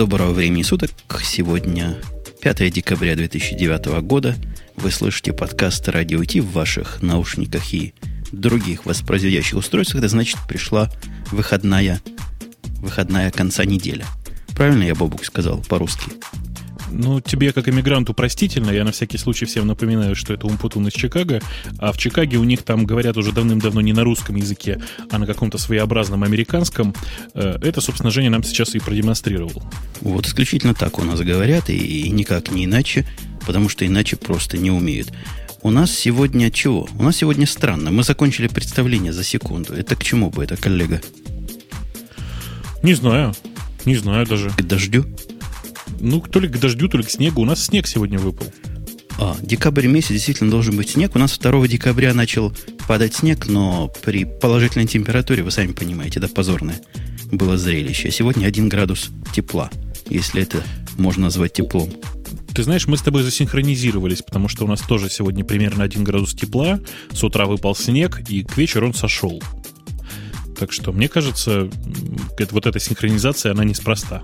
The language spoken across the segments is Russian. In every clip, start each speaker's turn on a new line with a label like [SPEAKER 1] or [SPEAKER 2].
[SPEAKER 1] Доброго времени суток. Сегодня 5 декабря 2009 года. Вы слышите подкаст «Радио Ти» в ваших наушниках и других воспроизводящих устройствах. Это значит, пришла выходная, выходная конца недели. Правильно я, Бобук, сказал по-русски?
[SPEAKER 2] Ну, тебе как иммигранту простительно. Я на всякий случай всем напоминаю, что это Умпутун из Чикаго. А в Чикаге у них там говорят уже давным-давно не на русском языке, а на каком-то своеобразном американском. Э, это, собственно, Женя нам сейчас и продемонстрировал.
[SPEAKER 1] Вот исключительно так у нас говорят, и, и никак не иначе, потому что иначе просто не умеют. У нас сегодня чего? У нас сегодня странно. Мы закончили представление за секунду. Это к чему бы это, коллега?
[SPEAKER 2] Не знаю. Не знаю даже.
[SPEAKER 1] К дождю?
[SPEAKER 2] Ну, то ли к дождю, то ли к снегу. У нас снег сегодня выпал.
[SPEAKER 1] А, декабрь месяц действительно должен быть снег. У нас 2 декабря начал падать снег, но при положительной температуре, вы сами понимаете, это позорное было зрелище. Сегодня 1 градус тепла, если это можно назвать теплом.
[SPEAKER 2] Ты знаешь, мы с тобой засинхронизировались, потому что у нас тоже сегодня примерно 1 градус тепла, с утра выпал снег, и к вечеру он сошел. Так что, мне кажется, вот эта синхронизация, она неспроста.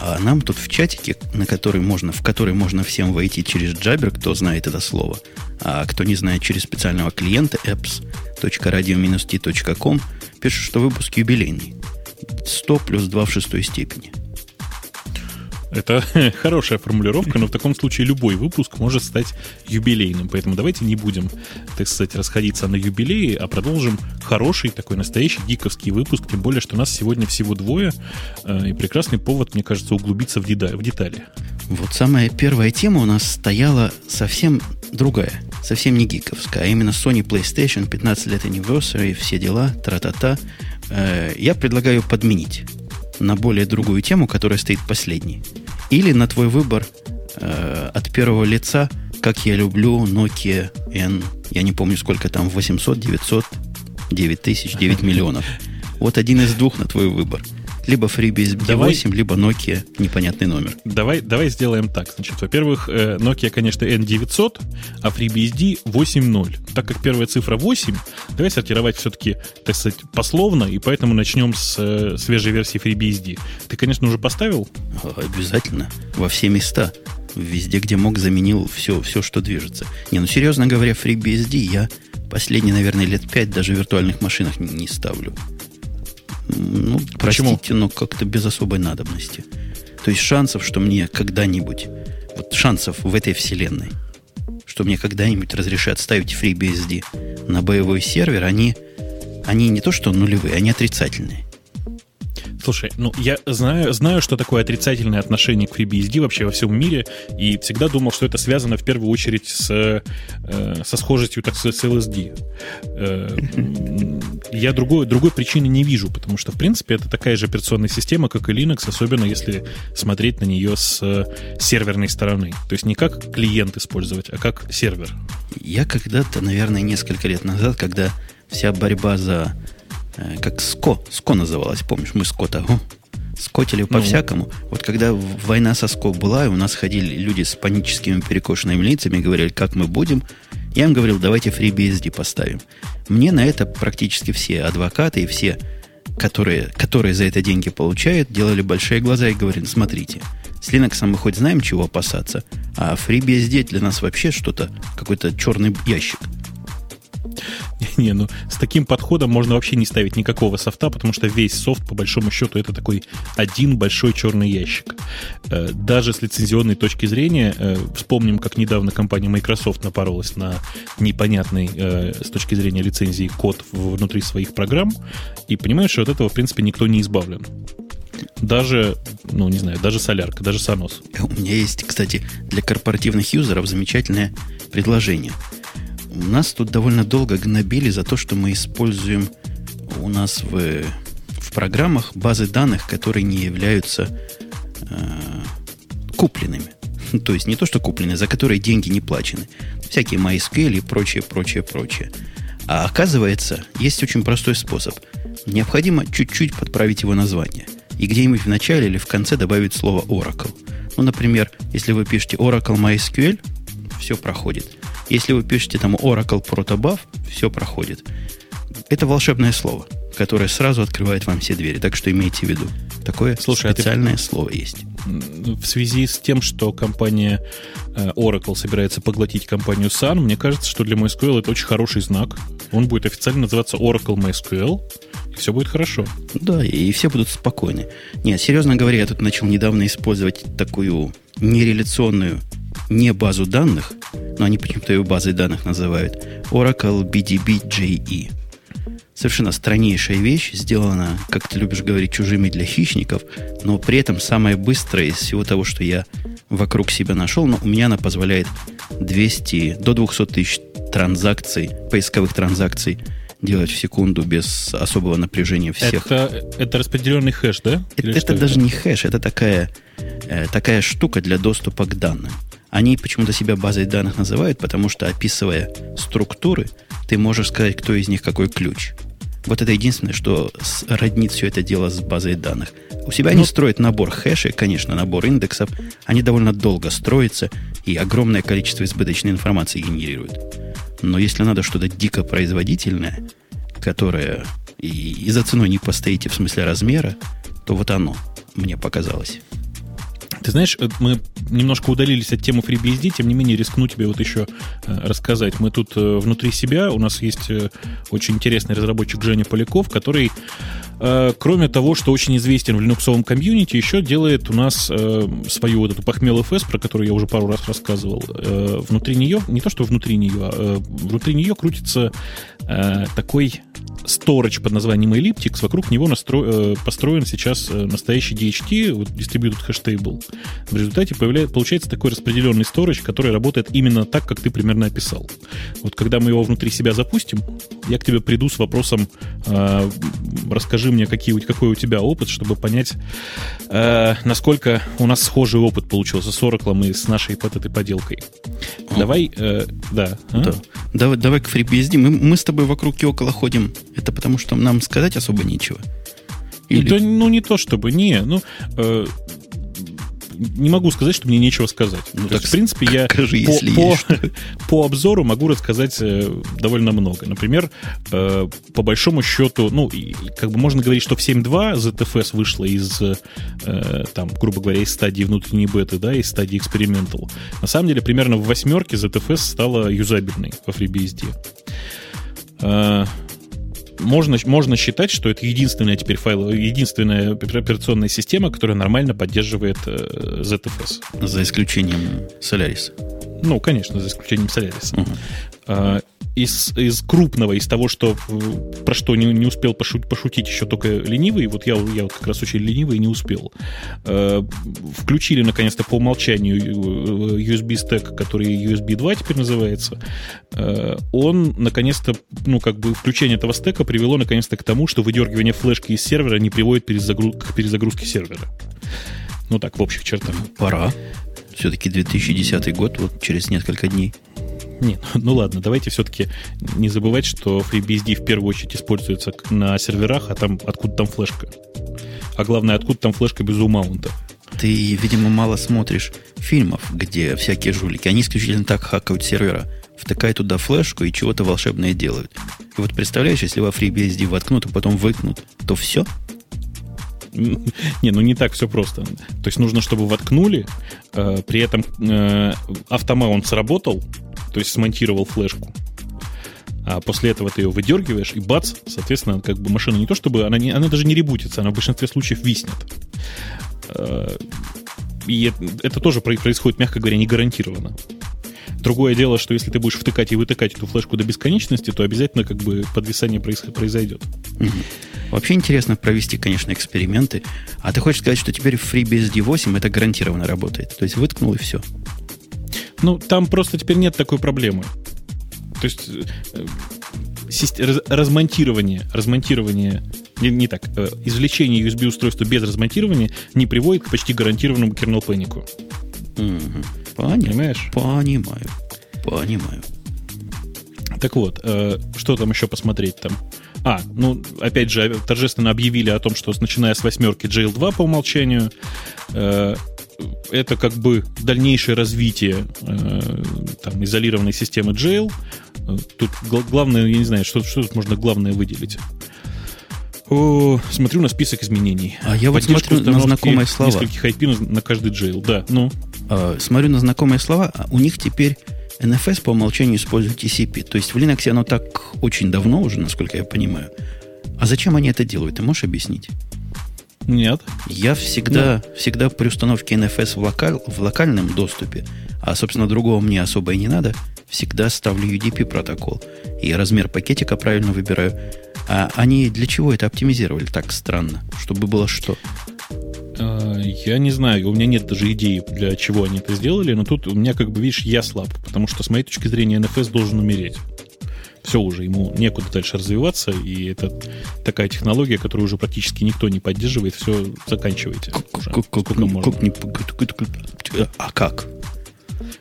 [SPEAKER 1] А нам тут в чатике, на который можно, в который можно всем войти через Jabber, кто знает это слово, а кто не знает через специального клиента apps.radio-t.com, пишут, что выпуск юбилейный. 100 плюс 2 в шестой степени.
[SPEAKER 2] Это хорошая формулировка, но в таком случае любой выпуск может стать юбилейным. Поэтому давайте не будем, так сказать, расходиться на юбилеи, а продолжим хороший, такой настоящий гиковский выпуск. Тем более, что нас сегодня всего двое. Э, и прекрасный повод, мне кажется, углубиться в детали.
[SPEAKER 1] Вот самая первая тема у нас стояла совсем другая. Совсем не гиковская, а именно Sony PlayStation 15 лет anniversary, все дела, тра-та-та. Э, я предлагаю подменить на более другую тему, которая стоит последней. Или на твой выбор э, от первого лица, как я люблю Nokia N, я не помню сколько там, 800, 900, 9000, 9 миллионов. Вот один из двух на твой выбор – либо FreeBSD давай, 8, либо Nokia непонятный номер.
[SPEAKER 2] Давай, давай сделаем так. Значит, во-первых, э, Nokia, конечно, N900, а FreeBSD 8.0. Так как первая цифра 8, давай сортировать все-таки, так сказать, пословно, и поэтому начнем с э, свежей версии FreeBSD. Ты, конечно, уже поставил?
[SPEAKER 1] Обязательно. Во все места. Везде, где мог, заменил все, все что движется. Не, ну серьезно говоря, FreeBSD я последние, наверное, лет 5 даже в виртуальных машинах не, не ставлю. Ну, Почему? простите, но как-то без особой надобности. То есть шансов, что мне когда-нибудь, вот шансов в этой вселенной, что мне когда-нибудь разрешат ставить FreeBSD на боевой сервер, они, они не то что нулевые, они отрицательные.
[SPEAKER 2] Слушай, ну я знаю, знаю, что такое отрицательное отношение к FreeBSD вообще во всем мире, и всегда думал, что это связано в первую очередь с, э, со схожестью, так сказать, с LSD. Э, я другой, другой причины не вижу, потому что, в принципе, это такая же операционная система, как и Linux, особенно если смотреть на нее с серверной стороны. То есть не как клиент использовать, а как сервер.
[SPEAKER 1] Я когда-то, наверное, несколько лет назад, когда вся борьба за Э, как СКО, СКО называлась, помнишь, мы СКО-то, скотили по-всякому. Ну. Вот когда война со СКО была, и у нас ходили люди с паническими перекошенными лицами, говорили, как мы будем, я им говорил, давайте FreeBSD поставим. Мне на это практически все адвокаты и все, которые, которые за это деньги получают, делали большие глаза и говорили, смотрите, с Linux мы хоть знаем, чего опасаться, а FreeBSD для нас вообще что-то, какой-то черный ящик –
[SPEAKER 2] Не, ну с таким подходом можно вообще не ставить никакого софта, потому что весь софт, по большому счету, это такой один большой черный ящик. Э, даже с лицензионной точки зрения, э, вспомним, как недавно компания Microsoft напоролась на непонятный э, с точки зрения лицензии код внутри своих программ, и понимаешь, что от этого, в принципе, никто не избавлен. Даже, ну, не знаю, даже солярка, даже Санос.
[SPEAKER 1] У меня есть, кстати, для корпоративных юзеров замечательное предложение – нас тут довольно долго гнобили за то, что мы используем у нас в, в программах базы данных, которые не являются э, купленными. То есть не то, что купленные, за которые деньги не плачены. Всякие MySQL и прочее, прочее, прочее. А оказывается, есть очень простой способ. Необходимо чуть-чуть подправить его название. И где-нибудь в начале или в конце добавить слово Oracle. Ну, например, если вы пишете Oracle MySQL, все проходит. Если вы пишете там Oracle Protobuf, все проходит. Это волшебное слово. которая сразу открывает вам все двери. Так что имейте в виду. Такое Слушай, специальное а ты... слово есть.
[SPEAKER 2] В связи с тем, что компания э, Oracle собирается поглотить компанию Sun, мне кажется, что для MySQL это очень хороший знак. Он будет официально называться Oracle MySQL, и все будет хорошо.
[SPEAKER 1] Да, и все будут спокойны. Нет, серьезно говоря, я тут начал недавно использовать такую нереляционную не базу данных, но они почему-то ее базой данных называют, Oracle BDB.JE. Совершенно страннейшая вещь, сделана, как ты любишь говорить, чужими для хищников, но при этом самая быстрая из всего того, что я вокруг себя нашел, но у меня она позволяет 200, до 200 тысяч транзакций, поисковых транзакций делать в секунду без особого напряжения всех.
[SPEAKER 2] Это, это распределенный хэш, да?
[SPEAKER 1] это, это даже не хэш, это такая, э, такая штука для доступа к данным. Они почему-то себя базой данных называют, потому что, описывая структуры, ты можешь сказать, кто из них какой ключ. Вот это единственное, что роднит все это дело с базой данных. У себя они ну, строят набор хэшей, конечно, набор индексов. Они довольно долго строятся и огромное количество избыточной информации генерируют. Но если надо что-то дико производительное, которое и, и за ценой не постоите в смысле размера, то вот оно мне показалось.
[SPEAKER 2] Ты знаешь, э, мы немножко удалились от темы FreeBSD, тем не менее рискну тебе вот еще э, рассказать. Мы тут э, внутри себя, у нас есть очень интересный разработчик Женя Поляков, который, кроме того, что очень известен в линуксовом комьюнити, еще делает у нас свою вот эту похмел FS, про которую я уже пару раз рассказывал. Внутри нее, не то что внутри нее, а внутри нее крутится такой storage под названием Elliptix, вокруг него настро... Э, построен сейчас э, настоящий DHT, вот Distributed Hash Table. В результате появляется, получается такой распределенный storage, который работает именно так, как ты примерно описал. Вот когда мы его внутри себя запустим, я к тебе приду с вопросом, э, расскажи мне, какие, какой у тебя опыт, чтобы понять, э, насколько у нас схожий опыт получился с Oracle и с нашей под этой поделкой. Давай, э, да.
[SPEAKER 1] А? да. Давай, давай к FreeBSD. Мы, мы с тобой вокруг и около ходим это потому, что нам сказать особо нечего?
[SPEAKER 2] Или... Да, ну, не то чтобы, не. Ну, э, не могу сказать, что мне нечего сказать. Ну, то так есть, в принципе, я скажи, по, если по, по обзору могу рассказать э, довольно много. Например, э, по большому счету, ну, как бы можно говорить, что в 7.2 ZFS вышла из, э, там, грубо говоря, из стадии внутренней беты, да, из стадии experimental. На самом деле, примерно в восьмерке ZFS стала юзабельной во FreeBSD можно, можно считать, что это единственная теперь файл, единственная операционная система, которая нормально поддерживает э, ZFS.
[SPEAKER 1] За исключением Solaris.
[SPEAKER 2] Ну, конечно, за исключением Solaris. Угу из, из крупного, из того, что, про что не, не успел пошут, пошутить еще только ленивый, вот я, я как раз очень ленивый и не успел, э, включили наконец-то по умолчанию э, USB стек, который USB 2 теперь называется, э, он наконец-то, ну как бы включение этого стека привело наконец-то к тому, что выдергивание флешки из сервера не приводит к перезагрузке сервера. Ну так, в общих чертах.
[SPEAKER 1] Пора. Все-таки 2010 год, вот через несколько дней.
[SPEAKER 2] Нет, ну ладно, давайте все-таки не забывать, что FreeBSD в первую очередь используется на серверах, а там откуда там флешка. А главное, откуда там флешка без умаунта.
[SPEAKER 1] Ты, видимо, мало смотришь фильмов, где всякие жулики. Они исключительно так хакают сервера. Втыкают туда флешку и чего-то волшебное делают. И вот представляешь, если во FreeBSD воткнут, а потом выкнут, то все –
[SPEAKER 2] Не, ну не так все просто. То есть нужно, чтобы воткнули, э, при этом э, автомаунт сработал, то есть смонтировал флешку. А после этого ты ее выдергиваешь, и бац, соответственно, как бы машина не то чтобы, она, не, она даже не ребутится, она в большинстве случаев виснет. Э, и это тоже происходит, мягко говоря, не гарантированно. Другое дело, что если ты будешь втыкать и вытыкать эту флешку до бесконечности, то обязательно как бы подвисание произойдет.
[SPEAKER 1] Угу. Вообще интересно провести, конечно, эксперименты. А ты хочешь сказать, что теперь в FreeBSD 8 это гарантированно работает? То есть выткнул и все?
[SPEAKER 2] Ну, там просто теперь нет такой проблемы. То есть э, размонтирование, размонтирование, не, не так, э, извлечение USB-устройства без размонтирования не приводит к почти гарантированному kernel
[SPEAKER 1] Угу. Понимаешь? Понимаю. Понимаю.
[SPEAKER 2] Так вот, э, что там еще посмотреть там? А, ну, опять же, торжественно объявили о том, что начиная с восьмерки Jail 2 по умолчанию, э, это как бы дальнейшее развитие э, там, изолированной системы Jail. Тут главное, я не знаю, что, что тут можно главное выделить. О, смотрю на список изменений.
[SPEAKER 1] А я вот смотрю на знакомые слова.
[SPEAKER 2] Нескольких IP на каждый джейл, да. Ну.
[SPEAKER 1] А, смотрю на знакомые слова, а у них теперь NFS по умолчанию использует TCP. То есть в Linux оно так очень давно уже, насколько я понимаю. А зачем они это делают? Ты можешь объяснить?
[SPEAKER 2] Нет.
[SPEAKER 1] Я всегда, да. всегда при установке NFS в, локаль, в локальном доступе, а, собственно, другого мне особо и не надо, всегда ставлю UDP протокол. И размер пакетика правильно выбираю. А они для чего это оптимизировали так странно? Чтобы было что?
[SPEAKER 2] А, я не знаю, у меня нет даже идеи, для чего они это сделали, но тут у меня, как бы, видишь, я слаб, потому что, с моей точки зрения, NFS должен умереть. Все уже, ему некуда дальше развиваться, и это такая технология, которую уже практически никто не поддерживает, все заканчивайте.
[SPEAKER 1] А как?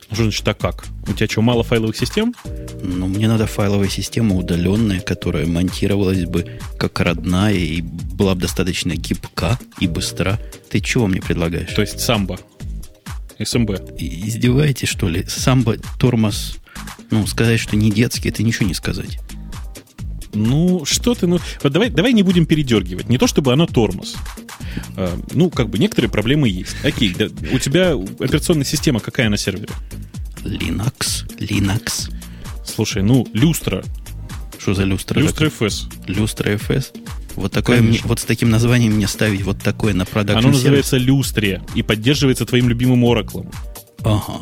[SPEAKER 2] Ну, что значит, а как? У тебя что, мало файловых систем?
[SPEAKER 1] Ну, мне надо файловая система удаленная, которая монтировалась бы как родная и была бы достаточно гибка и быстра. Ты чего мне предлагаешь?
[SPEAKER 2] То есть самбо. СМБ.
[SPEAKER 1] Издеваетесь, что ли? Самбо, тормоз. Ну, сказать, что не детский, это ничего не сказать.
[SPEAKER 2] Ну, что ты, ну, вот давай, давай не будем передергивать. Не то, чтобы оно тормоз. А, ну, как бы некоторые проблемы есть. Окей, да, у тебя операционная система какая на сервере?
[SPEAKER 1] Linux. Linux.
[SPEAKER 2] Слушай, ну, люстра.
[SPEAKER 1] Что за люстра?
[SPEAKER 2] Люстра FS.
[SPEAKER 1] Люстра FS. Вот, такое мне, вот с таким названием мне ставить вот такое на продакшн
[SPEAKER 2] Оно называется люстре и поддерживается твоим любимым Oracle.
[SPEAKER 1] Ага.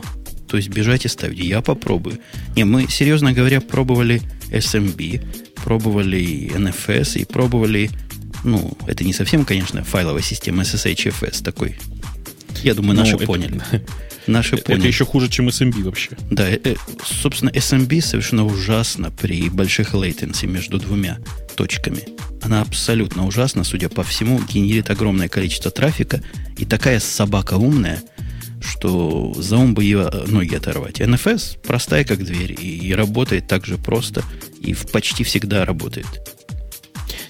[SPEAKER 1] То есть бежать и ставить. Я попробую. Не, мы, серьезно говоря, пробовали SMB, пробовали NFS и пробовали, ну, это не совсем, конечно, файловая система SSHFS такой. Я думаю, наши ну, это, поняли.
[SPEAKER 2] Наши поняли. Это еще хуже, чем SMB вообще.
[SPEAKER 1] Да, э, э собственно, SMB совершенно ужасно при больших latency между двумя точками. Она абсолютно ужасна, судя по всему, генерит огромное количество трафика. И такая собака умная, что за ум бы ее ноги оторвать. NFS простая как дверь и, и работает так же просто и в почти всегда работает.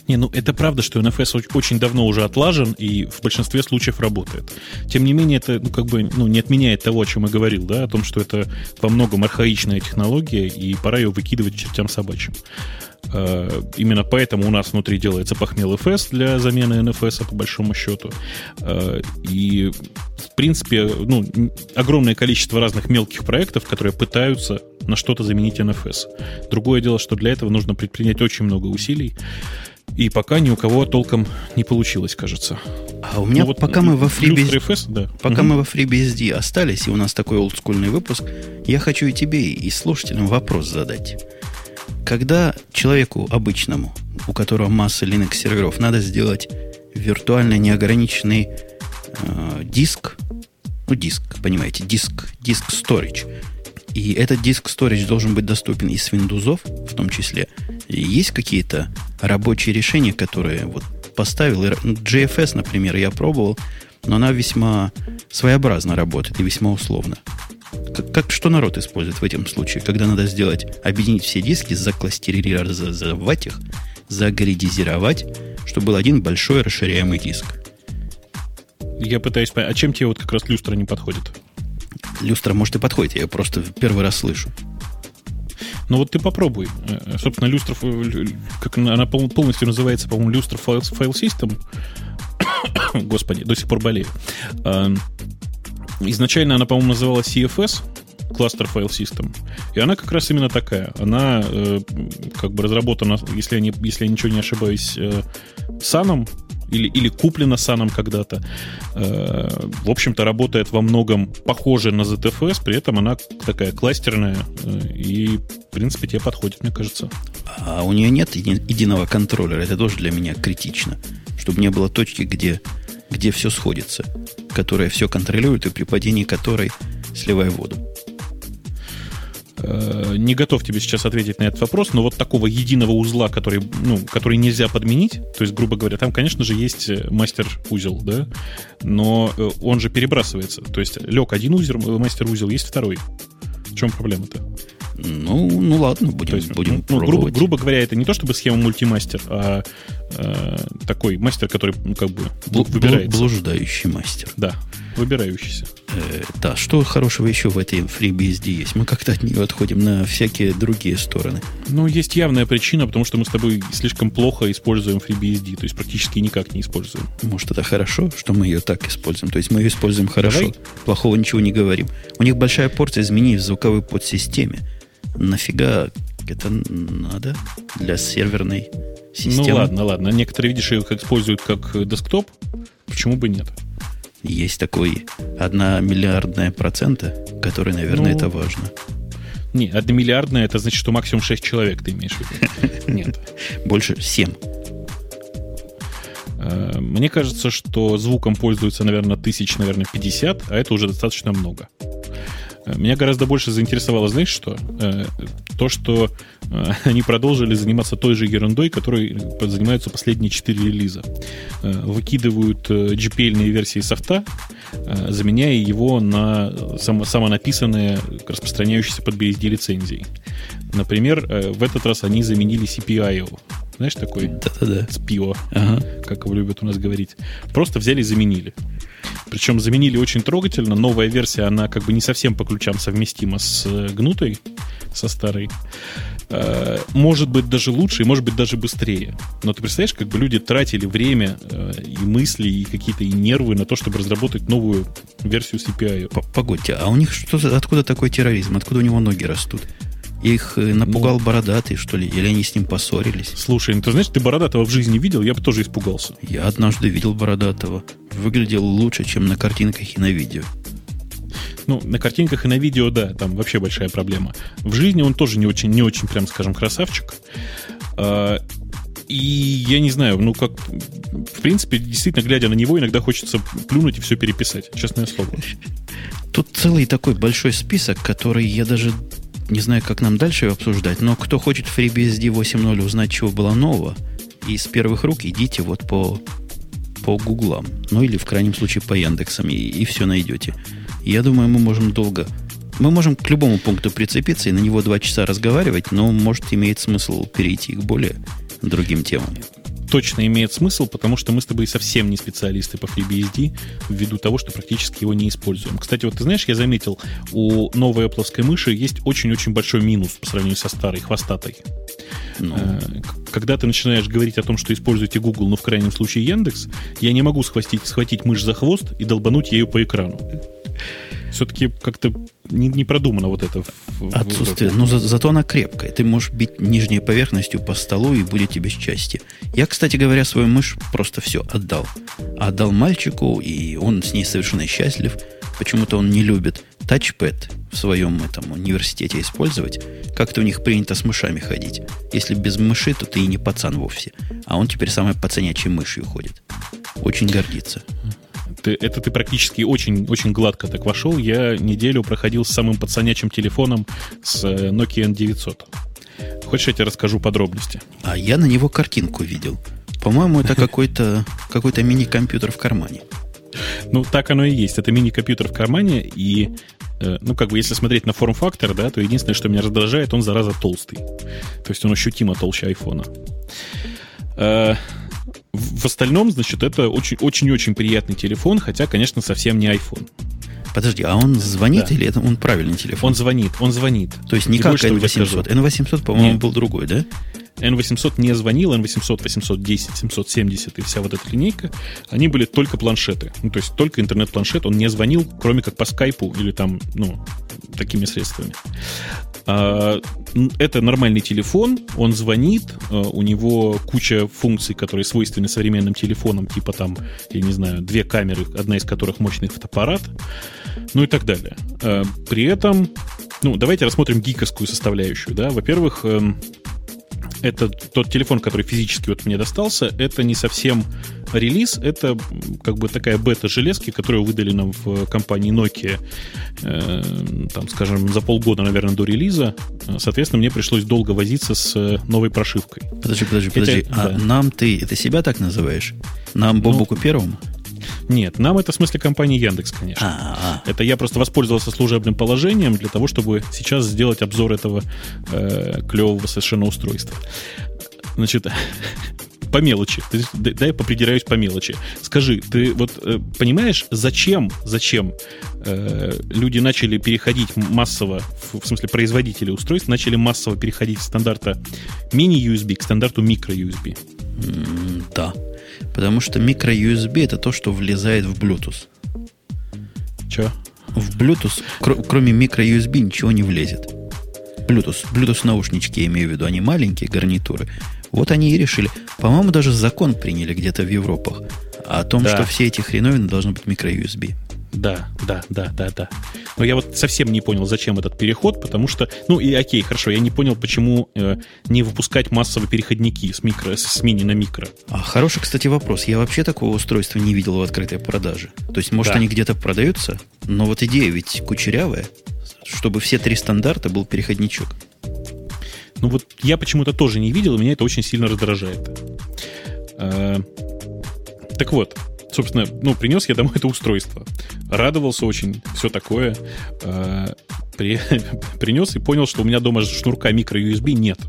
[SPEAKER 2] Не, ну это правда, что NFS очень давно уже отлажен и в большинстве случаев работает. Тем не менее, это ну, как бы ну, не отменяет того, о чем я говорил, да, о том, что это во многом архаичная технология, и пора ее выкидывать чертям собачьим. Э, именно поэтому у нас внутри делается похмел FS для замены NFS, по большому счету. Э, и, в принципе, ну, огромное количество разных мелких проектов, которые пытаются на что-то заменить NFS. Другое дело, что для этого нужно предпринять очень много усилий. И пока ни у кого толком не получилось, кажется.
[SPEAKER 1] А у меня ну, вот пока мы во
[SPEAKER 2] FreeBSD,
[SPEAKER 1] да. пока угу. мы во FreeBSD остались, и у нас такой олдскульный выпуск, я хочу и тебе, и слушателям вопрос задать. Когда человеку обычному, у которого масса Linux серверов, надо сделать виртуально неограниченный э, диск, ну диск, понимаете, диск, диск storage, и этот диск storage должен быть доступен и с Windows, в том числе. И есть какие-то рабочие решения, которые вот поставил. JFS, например, я пробовал, но она весьма своеобразно работает и весьма условно. Как, как, что народ использует в этом случае, когда надо сделать, объединить все диски, закластеризовать их, загридизировать, чтобы был один большой расширяемый диск.
[SPEAKER 2] Я пытаюсь понять, а чем тебе вот как раз люстра не подходит?
[SPEAKER 1] Люстра, может, и подходит, я ее просто первый раз слышу.
[SPEAKER 2] Ну вот ты попробуй. Э, собственно, люстра, как она полностью называется, по-моему, люстра файл, файл систем. Господи, до сих пор болею. Изначально она, по-моему, называлась CFS, Cluster File System. И она как раз именно такая. Она э, как бы разработана, если я, не, если я ничего не ошибаюсь, э, Саном или, или куплена Саном когда-то. Э, в общем-то, работает во многом похоже на ZFS, при этом она такая кластерная э, и, в принципе, тебе подходит, мне кажется.
[SPEAKER 1] А у нее нет еди- единого контроллера. Это тоже для меня критично. Чтобы не было точки, где где все сходится, которая все контролирует и при падении которой сливай воду.
[SPEAKER 2] Э, не готов тебе сейчас ответить на этот вопрос, но вот такого единого узла, который, ну, который нельзя подменить, то есть, грубо говоря, там, конечно же, есть э, мастер-узел, да, но э, он же перебрасывается. То есть лег один узел, мастер-узел, есть второй. В чем проблема-то?
[SPEAKER 1] Ну, ну ладно, будем, есть, будем ну,
[SPEAKER 2] пробовать. Грубо, грубо говоря, это не то чтобы схема мультимастер, а э, такой мастер, который ну, как бы
[SPEAKER 1] выбирается. Блуждающий мастер.
[SPEAKER 2] Да. выбирающийся.
[SPEAKER 1] Э, да, что хорошего еще в этой FreeBSD есть? Мы как-то от нее отходим на всякие другие стороны.
[SPEAKER 2] Ну, есть явная причина, потому что мы с тобой слишком плохо используем FreeBSD, то есть практически никак не используем.
[SPEAKER 1] Может, это хорошо, что мы ее так используем? То есть мы ее используем хорошо, Давай. плохого ничего не говорим. У них большая порция изменений в звуковой подсистеме. Нафига это надо для серверной системы?
[SPEAKER 2] Ну ладно, ладно. Некоторые, видишь, их используют как десктоп. Почему бы нет?
[SPEAKER 1] Есть такой одна миллиардная процента, который, наверное, ну, это важно.
[SPEAKER 2] Не, одна миллиардная, это значит, что максимум 6 человек ты имеешь в виду. Нет.
[SPEAKER 1] Больше 7.
[SPEAKER 2] Э, мне кажется, что звуком пользуются, наверное, тысяч, наверное, 50, а это уже достаточно много. Меня гораздо больше заинтересовало, знаешь что? Э, то, что э, они продолжили заниматься той же ерундой, которой занимаются последние четыре релиза. Э, выкидывают GPL-ные версии софта, заменяя его на само, самонаписанные, распространяющиеся под BSD лицензии. Например, в этот раз они заменили CPIO. Знаешь, такой
[SPEAKER 1] Да-да-да.
[SPEAKER 2] спио, ага. как его любят у нас говорить. Просто взяли и заменили. Причем заменили очень трогательно. Новая версия, она как бы не совсем по ключам совместима с э, гнутой, со старой. Э, может быть даже лучше и может быть даже быстрее. Но ты представляешь, как бы люди тратили время э, и мысли, и какие-то и нервы на то, чтобы разработать новую версию CPI.
[SPEAKER 1] Погодьте, а у них что откуда такой терроризм? Откуда у него ноги растут? Их э, напугал ну, бородатый, что ли? Или они с ним поссорились?
[SPEAKER 2] Слушай, ну ты знаешь, ты бородатого в жизни видел? Я бы тоже испугался.
[SPEAKER 1] Я однажды видел бородатого. Выглядел лучше, чем на картинках и на видео.
[SPEAKER 2] Ну, на картинках и на видео, да, там вообще большая проблема. В жизни он тоже не очень, не очень, прям скажем, красавчик. А, и я не знаю, ну как, в принципе, действительно, глядя на него, иногда хочется плюнуть и все переписать, честное слово.
[SPEAKER 1] Тут целый такой большой список, который я даже не знаю, как нам дальше обсуждать, но кто хочет в FreeBSD 8.0 узнать, чего было нового, из первых рук идите вот по, по гуглам. Ну или в крайнем случае по Яндексам, и, и все найдете. Я думаю, мы можем долго... Мы можем к любому пункту прицепиться и на него два часа разговаривать, но может имеет смысл перейти к более другим темам
[SPEAKER 2] точно имеет смысл, потому что мы с тобой совсем не специалисты по FreeBSD, ввиду того, что практически его не используем. Кстати, вот ты знаешь, я заметил, у новой Apple мыши есть очень-очень большой минус по сравнению со старой, хвостатой. Ну. Э, когда ты начинаешь говорить о том, что используете Google, но в крайнем случае Яндекс, я не могу схватить, схватить мышь за хвост и долбануть ею по экрану все-таки как-то не, не продумано вот это.
[SPEAKER 1] Отсутствие. Но за, зато она крепкая. Ты можешь бить нижней поверхностью по столу и будет тебе счастье. Я, кстати говоря, свою мышь просто все отдал. Отдал мальчику, и он с ней совершенно счастлив. Почему-то он не любит тачпэд в своем этом университете использовать. Как-то у них принято с мышами ходить. Если без мыши, то ты и не пацан вовсе. А он теперь самой пацанячей мышью ходит. Очень гордится
[SPEAKER 2] ты, это ты практически очень, очень гладко так вошел. Я неделю проходил с самым пацанячим телефоном с э, Nokia N900. Хочешь, я тебе расскажу подробности?
[SPEAKER 1] А я на него картинку видел. По-моему, это какой-то какой мини-компьютер в кармане.
[SPEAKER 2] Ну, так оно и есть. Это мини-компьютер в кармане, и, э, ну, как бы, если смотреть на форм-фактор, да, то единственное, что меня раздражает, он, зараза, толстый. То есть он ощутимо толще айфона. Э, в остальном, значит, это очень-очень приятный телефон, хотя, конечно, совсем не iPhone.
[SPEAKER 1] Подожди, а он звонит да. или это он правильный телефон?
[SPEAKER 2] Он звонит, он звонит.
[SPEAKER 1] То есть не как N800. N800, по-моему, был другой, да?
[SPEAKER 2] N800 не звонил, N800, 810, 770 и вся вот эта линейка, они были только планшеты. Ну, то есть только интернет-планшет, он не звонил, кроме как по скайпу или там, ну, такими средствами. А, это нормальный телефон, он звонит, а, у него куча функций, которые свойственны современным телефонам, типа там, я не знаю, две камеры, одна из которых мощный фотоаппарат, ну и так далее. А, при этом, ну, давайте рассмотрим гиковскую составляющую, да. Во-первых, эм, это тот телефон, который физически вот мне достался, это не совсем релиз, это как бы такая бета-железки, которую выдали нам в компании Nokia, э, там, скажем, за полгода, наверное, до релиза. Соответственно, мне пришлось долго возиться с новой прошивкой.
[SPEAKER 1] Подожди, подожди, подожди. Хотя, а да. нам ты это себя так называешь? Нам Бобуку ну, первому?
[SPEAKER 2] Нет, нам это в смысле компании Яндекс, конечно. А-а-а. Это я просто воспользовался служебным положением для того, чтобы сейчас сделать обзор этого э, клевого совершенно устройства. Значит, по мелочи. Дай я попридираюсь по мелочи. Скажи, ты вот э, понимаешь, зачем, зачем э, люди начали переходить массово, в, в смысле производители устройств, начали массово переходить с стандарта мини-USB к стандарту микро-USB?
[SPEAKER 1] Mm, да. Потому что микро-USB это то, что влезает в Bluetooth.
[SPEAKER 2] Че?
[SPEAKER 1] В Bluetooth, кр- кроме микро-USB, ничего не влезет. Bluetooth, Bluetooth наушнички, я имею в виду, они маленькие гарнитуры. Вот они и решили. По-моему, даже закон приняли где-то в Европах о том, да. что все эти хреновины должны быть микро-USB.
[SPEAKER 2] Да, да, да, да, да. Но я вот совсем не понял, зачем этот переход, потому что, ну и окей, хорошо, я не понял, почему э, не выпускать массовые переходники с микро, с мини на микро.
[SPEAKER 1] А хороший, кстати, вопрос. Я вообще такого устройства не видел в открытой продаже. То есть, может, да. они где-то продаются, но вот идея ведь кучерявая, чтобы все три стандарта был переходничок.
[SPEAKER 2] Ну вот я почему-то тоже не видел, и меня это очень сильно раздражает. Э, так вот, собственно, ну, принес я домой это устройство. Радовался очень, все такое. Э, при, принес и понял, что у меня дома шнурка микро-USB нет.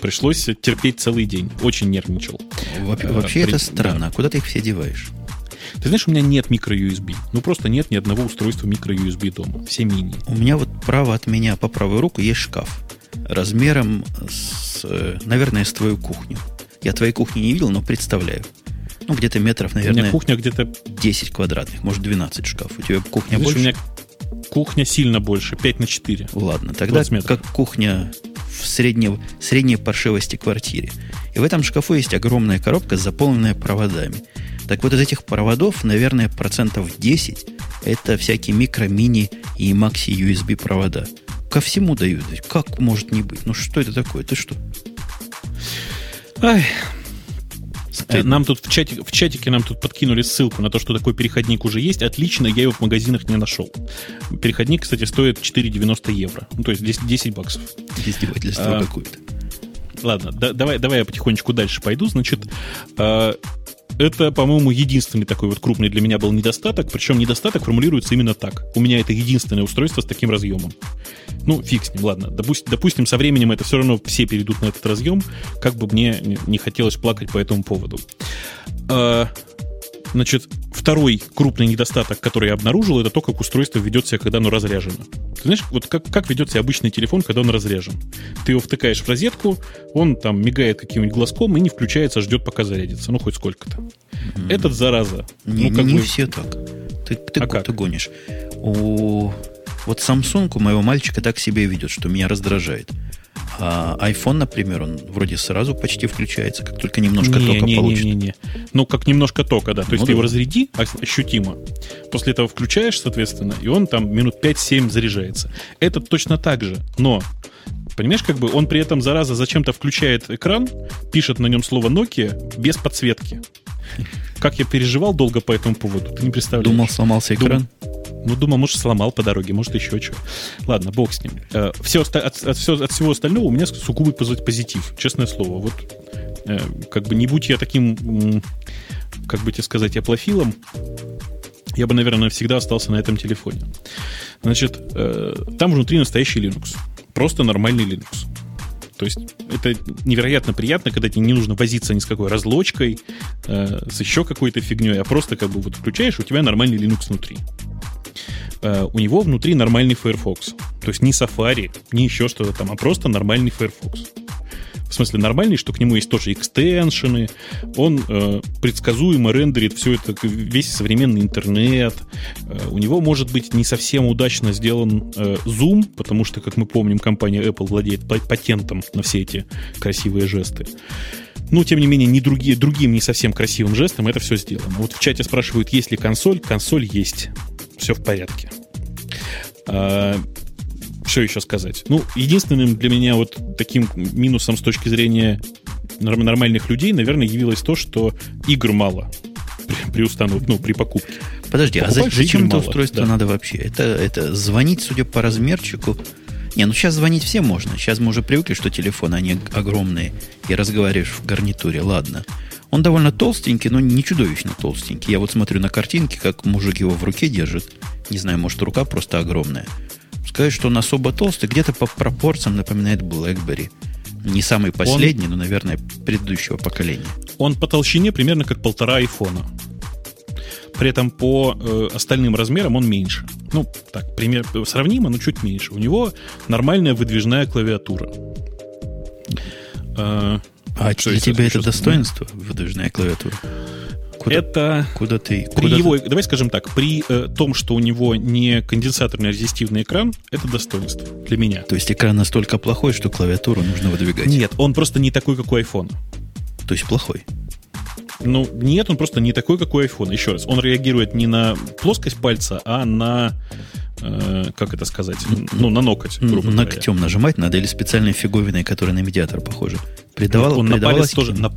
[SPEAKER 2] Пришлось терпеть целый день. Очень нервничал.
[SPEAKER 1] Во- вообще При... это странно. Да. А куда ты их все деваешь?
[SPEAKER 2] Ты знаешь, у меня нет микро-USB. Ну, просто нет ни одного устройства микро-USB дома. Все мини.
[SPEAKER 1] У меня вот право от меня по правую руку есть шкаф. Размером с, э, наверное, с твою кухню. Я твоей кухни не видел, но представляю. Ну, где-то метров, наверное... У
[SPEAKER 2] меня кухня где-то...
[SPEAKER 1] 10 квадратных, может, 12 шкаф. У тебя кухня Знаешь, больше?
[SPEAKER 2] у меня кухня сильно больше, 5 на 4.
[SPEAKER 1] Ладно, тогда как кухня в средней, средней паршивости квартире. И в этом шкафу есть огромная коробка, заполненная проводами. Так вот, из этих проводов, наверное, процентов 10 это всякие микро, мини и макси USB провода. Ко всему дают. Как может не быть? Ну что это такое? Ты что?
[SPEAKER 2] Ай. Нам тут в, чате, в чатике нам тут подкинули ссылку на то, что такой переходник уже есть. Отлично, я его в магазинах не нашел. Переходник, кстати, стоит 4,90 евро. Ну, то есть 10, 10 баксов.
[SPEAKER 1] Издевательство а, какое-то.
[SPEAKER 2] Ладно, да, давай, давай я потихонечку дальше пойду. Значит, а, это, по-моему, единственный такой вот крупный для меня был недостаток. Причем недостаток формулируется именно так. У меня это единственное устройство с таким разъемом. Ну, фиг с ним, ладно. Допустим, допустим, со временем это все равно все перейдут на этот разъем. Как бы мне не хотелось плакать по этому поводу. А, Значит, второй крупный недостаток, который я обнаружил, это то, как устройство ведет себя, когда оно разряжено. Ты знаешь, вот как, как ведет себя обычный телефон, когда он разряжен? Ты его втыкаешь в розетку, он там мигает каким-нибудь глазком и не включается, ждет, пока зарядится. Ну, хоть сколько-то. Mm. Этот зараза.
[SPEAKER 1] Не,
[SPEAKER 2] ну,
[SPEAKER 1] как не бы... все так. Ты, ты, а как? ты гонишь. У... Вот Samsung у моего мальчика так себя ведет, что меня раздражает. А iPhone, например, он вроде сразу почти включается, как только немножко не, тока не, получит. Не, не, не.
[SPEAKER 2] Ну, как немножко тока, да. То есть ну, ты да. его разряди ощутимо. После этого включаешь, соответственно, и он там минут 5-7 заряжается. Это точно так же. Но Понимаешь, как бы он при этом, зараза, зачем-то включает экран, пишет на нем слово Nokia без подсветки. Как я переживал долго по этому поводу, ты не представляешь.
[SPEAKER 1] Думал, сломался экран?
[SPEAKER 2] Дум... Ну, думаю, может, сломал по дороге, может, еще что. Ладно, бог с ним. Э, все, от, от, все, от всего остального у меня сугубый позитив, честное слово. Вот э, как бы не будь я таким, как бы тебе сказать, аплофилом, я бы, наверное, навсегда остался на этом телефоне. Значит, э, там внутри настоящий Linux. Просто нормальный Linux. То есть это невероятно приятно, когда тебе не нужно возиться ни с какой разлочкой, э, с еще какой-то фигней, а просто как бы вот включаешь, у тебя нормальный Linux внутри. Э, у него внутри нормальный Firefox. То есть не Safari, не еще что-то там, а просто нормальный Firefox. В смысле нормальный, что к нему есть тоже экстеншены, он э, предсказуемо рендерит все это, весь современный интернет. Э, у него может быть не совсем удачно сделан э, Zoom, потому что, как мы помним, компания Apple владеет патентом на все эти красивые жесты. Ну, тем не менее, не другие, другим не совсем красивым жестом это все сделано. Вот в чате спрашивают, есть ли консоль. Консоль есть все в порядке. А, что еще сказать? Ну, единственным для меня вот таким минусом с точки зрения нормальных людей, наверное, явилось то, что игр мало при, при установке, ну, при покупке.
[SPEAKER 1] Подожди, а Покупаешь а зачем это устройство да. надо вообще? Это, это звонить, судя по размерчику, не, ну сейчас звонить всем можно. Сейчас мы уже привыкли, что телефоны, они огромные, и разговариваешь в гарнитуре, ладно. Он довольно толстенький, но не чудовищно толстенький. Я вот смотрю на картинки, как мужик его в руке держит. Не знаю, может, рука просто огромная. Сказать, что он особо толстый, где-то по пропорциям напоминает BlackBerry. Не самый последний, он, но, наверное, предыдущего поколения.
[SPEAKER 2] Он по толщине примерно как полтора айфона. При этом по э, остальным размерам он меньше. Ну, так, пример, сравнимо, но чуть меньше. У него нормальная выдвижная клавиатура.
[SPEAKER 1] Э, а для тебя это достоинство, выдвижная клавиатура?
[SPEAKER 2] Куда, это
[SPEAKER 1] куда ты?
[SPEAKER 2] Куда при ты? его, давай скажем так, при э, том, что у него не конденсаторный резистивный экран, это достоинство для меня.
[SPEAKER 1] То есть экран настолько плохой, что клавиатуру нужно выдвигать?
[SPEAKER 2] Нет, он просто не такой, как у iPhone.
[SPEAKER 1] То есть плохой?
[SPEAKER 2] Ну, нет, он просто не такой, как у iPhone. Еще раз, он реагирует не на плоскость пальца, а на э, как это сказать, ну, на ноготь,
[SPEAKER 1] грубо Ногтем говоря. нажимать надо или специальной фиговиной, которая на медиатор похожа. Придавал,
[SPEAKER 2] он на палец тоже, на,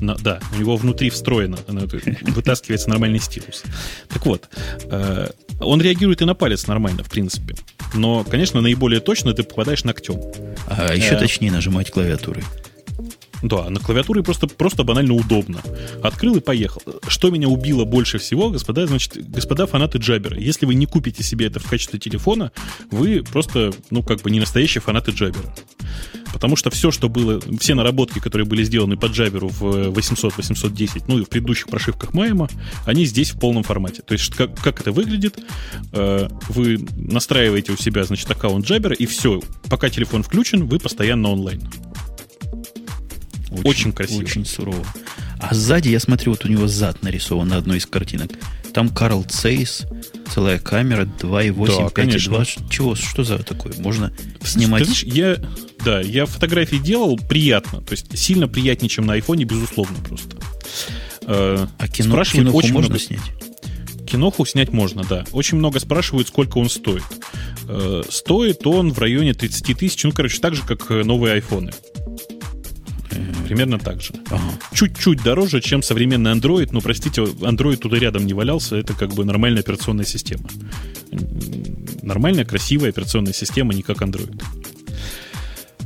[SPEAKER 2] на, да, у него внутри встроено, вытаскивается нормальный стилус. Так вот, э, он реагирует и на палец нормально, в принципе. Но, конечно, наиболее точно ты попадаешь ногтем.
[SPEAKER 1] А еще э, точнее нажимать клавиатурой.
[SPEAKER 2] Да, на клавиатуре просто, просто банально удобно. Открыл и поехал. Что меня убило больше всего, господа, значит, господа фанаты Джабера. Если вы не купите себе это в качестве телефона, вы просто, ну, как бы не настоящие фанаты Джабера. Потому что все, что было, все наработки, которые были сделаны по Джаберу в 800, 810, ну и в предыдущих прошивках Майма, они здесь в полном формате. То есть как, как это выглядит? Э, вы настраиваете у себя, значит, аккаунт Джабера, и все. Пока телефон включен, вы постоянно онлайн.
[SPEAKER 1] Очень, очень красиво. Очень сурово. А сзади, я смотрю, вот у него зад нарисован на одной из картинок. Там Карл Цейс, целая камера, 2.8, да, 5.2. Чего, что за такое? Можно снимать... Ты знаешь,
[SPEAKER 2] я, да, я фотографии делал приятно. То есть сильно приятнее, чем на айфоне, безусловно, просто.
[SPEAKER 1] Э, а кино, спрашивают очень можно много... снять?
[SPEAKER 2] Киноху снять можно, да. Очень много спрашивают, сколько он стоит. Э, стоит он в районе 30 тысяч, ну, короче, так же, как новые айфоны. Примерно так же. Ага. Чуть-чуть дороже, чем современный Android, но, простите, Android туда рядом не валялся, это как бы нормальная операционная система. Нормальная, красивая операционная система, не как Android.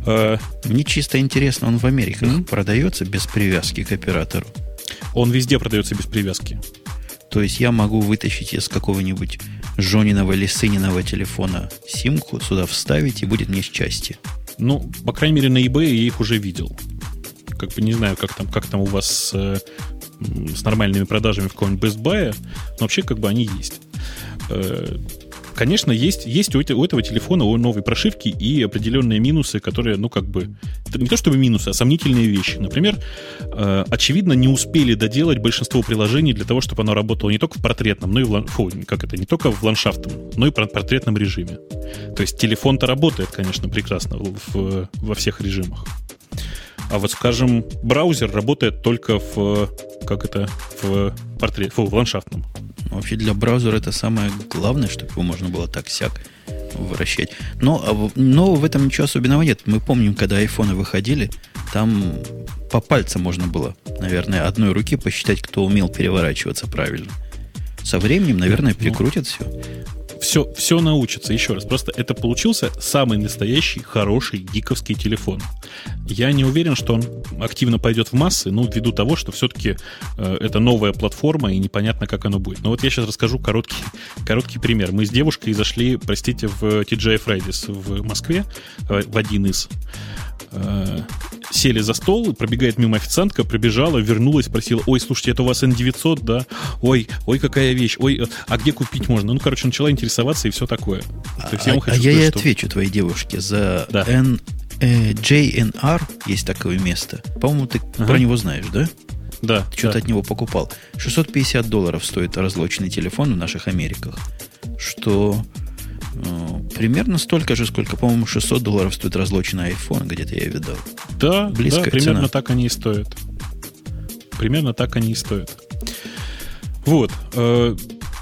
[SPEAKER 1] А, Мне чисто интересно, он в Америке mm-hmm. продается без привязки к оператору?
[SPEAKER 2] Он везде продается без привязки.
[SPEAKER 1] То есть я могу вытащить из какого-нибудь Жониного или сыниного телефона симку, сюда вставить, и будет мне счастье.
[SPEAKER 2] Ну, по крайней мере, на eBay я их уже видел. Как бы не знаю, как там, как там у вас э, с нормальными продажами в каком-нибудь Best Buy, но вообще как бы они есть. Э, конечно, есть, есть у, этого, телефона, у новой прошивки и определенные минусы, которые, ну, как бы, не то чтобы минусы, а сомнительные вещи. Например, э, очевидно, не успели доделать большинство приложений для того, чтобы оно работало не только в портретном, но и в, фу, как это, не только в ландшафтном, но и в портретном режиме. То есть телефон-то работает, конечно, прекрасно в, во всех режимах. А вот, скажем, браузер работает только в, как это, в портрет, в ландшафтном.
[SPEAKER 1] Вообще для браузера это самое главное, чтобы его можно было так сяк вращать. Но, а но в этом ничего особенного нет. Мы помним, когда айфоны выходили, там по пальцам можно было, наверное, одной руки посчитать, кто умел переворачиваться правильно. Со временем, наверное, прикрутят ну, все
[SPEAKER 2] все, все научится. Еще раз, просто это получился самый настоящий, хороший, гиковский телефон. Я не уверен, что он активно пойдет в массы, ну, ввиду того, что все-таки э, это новая платформа, и непонятно, как оно будет. Но вот я сейчас расскажу короткий, короткий пример. Мы с девушкой зашли, простите, в TGI Fridays в Москве, э, в один из э, сели за стол, пробегает мимо официантка, пробежала, вернулась, спросила, ой, слушайте, это у вас N900, да? Ой, ой, какая вещь, ой, э, а где купить можно? Ну, короче, начала интересоваться и все такое.
[SPEAKER 1] То есть, я а, хочу а я и что... отвечу твоей девушке за да. N, э, JNR, есть такое место. По-моему, ты ага. про него знаешь, да?
[SPEAKER 2] Да.
[SPEAKER 1] Ты что-то
[SPEAKER 2] да.
[SPEAKER 1] от него покупал. 650 долларов стоит разлоченный телефон в наших Америках, что примерно столько же, сколько, по-моему, 600 долларов стоит разлоченный iPhone, где-то я видал.
[SPEAKER 2] Да, Близкая да, примерно цена. так они и стоят. Примерно так они и стоят. Вот. Э,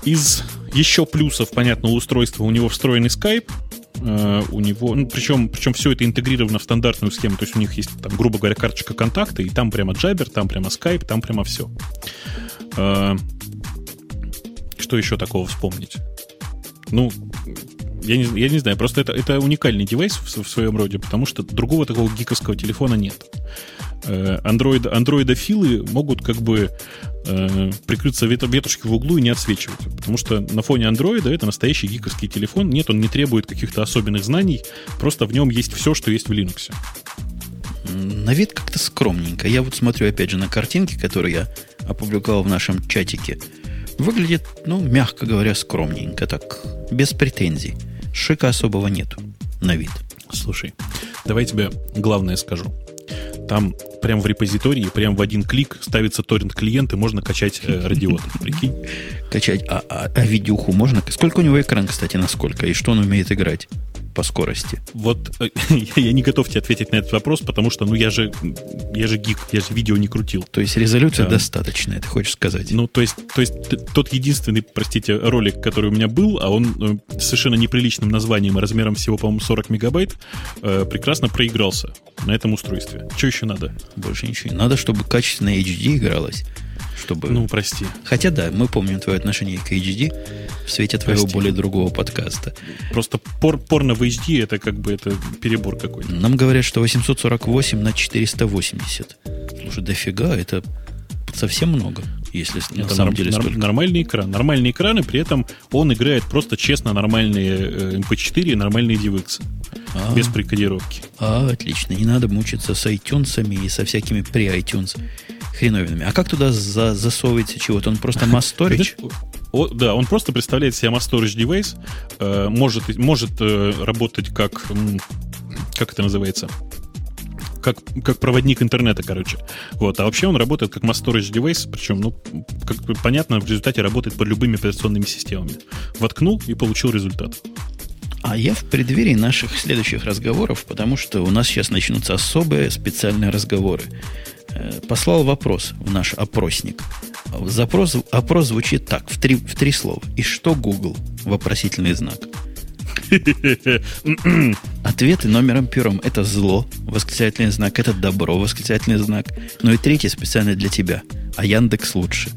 [SPEAKER 2] из еще плюсов, понятно, у устройства у него встроенный Skype, Uh, у него, ну, причем, причем все это интегрировано в стандартную схему, то есть у них есть, там, грубо говоря, карточка контакта, и там прямо Jabber, там прямо Skype, там прямо все. Что еще такого вспомнить? Ну, я не, я не знаю, просто это, это уникальный девайс в, в своем роде, потому что другого такого гиковского телефона нет. Андроид, э, андроидофилы могут как бы э, прикрыться вет, ветушки в углу и не отсвечивать. Потому что на фоне андроида это настоящий гиковский телефон. Нет, он не требует каких-то особенных знаний, просто в нем есть все, что есть в Linux.
[SPEAKER 1] На вид как-то скромненько. Я вот смотрю опять же на картинки, которые я опубликовал в нашем чатике. Выглядит, ну, мягко говоря, скромненько, так, без претензий. Шика особого нету на вид.
[SPEAKER 2] Слушай, давай тебе главное скажу. Там прям в репозитории, прям в один клик ставится торрент-клиент, и можно качать э, радиот, прикинь.
[SPEAKER 1] Качать, а, а, а видюху можно? Сколько у него экран, кстати, насколько? И что он умеет играть? по скорости?
[SPEAKER 2] Вот э, я не готов тебе ответить на этот вопрос, потому что, ну, я же, я же гик, я же видео не крутил.
[SPEAKER 1] То есть резолюция да. достаточная, ты хочешь сказать?
[SPEAKER 2] Ну, то есть, то есть тот единственный, простите, ролик, который у меня был, а он э, совершенно неприличным названием и размером всего, по-моему, 40 мегабайт, э, прекрасно проигрался на этом устройстве. Что еще надо?
[SPEAKER 1] Больше ничего не надо, чтобы качественно HD игралось чтобы...
[SPEAKER 2] Ну, прости.
[SPEAKER 1] Хотя да, мы помним твое отношение к HD в свете твоего прости. более другого подкаста.
[SPEAKER 2] Просто пор порно в HD это как бы это перебор какой-то.
[SPEAKER 1] Нам говорят, что 848 на 480. Слушай, дофига, это совсем много. Если это на самом деле
[SPEAKER 2] столько. Нормальный экран. Нормальный экран, и при этом он играет просто честно нормальные MP4 э, и нормальные DivX. А, без прикодировки.
[SPEAKER 1] А, отлично. Не надо мучиться с iTunes и со всякими при iTunes хреновинами. А как туда за, засовывается чего-то? Он просто storage?
[SPEAKER 2] О, да, он просто представляет себе mass storage device, э, может, может э, работать как, как это называется, как, как проводник интернета, короче. Вот. А вообще он работает как mass storage device, причем, ну, как понятно, в результате работает под любыми операционными системами. Воткнул и получил результат.
[SPEAKER 1] А я в преддверии наших следующих разговоров, потому что у нас сейчас начнутся особые специальные разговоры. Э, послал вопрос в наш опросник. Запрос, опрос звучит так, в три, в три слова. И что Google? Вопросительный знак. Ответы номером первым это зло, восклицательный знак, это добро, восклицательный знак. Ну и третий специально для тебя. А Яндекс лучше.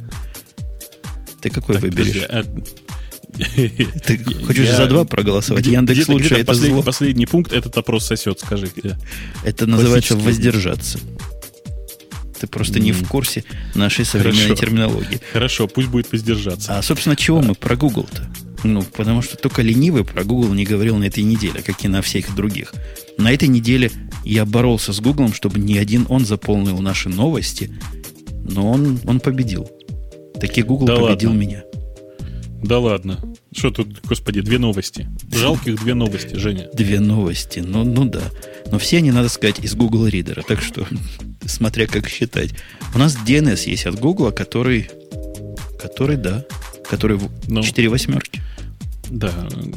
[SPEAKER 1] Ты какой так, выберешь? Подожди, а... Ты хочешь я... за два проголосовать? Где, Яндекс где, лучше, где это
[SPEAKER 2] последний,
[SPEAKER 1] зло.
[SPEAKER 2] Последний пункт этот опрос сосет, скажи. Где?
[SPEAKER 1] Это называется воздержаться. Ты просто не в курсе нашей современной Хорошо. терминологии.
[SPEAKER 2] Хорошо, пусть будет воздержаться.
[SPEAKER 1] А, собственно, чего мы про Google-то? Ну, потому что только ленивый про Google не говорил на этой неделе, как и на всех других. На этой неделе я боролся с Google, чтобы ни один он заполнил наши новости, но он, он победил. Таки Google да победил ладно. меня.
[SPEAKER 2] Да ладно. Что тут, господи, две новости. Жалких две новости, Женя.
[SPEAKER 1] Две новости, ну, ну да. Но все они, надо сказать, из Google Reader. Так что, смотря как считать. У нас DNS есть от Google, который, который, да, который ну, 4 восьмерки.
[SPEAKER 2] Да,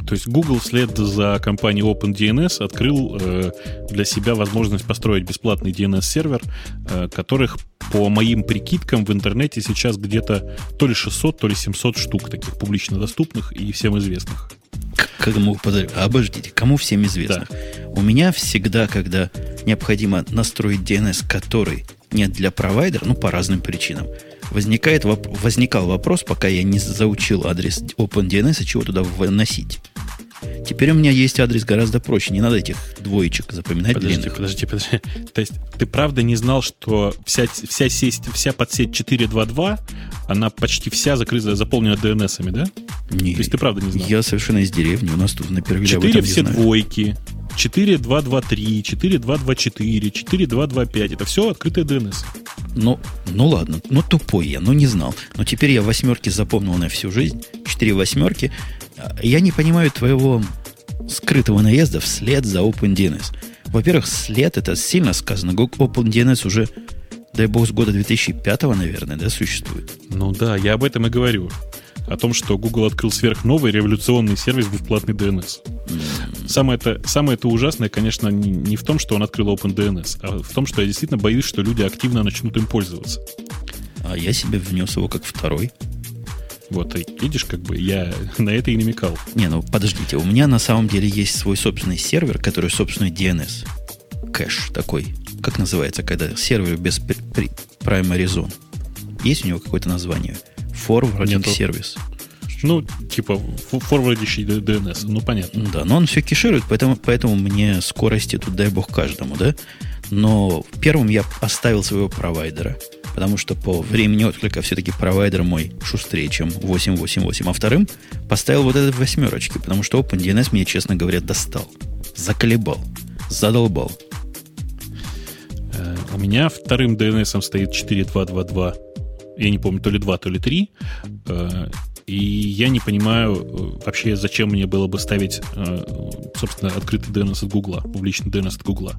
[SPEAKER 2] то есть Google вслед за компанией OpenDNS открыл э, для себя возможность построить бесплатный DNS-сервер, э, которых, по моим прикидкам, в интернете сейчас где-то то ли 600, то ли 700 штук таких публично доступных и всем известных.
[SPEAKER 1] Кому, подожди, обождите, кому всем известных? Да. У меня всегда, когда необходимо настроить DNS, который нет для провайдера, ну, по разным причинам, возникает, возникал вопрос, пока я не заучил адрес OpenDNS, чего туда выносить. Теперь у меня есть адрес гораздо проще. Не надо этих двоечек запоминать
[SPEAKER 2] подожди,
[SPEAKER 1] длинных.
[SPEAKER 2] Подожди, подожди. То есть ты правда не знал, что вся, вся, сеть, вся подсеть 4.2.2, она почти вся закрыта, заполнена DNS-ами, да?
[SPEAKER 1] Нет. То есть ты правда не знал? Я совершенно из деревни. У нас тут на Первиле
[SPEAKER 2] 4 все двойки. 4.2.2.3, 4.2.2.4, 4.2.2.5. Это все открытый DNS.
[SPEAKER 1] Ну, ну ладно, ну тупой я, ну не знал. Но теперь я восьмерки запомнил на всю жизнь. Четыре восьмерки. Я не понимаю твоего скрытого наезда вслед за OpenDNS. Во-первых, след это сильно сказано. OpenDNS уже, дай бог, с года 2005, наверное, да, существует.
[SPEAKER 2] Ну да, я об этом и говорю о том, что Google открыл сверхновый революционный сервис бесплатный DNS. Самое это, самое это ужасное, конечно, не, не в том, что он открыл OpenDNS, а в том, что я действительно боюсь, что люди активно начнут им пользоваться.
[SPEAKER 1] А я себе внес его как второй.
[SPEAKER 2] Вот, видишь, как бы я на это и намекал.
[SPEAKER 1] Не, ну подождите, у меня на самом деле есть свой собственный сервер, который собственный DNS. Кэш такой. Как называется, когда сервер без primary zone? Есть у него какое-то название? Forwarding сервис.
[SPEAKER 2] Ну, типа форвардящий DNS, ну понятно.
[SPEAKER 1] Да, но он все кеширует, поэтому, поэтому мне скорости тут дай бог каждому, да? Но первым я оставил своего провайдера, потому что по времени отклика все-таки провайдер мой шустрее, чем 888. А вторым поставил вот этот восьмерочки, потому что OpenDNS мне, честно говоря, достал. Заколебал. Задолбал.
[SPEAKER 2] У меня вторым DNS стоит 4.2.2.2. Я не помню, то ли 2, то ли 3. И я не понимаю э, вообще, зачем мне было бы ставить, э, собственно, открытый DNS от Гугла, публичный DNS от Гугла.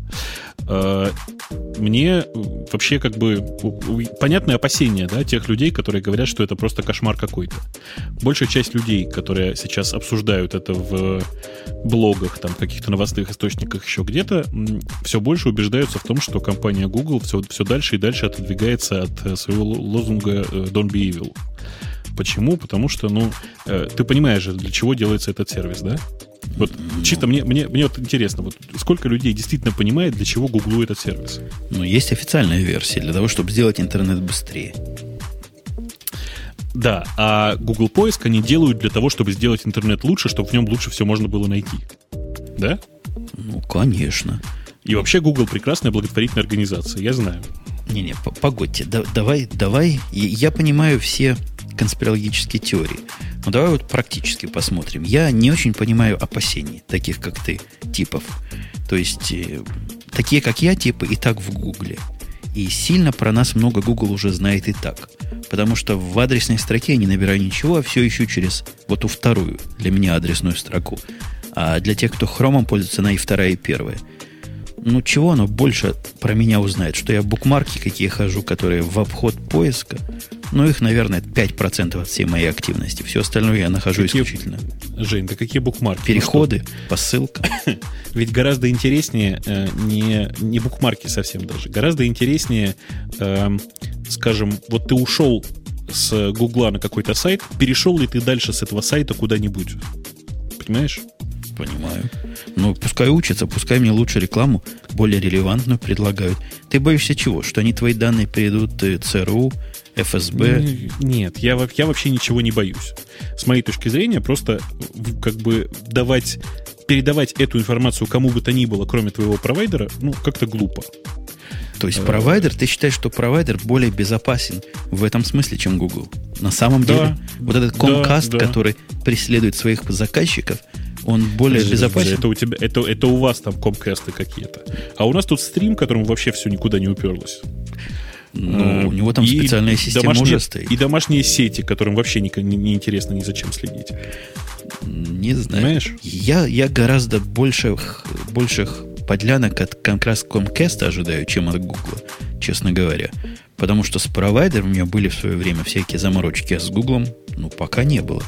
[SPEAKER 2] Э, мне вообще как бы понятное опасения да, тех людей, которые говорят, что это просто кошмар какой-то. Большая часть людей, которые сейчас обсуждают это в блогах, там, каких-то новостных источниках еще где-то, все больше убеждаются в том, что компания Google все, все дальше и дальше отодвигается от своего лозунга «Don't be evil». Почему? Потому что, ну, э, ты понимаешь же, для чего делается этот сервис, да? Вот чисто мне, мне, мне вот интересно, вот сколько людей действительно понимает, для чего Гуглу этот сервис?
[SPEAKER 1] Ну, есть официальная версия для того, чтобы сделать интернет быстрее.
[SPEAKER 2] Да, а Google поиск они делают для того, чтобы сделать интернет лучше, чтобы в нем лучше все можно было найти. Да?
[SPEAKER 1] Ну, конечно.
[SPEAKER 2] И вообще Google прекрасная благотворительная организация, я знаю.
[SPEAKER 1] Не-не, погодьте, да, давай, давай. Я понимаю все конспирологические теории. Но давай вот практически посмотрим. Я не очень понимаю опасений, таких как ты, типов. То есть, э, такие как я, типы, и так в Гугле. И сильно про нас много Google уже знает и так. Потому что в адресной строке я не набираю ничего, а все ищу через вот ту вторую, для меня адресную строку. А для тех, кто хромом пользуется, она и вторая, и первая – ну чего оно больше про меня узнает? Что я букмарки какие хожу, которые в обход поиска, ну их, наверное, 5% от всей моей активности. Все остальное я нахожу какие, исключительно.
[SPEAKER 2] Жень, да какие букмарки?
[SPEAKER 1] Переходы ну, по ссылкам.
[SPEAKER 2] Ведь гораздо интереснее э, не, не букмарки совсем даже. Гораздо интереснее, э, скажем, вот ты ушел с Гугла на какой-то сайт, перешел ли ты дальше с этого сайта куда-нибудь? Понимаешь?
[SPEAKER 1] Понимаю. Ну, пускай учатся, пускай мне лучше рекламу, более релевантную предлагают. Ты боишься чего? Что они твои данные перейдут э, ЦРУ, ФСБ?
[SPEAKER 2] Нет, я, я вообще ничего не боюсь. С моей точки зрения, просто как бы давать, передавать эту информацию кому бы то ни было, кроме твоего провайдера, ну, как-то глупо.
[SPEAKER 1] То есть провайдер, ты считаешь, что провайдер более безопасен в этом смысле, чем Google? На самом да, деле, вот этот Comcast, да, да. который преследует своих заказчиков, он более подожди, безопасен.
[SPEAKER 2] Это у тебя, это, это у вас там комкасты какие-то. А у нас тут стрим, которому вообще все никуда не уперлось.
[SPEAKER 1] Ну, uh, у него там и специальная система
[SPEAKER 2] домашние,
[SPEAKER 1] уже стоит.
[SPEAKER 2] И домашние сети, которым вообще не, не, не интересно ни зачем следить.
[SPEAKER 1] Не знаю. Понимаешь? Я, я гораздо больших, больших подлянок от как раз Comcast ожидаю, чем от Google, честно говоря. Потому что с провайдером у меня были в свое время всякие заморочки, а с Google, ну, пока не было.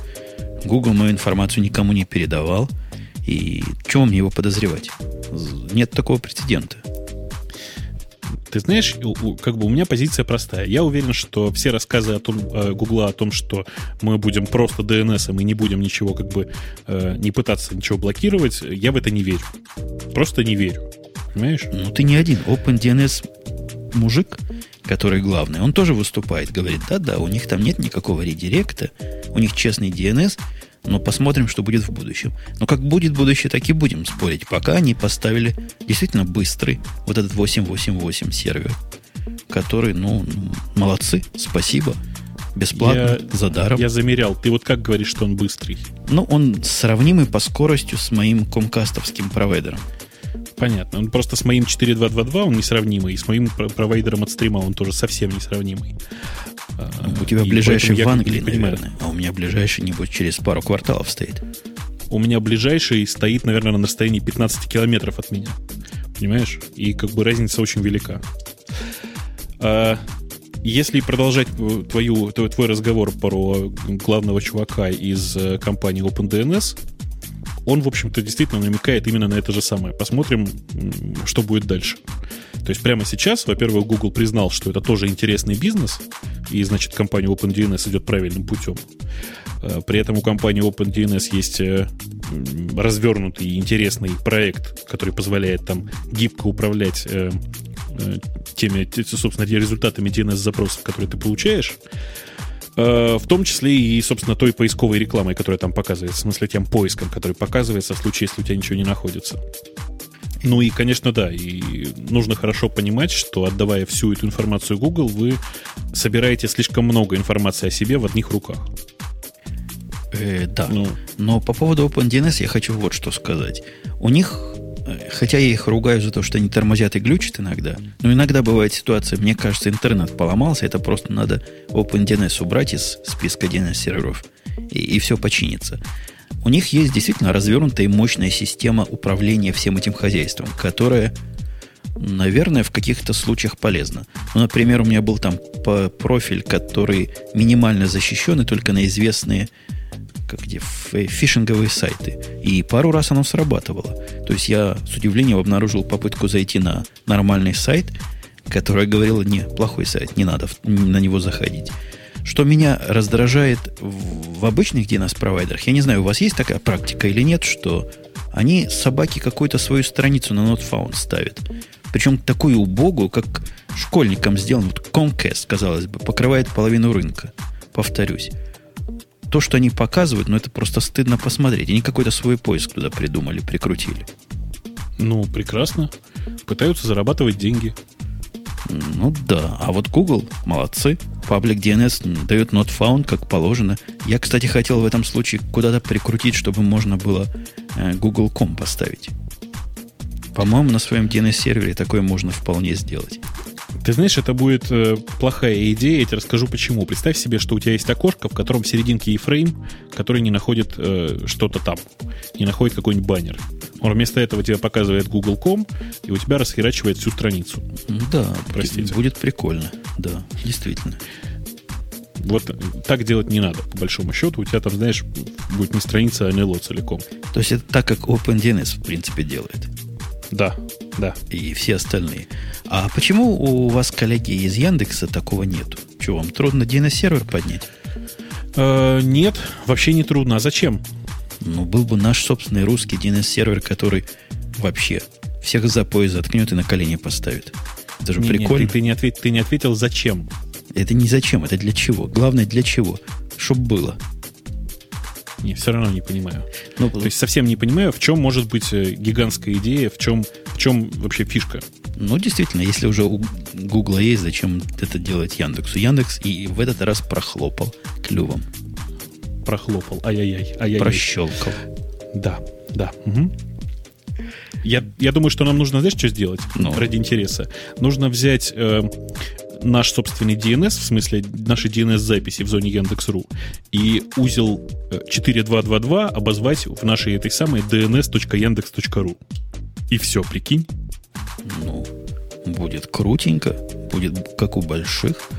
[SPEAKER 1] Google мою информацию никому не передавал. И чего мне его подозревать? Нет такого прецедента.
[SPEAKER 2] Ты знаешь, как бы у меня позиция простая. Я уверен, что все рассказы о том, э, Гугла о том, что мы будем просто DNS и не будем ничего как бы э, не пытаться ничего блокировать, я в это не верю. Просто не верю. Понимаешь?
[SPEAKER 1] Ну, ты не один. OpenDNS мужик, который главный, он тоже выступает, говорит, да-да, у них там нет никакого редиректа, у них честный DNS, но посмотрим, что будет в будущем. Но как будет будущее, так и будем спорить, пока они поставили действительно быстрый вот этот 888 сервер, который, ну, молодцы, спасибо, бесплатно, я, за даром.
[SPEAKER 2] Я замерял. Ты вот как говоришь, что он быстрый?
[SPEAKER 1] Ну, он сравнимый по скоростью с моим комкастовским провайдером.
[SPEAKER 2] Понятно. Он просто с моим 4.2.2.2 он несравнимый, и с моим провайдером от стрима он тоже совсем несравнимый.
[SPEAKER 1] У тебя и ближайший в Англии, наверное, а у меня ближайший, нибудь, через пару кварталов стоит.
[SPEAKER 2] У меня ближайший стоит, наверное, на расстоянии 15 километров от меня. Понимаешь? И как бы разница очень велика. А, если продолжать твою, твой разговор про главного чувака из э, компании OpenDNS, он, в общем-то, действительно намекает именно на это же самое. Посмотрим, что будет дальше. То есть прямо сейчас, во-первых, Google признал, что это тоже интересный бизнес, и, значит, компания OpenDNS идет правильным путем. Э, при этом у компании OpenDNS есть э, развернутый интересный проект, который позволяет там гибко управлять э, теми, собственно, результатами DNS-запросов, которые ты получаешь. Э, в том числе и, собственно, той поисковой рекламой, которая там показывается, в смысле тем поиском, который показывается в случае, если у тебя ничего не находится. Ну и, конечно, да, и нужно хорошо понимать, что отдавая всю эту информацию Google, вы собираете слишком много информации о себе в одних руках.
[SPEAKER 1] Э, да. Ну. Но по поводу OpenDNS я хочу вот что сказать. У них Хотя я их ругаю за то, что они тормозят и глючат иногда. Но иногда бывает ситуация, мне кажется, интернет поломался, это просто надо OpenDNS убрать из списка DNS-серверов, и, и все починится. У них есть действительно развернутая и мощная система управления всем этим хозяйством, которая, наверное, в каких-то случаях полезна. Ну, например, у меня был там профиль, который минимально защищен и только на известные как где, фишинговые сайты. И пару раз оно срабатывало. То есть я с удивлением обнаружил попытку зайти на нормальный сайт, который говорил, не, плохой сайт, не надо на него заходить. Что меня раздражает в, в обычных DNS-провайдерах, я не знаю, у вас есть такая практика или нет, что они собаки какую-то свою страницу на NotFound ставят. Причем такую убогую, как школьникам сделан. Вот Comcast, казалось бы, покрывает половину рынка. Повторюсь то, что они показывают, ну это просто стыдно посмотреть. Они какой-то свой поиск туда придумали, прикрутили.
[SPEAKER 2] Ну, прекрасно. Пытаются зарабатывать деньги.
[SPEAKER 1] Ну да, а вот Google молодцы. Public DNS дает not found, как положено. Я, кстати, хотел в этом случае куда-то прикрутить, чтобы можно было э, Google.com поставить. По-моему, на своем DNS-сервере такое можно вполне сделать.
[SPEAKER 2] Ты знаешь, это будет э, плохая идея, я тебе расскажу почему. Представь себе, что у тебя есть окошко, в котором в серединке iframe, который не находит э, что-то там, не находит какой-нибудь баннер. Он вместо этого тебе показывает google.com, и у тебя расхерачивает всю страницу.
[SPEAKER 1] Да, простите. Будет прикольно. Да, действительно.
[SPEAKER 2] Вот так делать не надо, по большому счету. У тебя там, знаешь, будет не страница, а NLO целиком.
[SPEAKER 1] То есть это так, как OpenDNS, в принципе, делает.
[SPEAKER 2] Да, да.
[SPEAKER 1] И все остальные. А почему у вас, коллеги из Яндекса, такого нету? Что, вам трудно DNS-сервер поднять?
[SPEAKER 2] Э, нет, вообще не трудно. А зачем?
[SPEAKER 1] Ну, был бы наш собственный русский DNS-сервер, который вообще всех за пояс заткнет и на колени поставит. Это же не, прикольно.
[SPEAKER 2] Нет, ты, ты, не ответ, ты не ответил, зачем.
[SPEAKER 1] Это не зачем, это для чего. Главное, для чего. Чтоб было.
[SPEAKER 2] Не, все равно не понимаю. Ну, То есть совсем не понимаю, в чем может быть э, гигантская идея, в чем, в чем вообще фишка.
[SPEAKER 1] Ну, действительно, если уже у Гугла есть, зачем это делать Яндексу? Яндекс и в этот раз прохлопал клювом.
[SPEAKER 2] Прохлопал, ай-яй-яй. ай-яй-яй.
[SPEAKER 1] Прощелкал.
[SPEAKER 2] Да, да. Угу. Я, я думаю, что нам нужно, знаешь, что сделать? Ну. Ради интереса. Нужно взять э, наш собственный DNS, в смысле наши DNS-записи в зоне Яндекс.ру, и узел 4222 э, обозвать в нашей этой самой dns.yandex.ru. И все, прикинь.
[SPEAKER 1] Ну, будет крутенько, будет как у больших.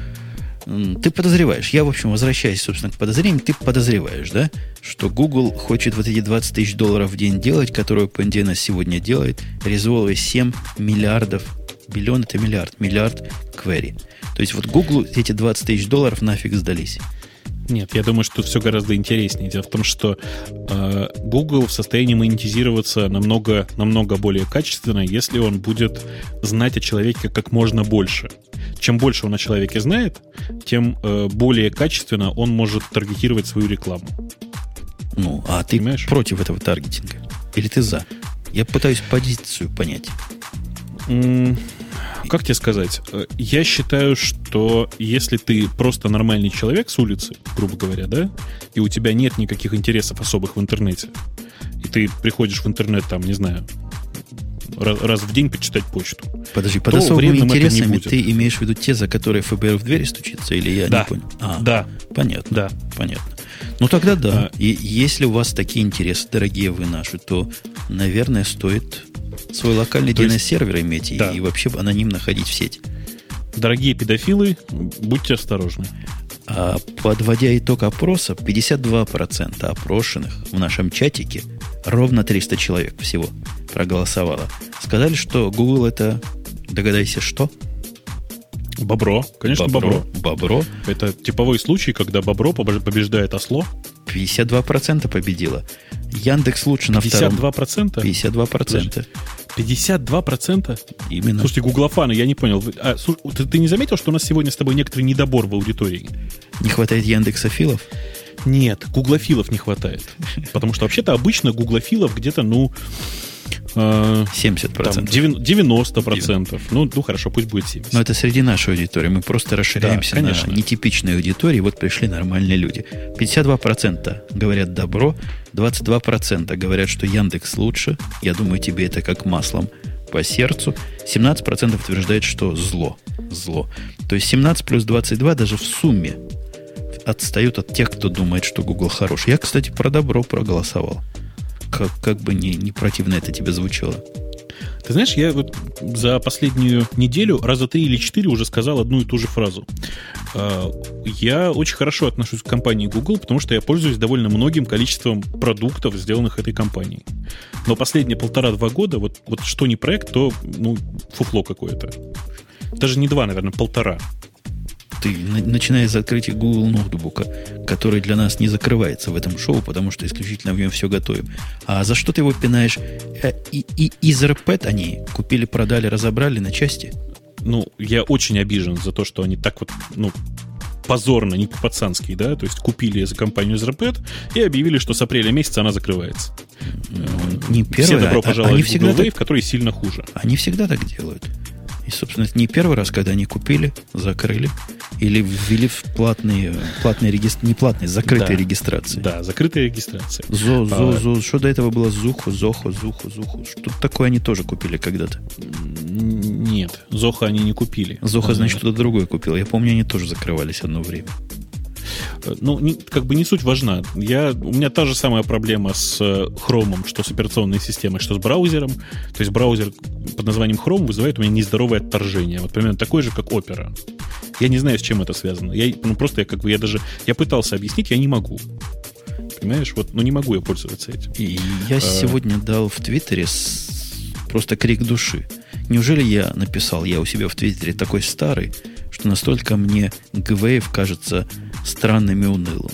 [SPEAKER 1] Ты подозреваешь, я, в общем, возвращаясь, собственно, к подозрениям, ты подозреваешь, да, что Google хочет вот эти 20 тысяч долларов в день делать, которую PNDNS сегодня делает, резолвой 7 миллиардов, биллион это миллиард, миллиард query. То есть вот Google эти 20 тысяч долларов нафиг сдались.
[SPEAKER 2] Нет, я думаю, что все гораздо интереснее. Дело в том, что э, Google в состоянии монетизироваться намного, намного более качественно, если он будет знать о человеке как можно больше. Чем больше он о человеке знает, тем э, более качественно он может таргетировать свою рекламу.
[SPEAKER 1] Ну, а ты Понимаешь? против этого таргетинга? Или ты за? Я пытаюсь позицию понять.
[SPEAKER 2] Как тебе сказать? Э, я считаю, что если ты просто нормальный человек с улицы, грубо говоря, да, и у тебя нет никаких интересов особых в интернете, и ты приходишь в интернет, там, не знаю, раз в день почитать почту.
[SPEAKER 1] Подожди, под особыми интересами ты имеешь в виду те, за которые ФБР в двери стучится, или я
[SPEAKER 2] да.
[SPEAKER 1] не понял?
[SPEAKER 2] А, да.
[SPEAKER 1] Понятно. Да. Понятно. Ну тогда да. А, и если у вас такие интересы, дорогие вы наши, то, наверное, стоит свой локальный DNS-сервер иметь да. и, и вообще анонимно ходить в сеть.
[SPEAKER 2] Дорогие педофилы, будьте осторожны.
[SPEAKER 1] А подводя итог опроса, 52% опрошенных в нашем чатике, ровно 300 человек всего проголосовало, сказали, что Google это, догадайся, что?
[SPEAKER 2] Бобро, конечно, бобро.
[SPEAKER 1] Бобро. бобро.
[SPEAKER 2] Это типовой случай, когда бобро побеждает осло.
[SPEAKER 1] 52% победило. Яндекс лучше 52%? на втором. 52%?
[SPEAKER 2] 52%?
[SPEAKER 1] Именно.
[SPEAKER 2] Слушайте, гуглофаны, я не понял. А, слушай, ты, ты не заметил, что у нас сегодня с тобой некоторый недобор в аудитории?
[SPEAKER 1] Не хватает Яндексофилов?
[SPEAKER 2] Нет, гуглофилов не хватает. Потому что вообще-то обычно гуглофилов где-то, ну,
[SPEAKER 1] 70%.
[SPEAKER 2] Там 90%. процентов. Ну, ну, хорошо, пусть будет 70%.
[SPEAKER 1] Но это среди нашей аудитории. Мы просто расширяемся
[SPEAKER 2] да, конечно.
[SPEAKER 1] на нетипичные аудитории. Вот пришли нормальные люди. 52% говорят добро, 22% говорят, что Яндекс лучше. Я думаю, тебе это как маслом по сердцу. 17% утверждает, что зло. Зло. То есть 17 плюс 22 даже в сумме отстают от тех, кто думает, что Google хорош. Я, кстати, про добро проголосовал. Как, как бы не, не противно это тебе звучало.
[SPEAKER 2] Ты знаешь, я вот за последнюю неделю раза три или четыре уже сказал одну и ту же фразу. А, я очень хорошо отношусь к компании Google, потому что я пользуюсь довольно многим количеством продуктов, сделанных этой компанией. Но последние полтора-два года, вот, вот что не проект, то ну, фуфло какое-то. Даже не два, наверное, полтора
[SPEAKER 1] ты, начиная с открытия Google ноутбука, который для нас не закрывается в этом шоу, потому что исключительно в нем все готовим. А за что ты его пинаешь? Э, и, и Etherpad они купили, продали, разобрали на части?
[SPEAKER 2] Ну, я очень обижен за то, что они так вот, ну, позорно, не по-пацански, да, то есть купили за компанию Etherpad и объявили, что с апреля месяца она закрывается.
[SPEAKER 1] Ну, не первое,
[SPEAKER 2] Все добро
[SPEAKER 1] а,
[SPEAKER 2] пожаловать
[SPEAKER 1] они
[SPEAKER 2] в
[SPEAKER 1] всегда
[SPEAKER 2] Google Wave,
[SPEAKER 1] так,
[SPEAKER 2] который сильно хуже.
[SPEAKER 1] Они всегда так делают. И, собственно, это не первый раз, когда они купили, закрыли, или ввели в платные, платные регистр... не платные, закрытые
[SPEAKER 2] Да.
[SPEAKER 1] регистрации.
[SPEAKER 2] Да, закрытая регистрация.
[SPEAKER 1] Зо, зо,
[SPEAKER 2] А.
[SPEAKER 1] зо. Что до этого было Зуху, Зоху, Зуху, Зуху? Что такое они тоже купили когда-то?
[SPEAKER 2] Нет, Зоха они не купили.
[SPEAKER 1] Зоха,
[SPEAKER 2] А,
[SPEAKER 1] значит, что-то другое купил. Я помню, они тоже закрывались одно время.
[SPEAKER 2] Ну, не- как бы не суть важна. Я, у меня та же самая проблема с э, Chrome, что с операционной системой, что с браузером. То есть браузер под названием Chrome вызывает у меня нездоровое отторжение. Вот примерно такое же, как Opera. Я не знаю, с чем это связано. Я, ну, просто я как бы, я даже, я пытался объяснить, я не могу. Понимаешь, вот, ну не могу я пользоваться этим.
[SPEAKER 1] И я сегодня дал в Твиттере с- просто крик души. Неужели я написал, я у себя в Твиттере такой старый, что настолько мне ГВФ кажется странным и унылым?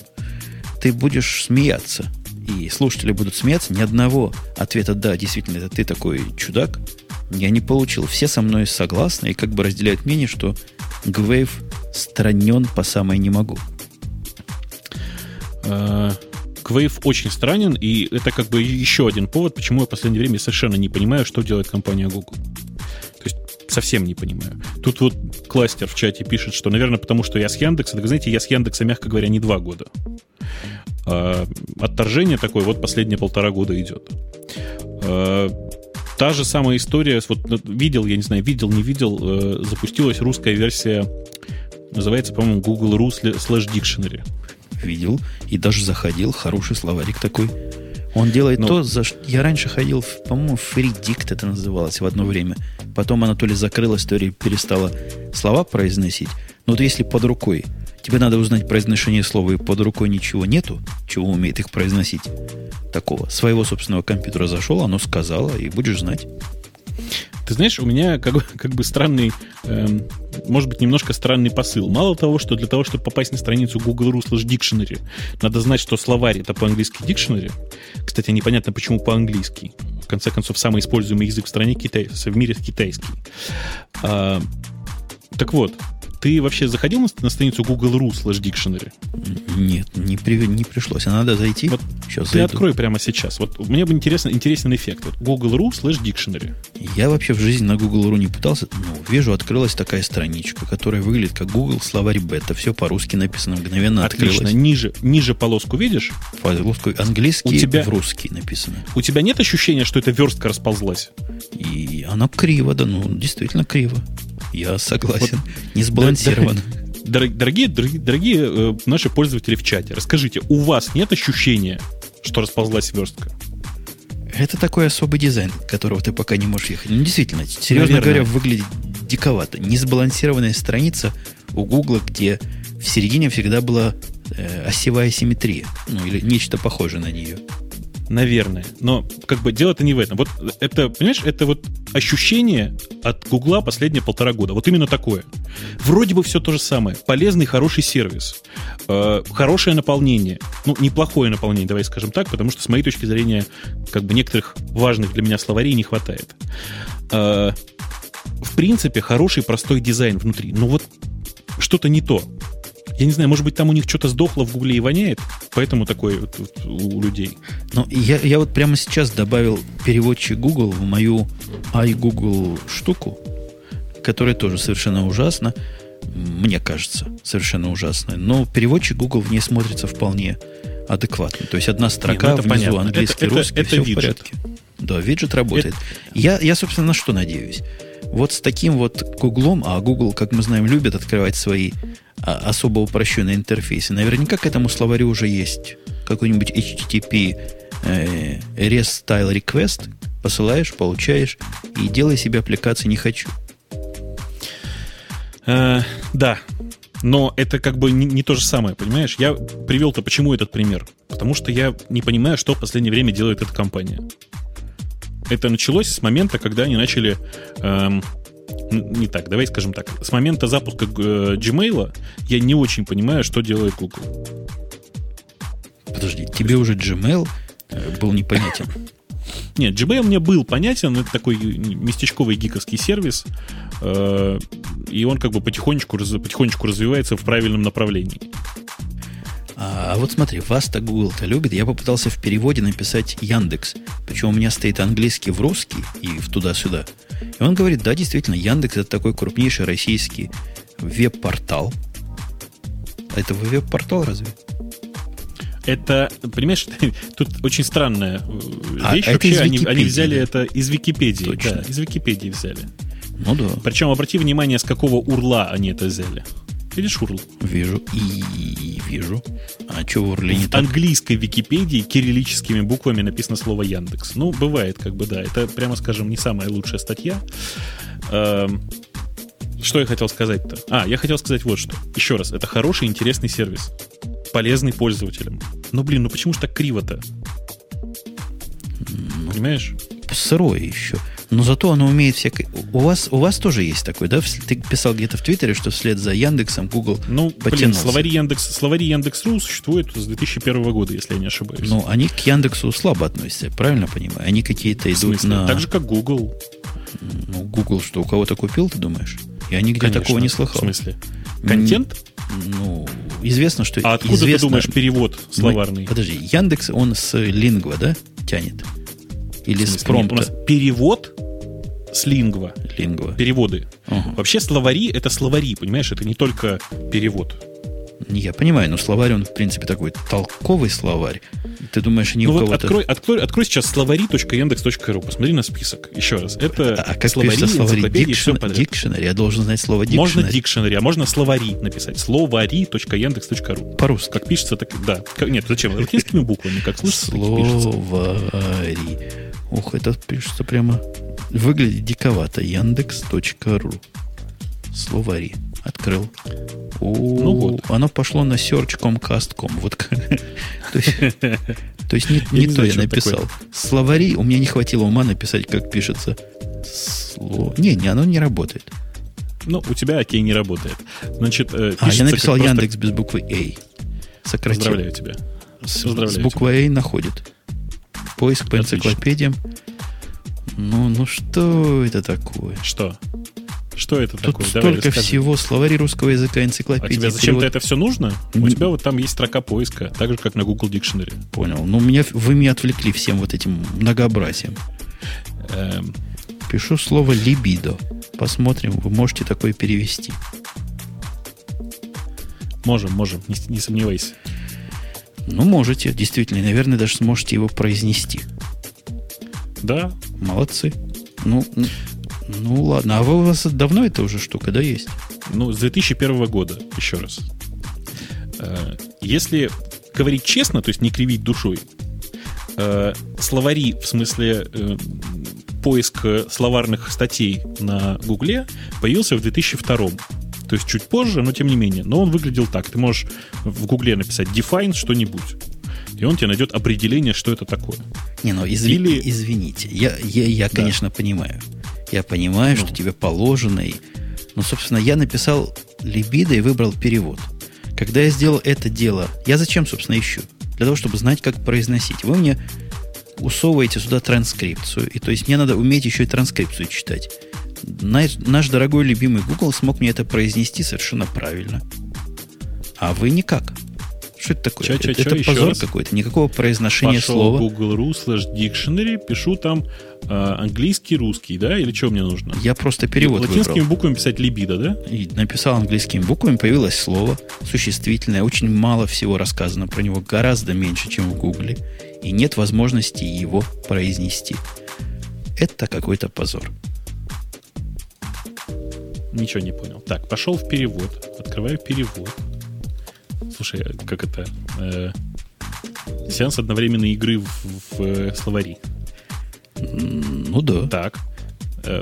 [SPEAKER 1] Ты будешь смеяться, и слушатели будут смеяться, ни одного ответа «да, действительно, это ты такой чудак» я не получил. Все со мной согласны и как бы разделяют мнение, что ГВФ странен по самой не могу.
[SPEAKER 2] Э, Quave очень странен, и это как бы еще один повод, почему я в последнее время совершенно не понимаю, что делает компания Google. То есть совсем не понимаю. Тут вот кластер в чате пишет, что, наверное, потому что я с Яндекса. Так знаете, я с Яндекса, мягко говоря, не два года. А, отторжение такое вот последние полтора года идет. А, та же самая история, вот видел, я не знаю, видел, не видел, э, запустилась русская версия, называется, по-моему, Google.ru slash Dictionary.
[SPEAKER 1] видел и даже заходил. Хороший словарик такой. Он делает
[SPEAKER 2] Ну.
[SPEAKER 1] то, за что... Я раньше ходил, в, по-моему, Фридикт это называлось в одно время. Потом она то ли закрылась, то ли перестала слова произносить. Но вот если под рукой тебе надо узнать произношение слова, и под рукой ничего нету, чего умеет их произносить, такого, своего собственного компьютера зашел, оно сказала, и будешь знать.
[SPEAKER 2] Ты знаешь, у меня как, как бы странный, эм, может быть, немножко странный посыл. Мало того, что для того, чтобы попасть на страницу Google.ru slash Dictionary, надо знать, что словарь это по-английски Dictionary. Кстати, непонятно, почему по-английски. В конце концов, самый используемый язык в стране китай, в мире китайский. А, так вот, ты вообще заходил на, на страницу Google.ru slash Dictionary?
[SPEAKER 1] Нет, не, при- не пришлось. А надо зайти.
[SPEAKER 2] Вот
[SPEAKER 1] Сейчас
[SPEAKER 2] Ты
[SPEAKER 1] зайду.
[SPEAKER 2] открой прямо сейчас. Вот мне бы интересно, интересен эффект. Вот Google.ru slash Dictionary.
[SPEAKER 1] Я вообще в жизни на Google.ru не пытался. Ну, вижу, открылась такая страничка, которая выглядит как Google словарь бета. Все по-русски написано, мгновенно
[SPEAKER 2] Отлично.
[SPEAKER 1] открылось.
[SPEAKER 2] Ниже, ниже полоску видишь?
[SPEAKER 1] По-русски, английский
[SPEAKER 2] У тебя-
[SPEAKER 1] в русский написано.
[SPEAKER 2] У тебя нет ощущения, что эта верстка расползлась?
[SPEAKER 1] И оно криво, да, ну, действительно криво. Я согласен. Не сбалансировано.
[SPEAKER 2] Дор- Дорогие, дорогие, дорогие э, наши пользователи в чате, расскажите, у вас нет ощущения, что расползлась верстка?
[SPEAKER 1] Это такой особый дизайн, которого ты пока не можешь ехать. Ну, действительно, серьезно
[SPEAKER 2] Наверное.
[SPEAKER 1] говоря, выглядит диковато. Несбалансированная страница у Гугла, где в середине всегда была э, осевая симметрия. Ну, или нечто похожее на нее.
[SPEAKER 2] Наверное. Но как бы дело-то не в этом. Вот это, понимаешь, это вот ощущение от Гугла последние полтора года. Вот именно такое. Вроде бы все то же самое. Полезный, хороший сервис. Э, хорошее наполнение. Ну, неплохое наполнение, давай скажем так, потому что с моей точки зрения как бы некоторых важных для меня словарей не хватает. Э, в принципе, хороший, простой дизайн внутри. Но вот что-то не то. Я не знаю, может быть, там у них что-то сдохло в Гугле и воняет? Поэтому такое вот, вот у людей.
[SPEAKER 1] Ну, я, я вот прямо сейчас добавил переводчик Google в мою iGoogle штуку, которая тоже совершенно ужасна. Мне кажется, совершенно ужасная. Но переводчик Google в ней смотрится вполне адекватно. То есть одна строка Не, ну внизу понятно. английский, это, русский, это, это все виджет. в порядке. Да, виджет работает. Это... Я, я, собственно, на что надеюсь? Вот с таким вот Гуглом, а Google, как мы знаем, любит открывать свои особо упрощенные интерфейсы. Наверняка к этому словарю уже есть какой-нибудь HTTP э, REST Style Request. Посылаешь, получаешь и делай себе аппликации не хочу.
[SPEAKER 2] Э, да, но это как бы не, не то же самое, понимаешь? Я привел-то почему этот пример? Потому что я не понимаю, что в последнее время делает эта компания. Это началось с момента, когда они начали эм, не так, давай скажем так. С момента запуска э, Gmail я не очень понимаю, что делает Google.
[SPEAKER 1] Подожди, тебе уже Gmail э, был непонятен.
[SPEAKER 2] Нет, Gmail мне был понятен, это такой местечковый гиковский сервис, э, и он как бы потихонечку, потихонечку развивается в правильном направлении.
[SPEAKER 1] А, а вот смотри, вас-то Google-то любит. Я попытался в переводе написать Яндекс. Причем у меня стоит английский в русский и в туда-сюда. И он говорит, да, действительно, Яндекс это такой крупнейший российский веб-портал. Это веб-портал разве?
[SPEAKER 2] Это, понимаешь, тут очень странная э, а, вещь. Вообще, они, они взяли это из Википедии. Точно. Да, из Википедии взяли.
[SPEAKER 1] Ну да.
[SPEAKER 2] Причем обрати внимание, с какого урла они это взяли. Видишь URL?
[SPEAKER 1] Вижу. И вижу. А что в URL
[SPEAKER 2] не В так? английской Википедии кириллическими буквами написано слово Яндекс. Ну, бывает, как бы, да. Это, прямо скажем, не самая лучшая статья. Эм, что я хотел сказать-то? А, я хотел сказать вот что. Еще раз, это хороший, интересный сервис. Полезный пользователям. Ну, блин, ну почему же так криво-то? Ну, Понимаешь?
[SPEAKER 1] Сырое еще. Но зато оно умеет всякое... У вас, у вас тоже есть такой, да? Ты писал где-то в Твиттере, что вслед за Яндексом Google
[SPEAKER 2] Ну, блин, словари, Яндекс, словари Яндекс.ру существуют с 2001 года, если я не ошибаюсь.
[SPEAKER 1] Ну, они к Яндексу слабо относятся, правильно понимаю? Они какие-то идут на...
[SPEAKER 2] Так же, как Google.
[SPEAKER 1] Ну, Google что, у кого-то купил, ты думаешь? Я нигде Конечно. такого не слыхал.
[SPEAKER 2] В смысле? Контент?
[SPEAKER 1] Ну, известно, что...
[SPEAKER 2] А откуда
[SPEAKER 1] известно,
[SPEAKER 2] ты думаешь перевод словарный? Мы,
[SPEAKER 1] подожди, Яндекс, он с лингва, да, тянет? Или с промпта?
[SPEAKER 2] у нас перевод с лингва.
[SPEAKER 1] Лингва.
[SPEAKER 2] Переводы. Угу. Вообще словари — это словари, понимаешь? Это не только перевод.
[SPEAKER 1] Я понимаю, но словарь, он, в принципе, такой толковый словарь. Ты думаешь, они
[SPEAKER 2] ну
[SPEAKER 1] у
[SPEAKER 2] вот
[SPEAKER 1] кого-то...
[SPEAKER 2] Открой, открой, открой сейчас словари.яндекс.ру, посмотри на список. Еще раз. Это
[SPEAKER 1] а, а как словари, словари? Дикшн... Дикшнери, я должен знать слово дикшнери.
[SPEAKER 2] Можно дикшнери, а можно словари написать. Словари.яндекс.ру.
[SPEAKER 1] По-русски.
[SPEAKER 2] Как пишется, так... Да. Нет, зачем? Латинскими буквами, как слышится,
[SPEAKER 1] Словари. Ух, это пишется прямо Выглядит диковато. Яндекс.ру. Словари. Открыл. О, ну вот. Оно пошло на search.com.cast.com. Вот то есть, то есть не, не, не то я написал. Словари, у меня не хватило ума написать, как пишется. Не, не, оно не работает.
[SPEAKER 2] Ну, у тебя окей не работает. Значит,
[SPEAKER 1] э, а, я написал Яндекс без буквы А.
[SPEAKER 2] Сократил. Поздравляю тебя.
[SPEAKER 1] Поздравляю с буквой А находит. Поиск по Отлично. энциклопедиям. Ну, ну что это такое?
[SPEAKER 2] Что? Что это
[SPEAKER 1] Тут
[SPEAKER 2] такое?
[SPEAKER 1] Давай столько расскажи. всего, словари русского языка, энциклопедии.
[SPEAKER 2] А тебе зачем-то это все нужно? У тебя вот там есть строка поиска, так же, как на Google Dictionary.
[SPEAKER 1] Понял. Ну, меня, вы меня отвлекли всем вот этим многообразием. Эм. Пишу слово «либидо». Посмотрим, вы можете такое перевести.
[SPEAKER 2] Можем, можем, не, не сомневайся.
[SPEAKER 1] Ну, можете, действительно. Наверное, даже сможете его произнести.
[SPEAKER 2] Да.
[SPEAKER 1] Молодцы. Ну, ну ладно. А вы, у вас давно эта уже штука, да, есть?
[SPEAKER 2] Ну, с 2001 года, еще раз. Э, если говорить честно, то есть не кривить душой, э, словари, в смысле э, поиск словарных статей на Гугле появился в 2002 то есть чуть позже, но тем не менее. Но он выглядел так. Ты можешь в Гугле написать define что-нибудь и он тебе найдет определение, что это такое.
[SPEAKER 1] Не, ну изв... Или... извините, я, я, я да. конечно, понимаю. Я понимаю, ну. что тебе положено. И... Но, собственно, я написал либидо и выбрал перевод. Когда я сделал это дело, я зачем, собственно, ищу? Для того, чтобы знать, как произносить. Вы мне усовываете сюда транскрипцию. И то есть мне надо уметь еще и транскрипцию читать. Наш, наш дорогой любимый Google смог мне это произнести совершенно правильно. А вы никак. Что это такое?
[SPEAKER 2] Ча, ча,
[SPEAKER 1] это
[SPEAKER 2] ча,
[SPEAKER 1] это
[SPEAKER 2] еще
[SPEAKER 1] позор какой-то. Никакого произношения
[SPEAKER 2] Пошел
[SPEAKER 1] слова.
[SPEAKER 2] Google.ru slash dictionary, пишу там э, английский, русский, да? Или что мне нужно?
[SPEAKER 1] Я просто перевод
[SPEAKER 2] Латинскими
[SPEAKER 1] выбрал.
[SPEAKER 2] буквами писать либидо, да?
[SPEAKER 1] И написал английскими буквами, появилось слово существительное. Очень мало всего рассказано про него, гораздо меньше, чем в Гугле. И нет возможности его произнести. Это какой-то позор.
[SPEAKER 2] Ничего не понял. Так, пошел в перевод. Открываю перевод. Слушай, как это? Э, сеанс одновременной игры в, в, э, словари.
[SPEAKER 1] Ну да.
[SPEAKER 2] Так.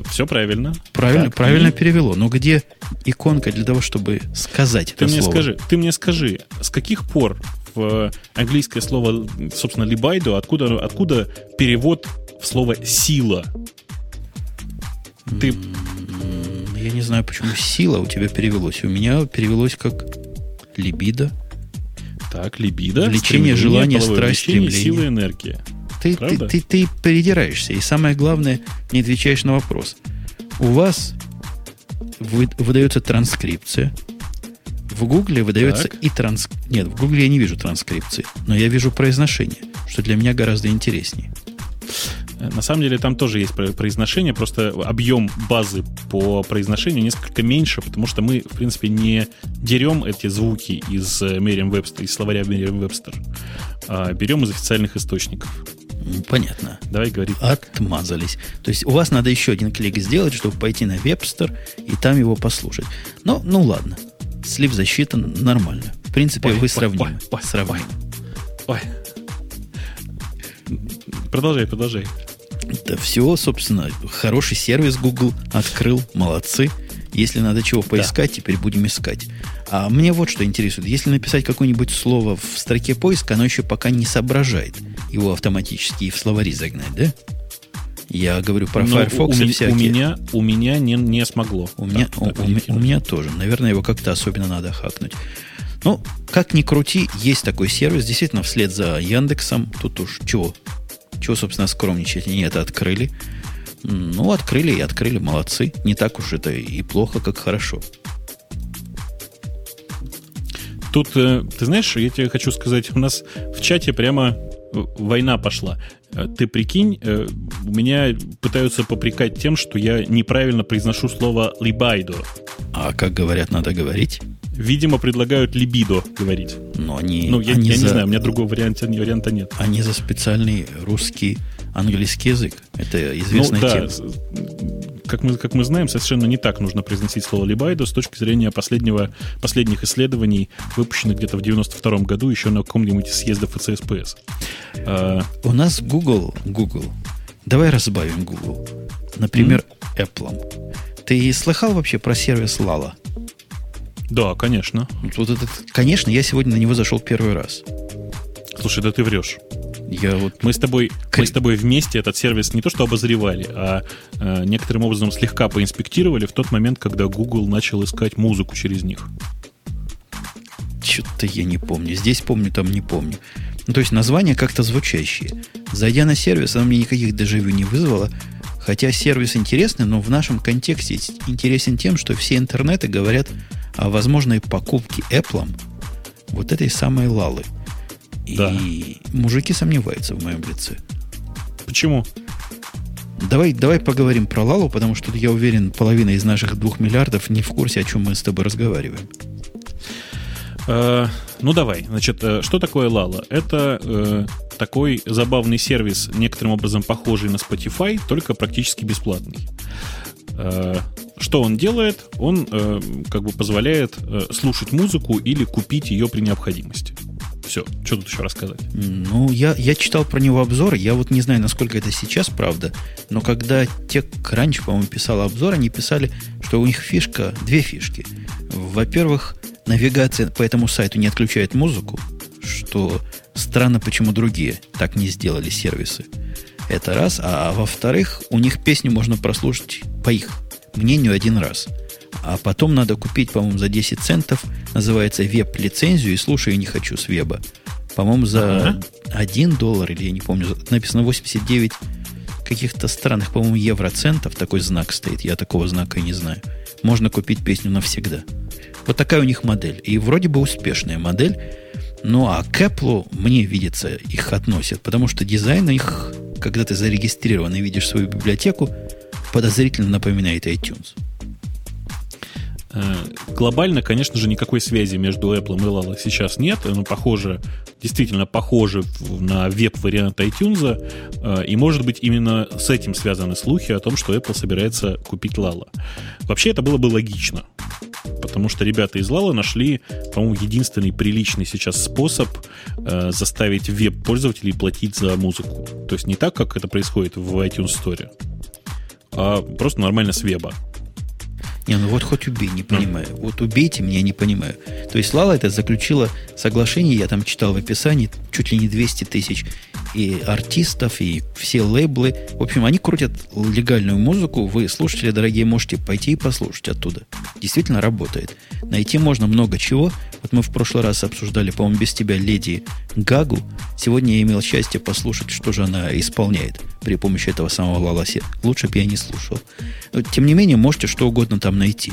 [SPEAKER 2] все правильно.
[SPEAKER 1] Правильно,
[SPEAKER 2] Так,
[SPEAKER 1] правильно
[SPEAKER 2] и
[SPEAKER 1] перевело. Но где иконка для того, чтобы сказать
[SPEAKER 2] Ты
[SPEAKER 1] это
[SPEAKER 2] мне
[SPEAKER 1] слово?
[SPEAKER 2] скажи, ты мне скажи, с каких пор в английское слово, собственно, либайдо, откуда, откуда перевод в слово сила? Ты
[SPEAKER 1] Я не знаю, почему сила у тебя перевелось. У меня перевелось как либидо.
[SPEAKER 2] так, либидо, стремление,
[SPEAKER 1] желание, страсть, стремление.
[SPEAKER 2] сила, энергия.
[SPEAKER 1] Ты, ты, ты, ты передираешься. И самое главное, не отвечаешь на вопрос. У вас вы- выдается транскрипция. В Гугле выдается
[SPEAKER 2] Так.
[SPEAKER 1] и транс... Нет, в Гугле я не вижу транскрипции, но я вижу произношение, что для меня гораздо интереснее.
[SPEAKER 2] Э, На самом деле там тоже есть про- произношение, просто объем базы по произношению несколько меньше, потому что мы, в принципе, не дерем эти звуки из Merriam-Webster, из словаря Merriam-Webster, а берем из официальных источников.
[SPEAKER 1] Понятно.
[SPEAKER 2] Давай говорить.
[SPEAKER 1] Отмазались. То есть у вас надо еще один клик сделать, чтобы пойти на Webster и там его послушать. Но, ну ладно. Слив засчитан нормально. В принципе,
[SPEAKER 2] Ой,
[SPEAKER 1] вы
[SPEAKER 2] ой,
[SPEAKER 1] сравнимы.
[SPEAKER 2] ой, ой,
[SPEAKER 1] Сравнимы.
[SPEAKER 2] Ой. Продолжай, продолжай.
[SPEAKER 1] Да все, собственно, хороший сервис Google открыл, молодцы. Если надо чего поискать, теперь будем искать. А мне вот что интересует. Если написать какое-нибудь слово в строке поиска, оно еще пока не соображает его автоматически и в словари загнать, да? Я говорю про
[SPEAKER 2] Но
[SPEAKER 1] Firefox
[SPEAKER 2] у,
[SPEAKER 1] и всякие.
[SPEAKER 2] у меня, у меня не, не смогло.
[SPEAKER 1] У меня,
[SPEAKER 2] Так,
[SPEAKER 1] у,
[SPEAKER 2] так
[SPEAKER 1] у у
[SPEAKER 2] ориентироваться.
[SPEAKER 1] меня тоже. Наверное, его как-то особенно надо хакнуть. Ну, как ни крути, есть такой сервис. Действительно, вслед за Яндексом. Тут уж чего? Чего, собственно, скромничать? Они это открыли. Ну, открыли и открыли. Молодцы. Не так уж это и плохо, как хорошо.
[SPEAKER 2] Тут, э, ты знаешь, я тебе хочу сказать, у нас в чате прямо война пошла. Э, Ты прикинь, э, меня пытаются попрекать тем, что я неправильно произношу слово «либайдо».
[SPEAKER 1] А как говорят, надо говорить.
[SPEAKER 2] Видимо, предлагают «либидо» говорить.
[SPEAKER 1] Но они,
[SPEAKER 2] Ну, я,
[SPEAKER 1] они
[SPEAKER 2] я
[SPEAKER 1] за,
[SPEAKER 2] не знаю, у меня другого варианта, варианта нет.
[SPEAKER 1] Они за специальный русский английский язык. Это известная
[SPEAKER 2] ну, да,
[SPEAKER 1] тема.
[SPEAKER 2] как мы, как мы знаем, совершенно не так нужно произносить слово «либайдо» с точки зрения последнего, последних исследований, выпущенных где-то в 92 году еще на каком-нибудь из съездов ФЦСПС. А,
[SPEAKER 1] У нас Google, Google. Давай разбавим Google. Например, Apple. Ты слыхал вообще про сервис Lala?
[SPEAKER 2] Да, конечно.
[SPEAKER 1] Вот, этот, конечно, я сегодня на него зашел первый раз.
[SPEAKER 2] Слушай, да ты врешь.
[SPEAKER 1] Я вот
[SPEAKER 2] Мы с тобой,
[SPEAKER 1] Кри-
[SPEAKER 2] мы с тобой вместе этот сервис не то что обозревали, а э, некоторым образом слегка поинспектировали в тот момент, когда Google начал искать музыку через них.
[SPEAKER 1] что-то я не помню. Здесь помню, там не помню. Ну, то есть название как-то звучащее. Зайдя на сервис, оно мне никаких дежавю не вызвало. Хотя сервис интересный, но в нашем контексте интересен тем, что все интернеты говорят о возможной покупке Apple вот этой самой Лалы. И
[SPEAKER 2] Да.
[SPEAKER 1] мужики сомневаются в моем лице.
[SPEAKER 2] Почему?
[SPEAKER 1] Давай, давай поговорим про Лалу, потому что я уверен, половина из наших двух миллиардов не в курсе, о чем мы с тобой разговариваем.
[SPEAKER 2] Э, ну давай, значит, э, что такое Lala? Это э, такой забавный сервис, некоторым образом похожий на Spotify, только практически бесплатный. Э, что он делает? Он э, как бы позволяет э, слушать музыку или купить ее при необходимости. Все, что тут еще рассказать?
[SPEAKER 1] Ну, я, я читал про него обзоры. Я вот не знаю, насколько это сейчас правда. Но когда TechCrunch, по-моему, писал обзор, они писали, что у них фишка, две фишки. Во-первых, навигация по этому сайту не отключает музыку, что странно, почему другие так не сделали сервисы. Это раз. А во-вторых, у них песню можно прослушать по их мнению один раз. А потом надо купить, по-моему, за 10 центов, называется веб-лицензию, и слушаю не хочу с веба. По-моему, за
[SPEAKER 2] Ага.
[SPEAKER 1] 1 доллар, или я не помню, написано 89 каких-то странных, по-моему, евроцентов, такой знак стоит, я такого знака и не знаю. Можно купить песню навсегда. Вот такая у них модель. И вроде бы успешная модель. Ну, а к Apple, мне видится, их относят, потому что дизайн их, когда ты зарегистрирован и видишь свою библиотеку, подозрительно напоминает iTunes.
[SPEAKER 2] Э, глобально, конечно же, никакой связи между Apple и Lala сейчас нет. Оно похоже, действительно похоже на веб-вариант iTunes. Э, и, может быть, именно с этим связаны слухи о том, что Apple собирается купить Lala. Вообще, это было бы логично. Потому что ребята из Lala нашли, по-моему, единственный приличный сейчас способ э, заставить веб-пользователей платить за музыку. То есть не так, как это происходит в iTunes Store, а просто нормально с веба.
[SPEAKER 1] Не, ну вот хоть убей, не понимаю. Mm. Вот убейте меня, не понимаю. То есть Лала это заключила соглашение, я там читал в описании, чуть ли не 200 тысяч и артистов, и все лейблы. В общем, они крутят легальную музыку. Вы, слушатели дорогие, можете пойти и послушать оттуда. Действительно работает. Найти можно много чего. Вот мы в прошлый раз обсуждали, по-моему, без тебя леди Гагу. Сегодня я имел счастье послушать, что же она исполняет при помощи этого самого Лаласи. Лучше бы я не слушал. Но, тем не менее, можете что угодно там найти.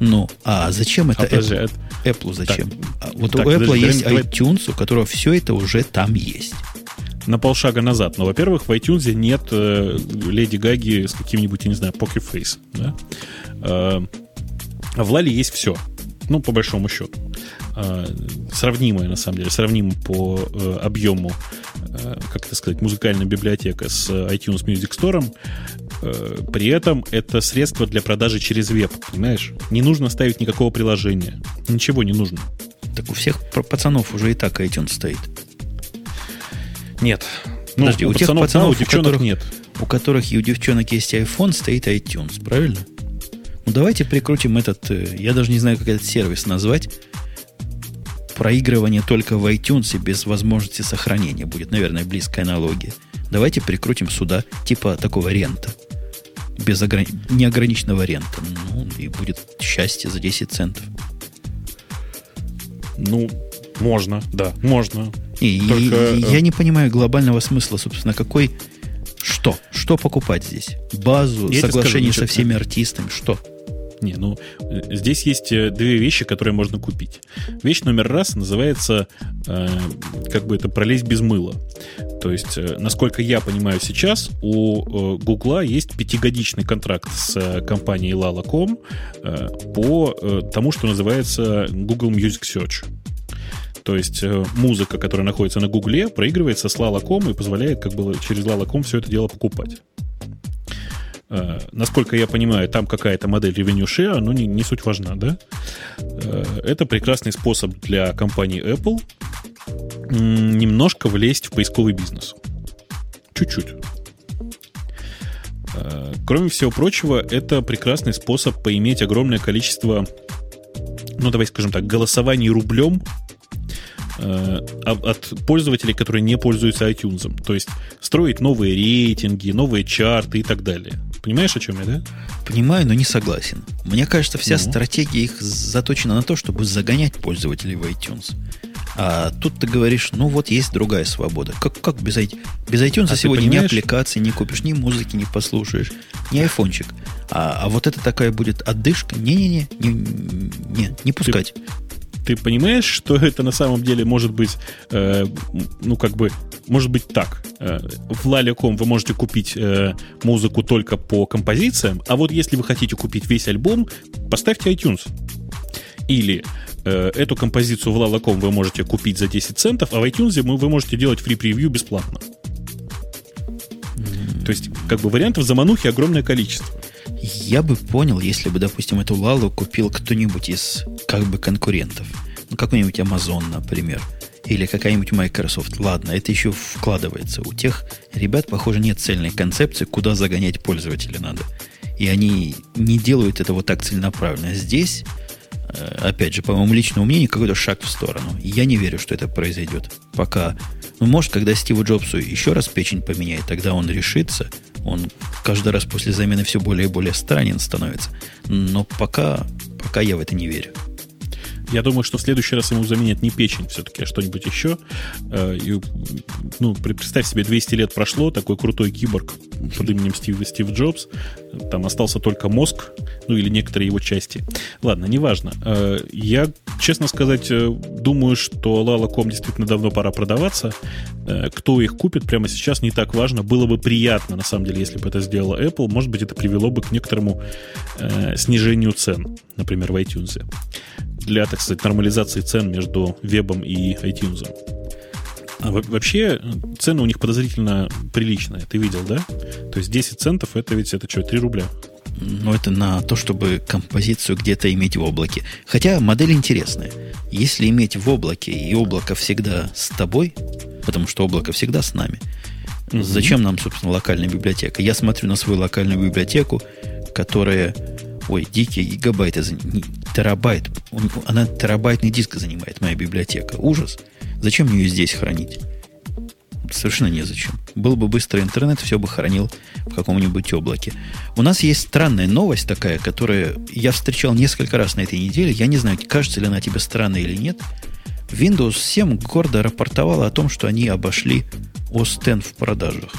[SPEAKER 1] Ну, а зачем это а, Apple? Apple зачем? Так, а вот так, у Apple подожди, есть давай, iTunes, у которого все это уже там есть
[SPEAKER 2] на полшага назад. Но, во-первых, в iTunes нет э, Леди Гаги с каким-нибудь, я не знаю, Face. Да? Э, а в Лале есть все. Ну, по большому счету. Э, сравнимое, на самом деле, сравнимо по э, объему, э, как это сказать, музыкальная библиотека с iTunes Music Store. Э, при этом это средство для продажи через веб, понимаешь? Не нужно ставить никакого приложения. Ничего не нужно.
[SPEAKER 1] Так у всех пацанов уже и так iTunes стоит.
[SPEAKER 2] Нет.
[SPEAKER 1] Ну, Подожди, у, у тех пацанов, пацанов у, девчонок у которых, нет. У которых и у девчонок есть iPhone, стоит iTunes, правильно? Ну, давайте прикрутим этот, э, я даже не знаю, как этот сервис назвать, проигрывание только в iTunes без возможности сохранения. Будет, наверное, близкая аналогия. Давайте прикрутим сюда типа такого рента. Без ограни... неограниченного рента. Ну, и будет счастье за 10 центов.
[SPEAKER 2] Ну, можно, да, можно.
[SPEAKER 1] И, Только... и, э, я не понимаю глобального смысла, собственно, какой... Что? Что покупать здесь? Базу, я соглашение скажу, со всеми артистами, что?
[SPEAKER 2] Не, ну, здесь есть э, две вещи, которые можно купить. Вещь номер раз называется, э, как бы это, пролезть без мыла. То есть, э, насколько я понимаю сейчас, у э, Гугла есть пятигодичный контракт с э, компанией Lala.com э, по э, тому, что называется Google Music Search. То есть э, музыка, которая находится на Гугле, проигрывается с Lala.com и позволяет как бы через Lala.com все это дело покупать. Э, насколько я понимаю, там какая-то модель revenue share, но не, не суть важна, да? Э, это прекрасный способ для компании Apple немножко влезть в поисковый бизнес. Чуть-чуть. Кроме всего прочего, это прекрасный способ поиметь огромное количество, ну, давай скажем так, голосований рублем от пользователей, которые не пользуются iTunes. То есть строить новые рейтинги, новые чарты и так далее. Понимаешь, о чем я, да?
[SPEAKER 1] Понимаю, но не согласен. Мне кажется, вся ну. стратегия их заточена на то, чтобы загонять пользователей в iTunes. А тут ты говоришь, ну вот есть другая свобода. Как, как без, без iTunes а сегодня ни аппликации не купишь, ни музыки не послушаешь, ни айфончик. А, а вот это такая будет отдышка. Не-не-не, не, не, не пускать. Ты,
[SPEAKER 2] ты понимаешь, что это на самом деле может быть, э, ну, как бы, может быть так. Э, в Lale.com вы можете купить э, музыку только по композициям, а вот если вы хотите купить весь альбом, поставьте iTunes. Или э, эту композицию в Lala.com вы можете купить за 10 центов, а в iTunes вы, вы можете делать фри-превью бесплатно. То есть, как бы вариантов заманухи огромное количество.
[SPEAKER 1] Я бы понял, если бы, допустим, эту Лалу купил кто-нибудь из как бы конкурентов. Ну, какой-нибудь Amazon, например. Или какая-нибудь Microsoft. Ладно, это еще вкладывается. У тех ребят, похоже, нет цельной концепции, куда загонять пользователя надо. И они не делают этого так целенаправленно. Здесь, э, опять же, по моему личному мнению, какой-то шаг в сторону. Я не верю, что это произойдет. Пока. Ну, может, когда Стиву Джобсу еще раз печень поменяет, тогда он решится – он каждый раз после замены все более и более странен становится. Но пока, пока я в это не верю.
[SPEAKER 2] Я думаю, что в следующий раз ему заменят не печень все-таки, а что-нибудь еще. Э, и, ну, представь себе, 200 лет прошло, такой крутой киборг под именем Стив, Стив Джобс. Там остался только мозг, ну или некоторые его части. Ладно, неважно. Э, я, честно сказать, э, думаю, что Lala.com действительно давно пора продаваться. Кто их купит прямо сейчас, не так важно. Было бы приятно, на самом деле, если бы это сделала Apple. Может быть, это привело бы к некоторому снижению цен, например, в iTunes для, так сказать, нормализации цен между вебом и iTunes. А вообще цены у них подозрительно приличные. Ты видел, да? То есть 10 центов это ведь это что, 3 рубля?
[SPEAKER 1] Ну, это на то, чтобы композицию где-то иметь в облаке. Хотя модель интересная. Если иметь в облаке, и облако всегда с тобой, потому что облако всегда с нами, mm зачем нам, собственно, локальная библиотека? Я смотрю на свою локальную библиотеку, которая Ой, дикие гигабайты, терабайт. Она терабайтный диск занимает, моя библиотека. Ужас. Зачем мне ее здесь хранить? Совершенно незачем. Был бы быстрый интернет, все бы хранил в каком-нибудь облаке. У нас есть странная новость такая, которую я встречал несколько раз на этой неделе. Я не знаю, кажется ли она тебе странной или нет. Windows 7 гордо рапортовала о том, что они обошли OS X в продажах.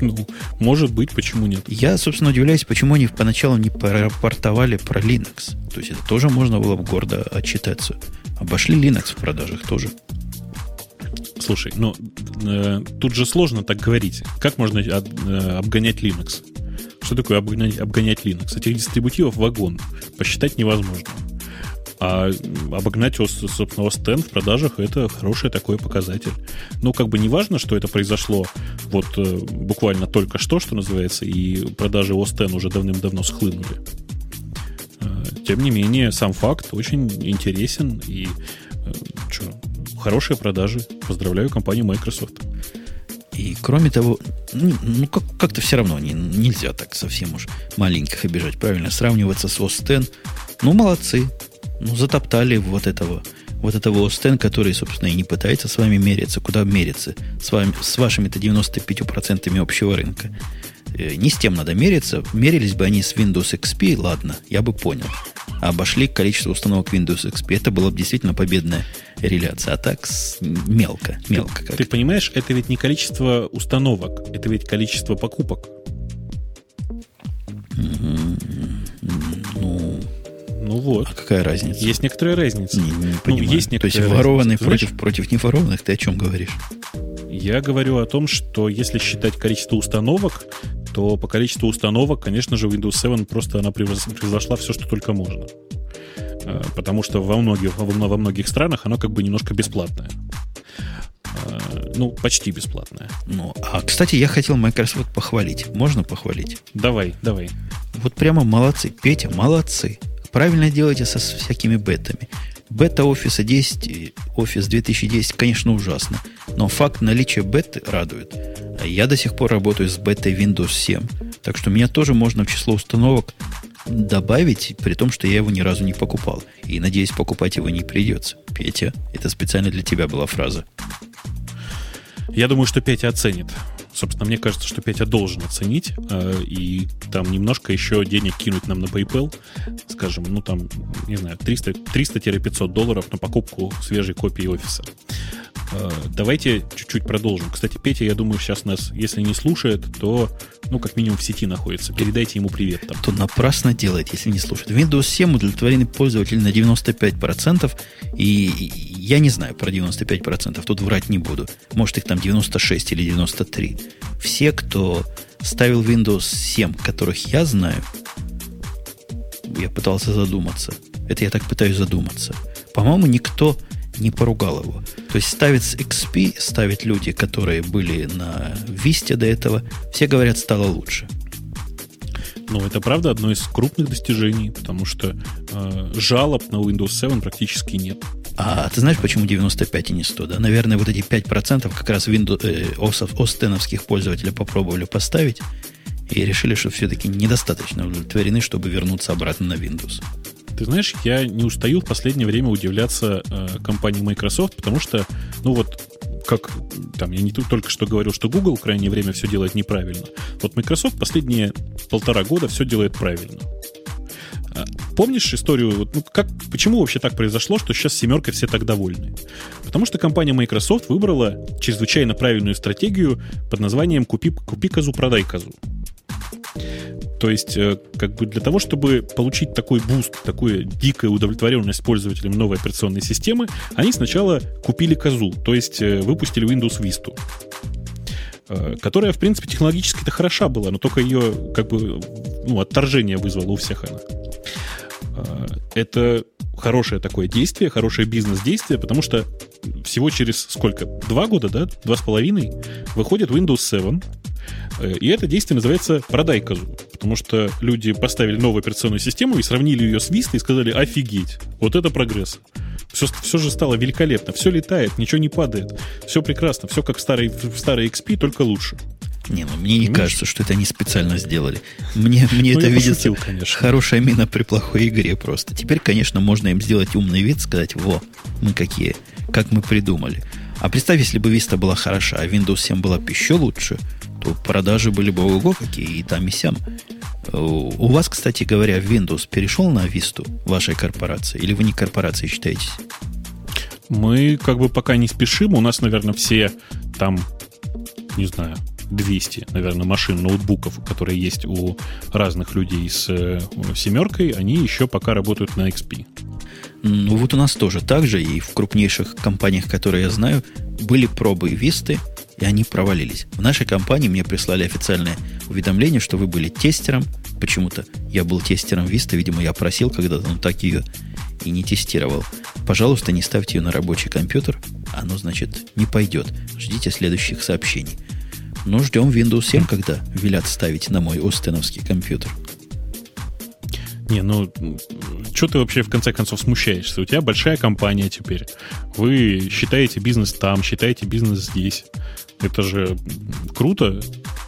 [SPEAKER 2] Ну, может быть, почему нет?
[SPEAKER 1] Я, собственно, удивляюсь, почему они поначалу не рапортовали про Linux. То есть это тоже можно было бы гордо отчитаться. Обошли Linux в продажах тоже.
[SPEAKER 2] Слушай, ну э, тут же сложно так говорить. Как можно об, э, обгонять Linux? Что такое обгонять, обгонять Linux? Этих дистрибутивов вагон. Посчитать невозможно. А обогнать, собственно, OS в продажах – это хороший такой показатель. Ну, как бы не важно, что это произошло вот э, буквально только что, что называется, и продажи OS уже давным-давно схлынули. Э, тем не менее, сам факт очень интересен и э, что, хорошие продажи. Поздравляю компанию Microsoft.
[SPEAKER 1] И кроме того, ну, ну как- как-то все равно не, нельзя так совсем уж маленьких обижать. Правильно, сравниваться с X. Ну, молодцы ну, затоптали вот этого, вот этого Остен, который, собственно, и не пытается с вами мериться. Куда мериться? С, вами, с вашими-то 95% общего рынка. Э, не с тем надо мериться. Мерились бы они с Windows XP, ладно, я бы понял. Обошли количество установок Windows XP. Это была бы действительно победная реляция. А так мелко, мелко.
[SPEAKER 2] Ты, ты понимаешь, это ведь не количество установок, это ведь количество покупок.
[SPEAKER 1] Ну,
[SPEAKER 2] вот.
[SPEAKER 1] А какая разница?
[SPEAKER 2] Есть некоторая разница.
[SPEAKER 1] Не, не ну, есть То есть ворованный против, Знаешь, против неворованных, ты о чем говоришь?
[SPEAKER 2] Я говорю о том, что если считать количество установок, то по количеству установок, конечно же, Windows 7 просто она превзошла все, что только можно. А, потому что во многих, во многих странах она как бы немножко бесплатная. А, ну, почти бесплатная.
[SPEAKER 1] Ну, а, кстати, я хотел Microsoft похвалить. Можно похвалить?
[SPEAKER 2] Давай, давай.
[SPEAKER 1] Вот прямо молодцы. Петя, молодцы. Правильно делаете со всякими бетами. Бета офиса 10, офис 2010, конечно, ужасно. Но факт наличия беты радует. А я до сих пор работаю с бетой Windows 7. Так что меня тоже можно в число установок добавить, при том, что я его ни разу не покупал. И, надеюсь, покупать его не придется. Петя, это специально для тебя была фраза.
[SPEAKER 2] Я думаю, что Петя оценит. Собственно, мне кажется, что Петя должен оценить э, и там немножко еще денег кинуть нам на PayPal, скажем, ну там, не знаю, 300-500 долларов на покупку свежей копии офиса. Э, давайте чуть-чуть продолжим. Кстати, Петя, я думаю, сейчас нас, если не слушает, то, ну, как минимум в сети находится. Передайте ему привет там.
[SPEAKER 1] То напрасно делает, если не слушает. Windows 7 удовлетворены пользователи на 95%, и я не знаю про 95%, тут врать не буду. Может, их там 96 или 93. Все, кто ставил Windows 7, которых я знаю, я пытался задуматься. Это я так пытаюсь задуматься. По-моему, никто не поругал его. То есть ставит с XP, ставят люди, которые были на Висте до этого, все говорят, стало лучше.
[SPEAKER 2] Ну, это правда одно из крупных достижений, потому что э, жалоб на Windows 7 практически нет.
[SPEAKER 1] А ты знаешь, почему 95 и не 100? Да? Наверное, вот эти 5% как раз Windows, э, остеновских пользователей попробовали поставить и решили, что все-таки недостаточно удовлетворены, чтобы вернуться обратно на Windows.
[SPEAKER 2] Ты знаешь, я не устаю в последнее время удивляться э, компании Microsoft, потому что, ну вот, как там, я не только что говорил, что Google в крайнее время все делает неправильно. Вот Microsoft последние полтора года все делает правильно. А, помнишь историю, ну, как, почему вообще так произошло, что сейчас с семеркой все так довольны? Потому что компания Microsoft выбрала чрезвычайно правильную стратегию под названием «Купи, купи козу, продай козу». То есть, э, как бы для того, чтобы получить такой буст, такую дикую удовлетворенность пользователям новой операционной системы, они сначала купили козу, то есть э, выпустили Windows Vista э, которая, в принципе, технологически-то хороша была, но только ее как бы ну, отторжение вызвало у всех она. Это хорошее такое действие, хорошее бизнес-действие, потому что всего через сколько? Два года, да? Два с половиной выходит Windows 7, и это действие называется «продай козу», потому что люди поставили новую операционную систему и сравнили ее с Vista и сказали «офигеть, вот это прогресс». Все, все же стало великолепно, все летает, ничего не падает, все прекрасно, все как в старой, в старой XP, только лучше.
[SPEAKER 1] Не, ну мне не Понимаешь? кажется, что это они специально сделали. Мне, мне ну, это видится конечно. хорошая мина при плохой игре просто. Теперь, конечно, можно им сделать умный вид, сказать, во, мы какие, как мы придумали. А представь, если бы Vista была хороша, а Windows 7 была бы еще лучше, то продажи были бы ого какие, и там, и сям. У вас, кстати говоря, Windows перешел на Vista вашей корпорации? Или вы не корпорацией считаетесь?
[SPEAKER 2] Мы как бы пока не спешим. У нас, наверное, все там, не знаю, 200, наверное, машин, ноутбуков, которые есть у разных людей с э, семеркой, они еще пока работают на XP.
[SPEAKER 1] Ну вот у нас тоже так же, и в крупнейших компаниях, которые я знаю, были пробы Висты, и они провалились. В нашей компании мне прислали официальное уведомление, что вы были тестером. Почему-то я был тестером Vista, видимо, я просил когда-то, но так ее и не тестировал. Пожалуйста, не ставьте ее на рабочий компьютер, оно, значит, не пойдет. Ждите следующих сообщений. Но ну, ждем Windows 7, когда велят ставить на мой остеновский компьютер.
[SPEAKER 2] Не, ну, что ты вообще в конце концов смущаешься? У тебя большая компания теперь. Вы считаете бизнес там, считаете бизнес здесь. Это же круто,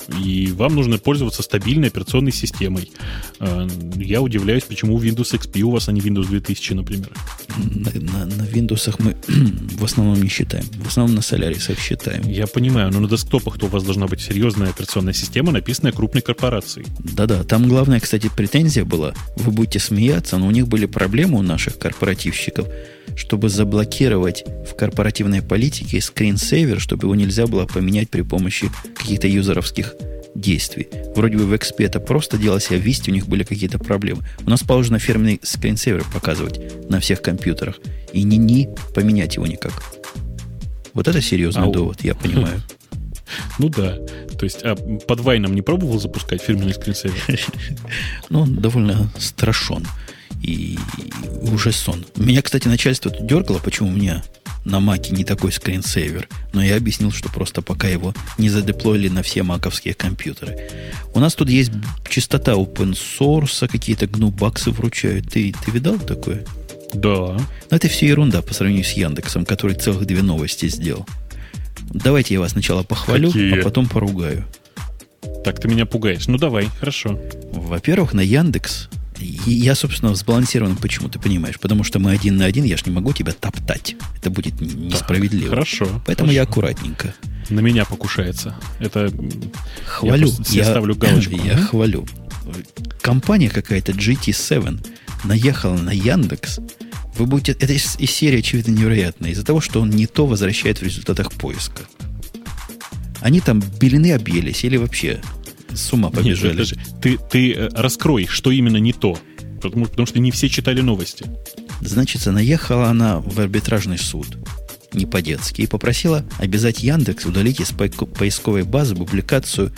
[SPEAKER 2] и вам нужно пользоваться стабильной операционной системой. А, я удивляюсь, почему Windows XP у вас, а не Windows 2000, например.
[SPEAKER 1] На, на, на Windows мы в основном не считаем. В основном на Solaris считаем.
[SPEAKER 2] Я понимаю, но на десктопах-то у вас должна быть серьезная операционная система, написанная крупной корпорацией.
[SPEAKER 1] Да-да, там главная, кстати, претензия была, вы будете смеяться, но у них были проблемы у наших корпоративщиков – чтобы заблокировать в корпоративной политике скринсейвер, чтобы его нельзя было поменять при помощи каких-то юзеровских действий. Вроде бы в XP это просто делалось, а в Vista у них были какие-то проблемы. У нас положено фирменный скринсейвер показывать на всех компьютерах. И ни-ни поменять его никак. Вот это серьезный а довод, я понимаю.
[SPEAKER 2] Ну да. То есть, а под Вайном не пробовал запускать фирменный скринсейвер?
[SPEAKER 1] Ну, он довольно страшен и уже сон. Меня, кстати, начальство тут дергало, почему у меня на маке не такой скринсейвер. Но я объяснил, что просто пока его не задеплоили на все маковские компьютеры. У нас тут есть частота open source, какие-то гну-баксы вручают. Ты, ты видал такое?
[SPEAKER 2] Да.
[SPEAKER 1] Но это все ерунда по сравнению с Яндексом, который целых две новости сделал. Давайте я вас сначала похвалю, Какие? а потом поругаю.
[SPEAKER 2] Так ты меня пугаешь. Ну давай, хорошо.
[SPEAKER 1] Во-первых, на Яндекс я, собственно, сбалансирован, почему ты понимаешь? Потому что мы один на один, я ж не могу тебя топтать. Это будет несправедливо.
[SPEAKER 2] Так, хорошо.
[SPEAKER 1] Поэтому
[SPEAKER 2] хорошо.
[SPEAKER 1] я аккуратненько.
[SPEAKER 2] На меня покушается. Это
[SPEAKER 1] хвалю.
[SPEAKER 2] Я, я ставлю галочку.
[SPEAKER 1] Я ага. хвалю. Компания какая-то GT7 наехала на Яндекс. Вы будете... Это из, из серии, очевидно, невероятная. Из-за того, что он не то возвращает в результатах поиска. Они там белины объелись или вообще с ума побежали. Нет,
[SPEAKER 2] ты, ты э, раскрой, что именно не то. Потому, потому что не все читали новости.
[SPEAKER 1] Значит, наехала она в арбитражный суд. Не по-детски. И попросила обязать Яндекс удалить из поисковой базы публикацию,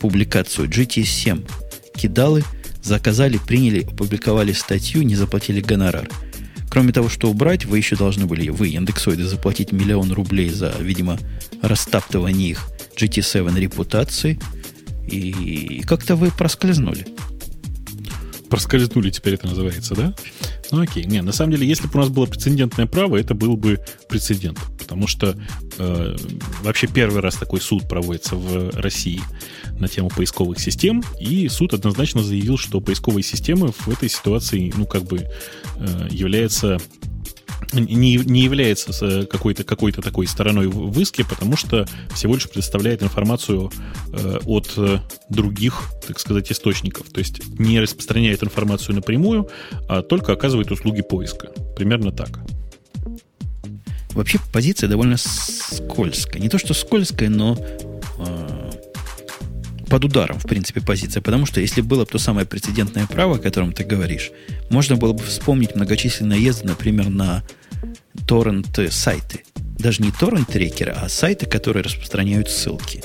[SPEAKER 1] публикацию GT7. Кидалы, заказали, приняли, опубликовали статью, не заплатили гонорар. Кроме того, что убрать, вы еще должны были, вы, индексоиды, заплатить миллион рублей за, видимо, растаптывание их GT7 репутации – и как-то вы проскользнули.
[SPEAKER 2] Проскользнули теперь это называется, да? Ну окей. Не, на самом деле, если бы у нас было прецедентное право, это был бы прецедент. Потому что э, вообще первый раз такой суд проводится в России на тему поисковых систем, и суд однозначно заявил, что поисковые системы в этой ситуации, ну, как бы, э, являются не, не является какой-то какой такой стороной в иске, потому что всего лишь предоставляет информацию э, от э, других, так сказать, источников. То есть не распространяет информацию напрямую, а только оказывает услуги поиска. Примерно так.
[SPEAKER 1] Вообще позиция довольно скользкая. Не то, что скользкая, но э, под ударом, в принципе, позиция. Потому что если было бы то самое прецедентное право, о котором ты говоришь, можно было бы вспомнить многочисленные наезды, например, на торрент-сайты. Даже не торрент-трекеры, а сайты, которые распространяют ссылки.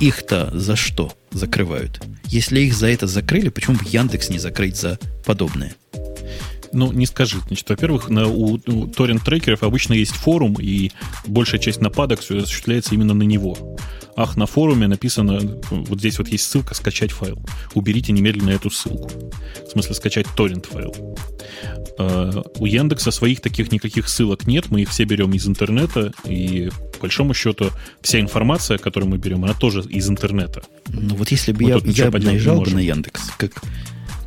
[SPEAKER 1] Их-то за что закрывают? Если их за это закрыли, почему бы Яндекс не закрыть за подобное?
[SPEAKER 2] Ну, не скажи. Значит, во-первых, на, у, у торрент-трекеров обычно есть форум, и большая часть нападок осуществляется именно на него. Ах, на форуме написано, вот здесь вот есть ссылка «Скачать файл». Уберите немедленно эту ссылку. В смысле, скачать торрент-файл. Uh, у Яндекса своих таких никаких ссылок нет, мы их все берем из интернета, и по большому счету вся информация, которую мы берем, она тоже из интернета.
[SPEAKER 1] Ну вот если бы мы я, я наезжал бы на Яндекс, как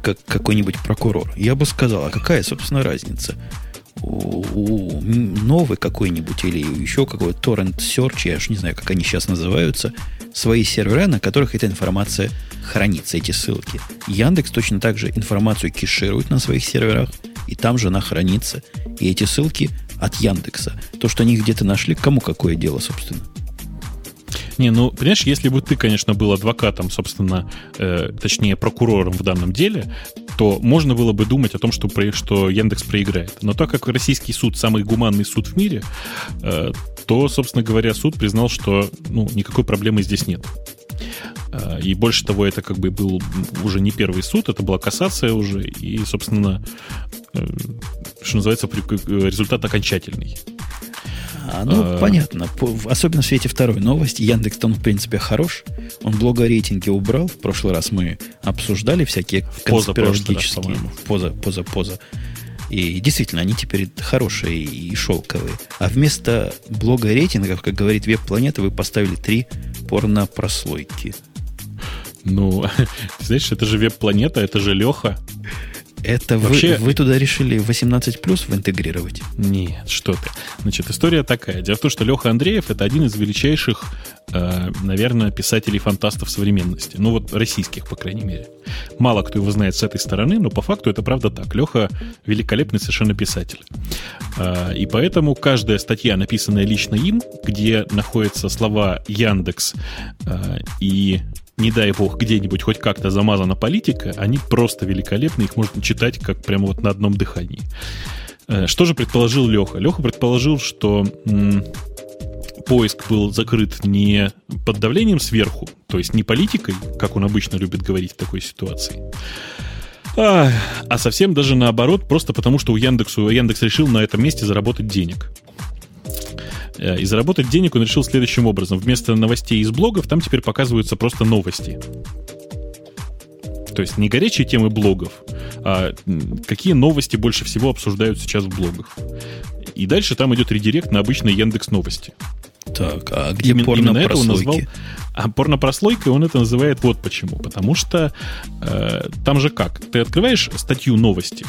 [SPEAKER 1] как какой-нибудь прокурор, я бы сказал, а какая, собственно, разница? У, у новый какой-нибудь или еще какой-то торрент search, я уж не знаю, как они сейчас называются, свои сервера, на которых эта информация хранится, эти ссылки. Яндекс точно так же информацию кеширует на своих серверах, и там же она хранится. И эти ссылки от Яндекса. То, что они где-то нашли, кому какое дело, собственно?
[SPEAKER 2] Не, ну, понимаешь, если бы ты, конечно, был адвокатом, собственно, э, точнее, прокурором в данном деле, то можно было бы думать о том, что, что Яндекс проиграет. Но так как российский суд самый гуманный суд в мире, э, то, собственно говоря, суд признал, что ну, никакой проблемы здесь нет. Э, и больше того, это как бы был уже не первый суд, это была кассация уже, и, собственно, э, что называется, результат окончательный.
[SPEAKER 1] А, ну, а... понятно. Особенно в свете второй новости. Яндекс, он, в принципе, хорош. Он блогорейтинги убрал. В прошлый раз мы обсуждали всякие конспирологические... Поза, поза, поза. И действительно, они теперь хорошие и шелковые. А вместо блога рейтингов, как говорит веб-планета, вы поставили три порно-прослойки.
[SPEAKER 2] Ну, знаешь, это же веб-планета, это же Леха.
[SPEAKER 1] Это Вообще... вы, вы туда решили 18 плюс интегрировать?
[SPEAKER 2] Нет, что ты. Значит, история такая. Дело в том, что Леха Андреев это один из величайших, э, наверное, писателей-фантастов современности. Ну, вот российских, по крайней мере. Мало кто его знает с этой стороны, но по факту это правда так. Леха великолепный совершенно писатель. Э, и поэтому каждая статья, написанная лично им, где находятся слова Яндекс э, и не дай бог, где-нибудь хоть как-то замазана политика, они просто великолепны, их можно читать как прямо вот на одном дыхании. Э, что же предположил Леха? Леха предположил, что м- поиск был закрыт не под давлением сверху, то есть не политикой, как он обычно любит говорить в такой ситуации, а, а совсем даже наоборот, просто потому что у Яндексу, Яндекс решил на этом месте заработать денег. Э, и заработать денег он решил следующим образом. Вместо новостей из блогов там теперь показываются просто новости. То есть не горячие темы блогов, а какие новости больше всего обсуждают сейчас в блогах. И дальше там идет редирект на обычные Яндекс новости.
[SPEAKER 1] Так, а где именно, именно это он назвал.
[SPEAKER 2] А порнопрослойкой он это называет вот почему. Потому что э, там же как? Ты открываешь статью новости,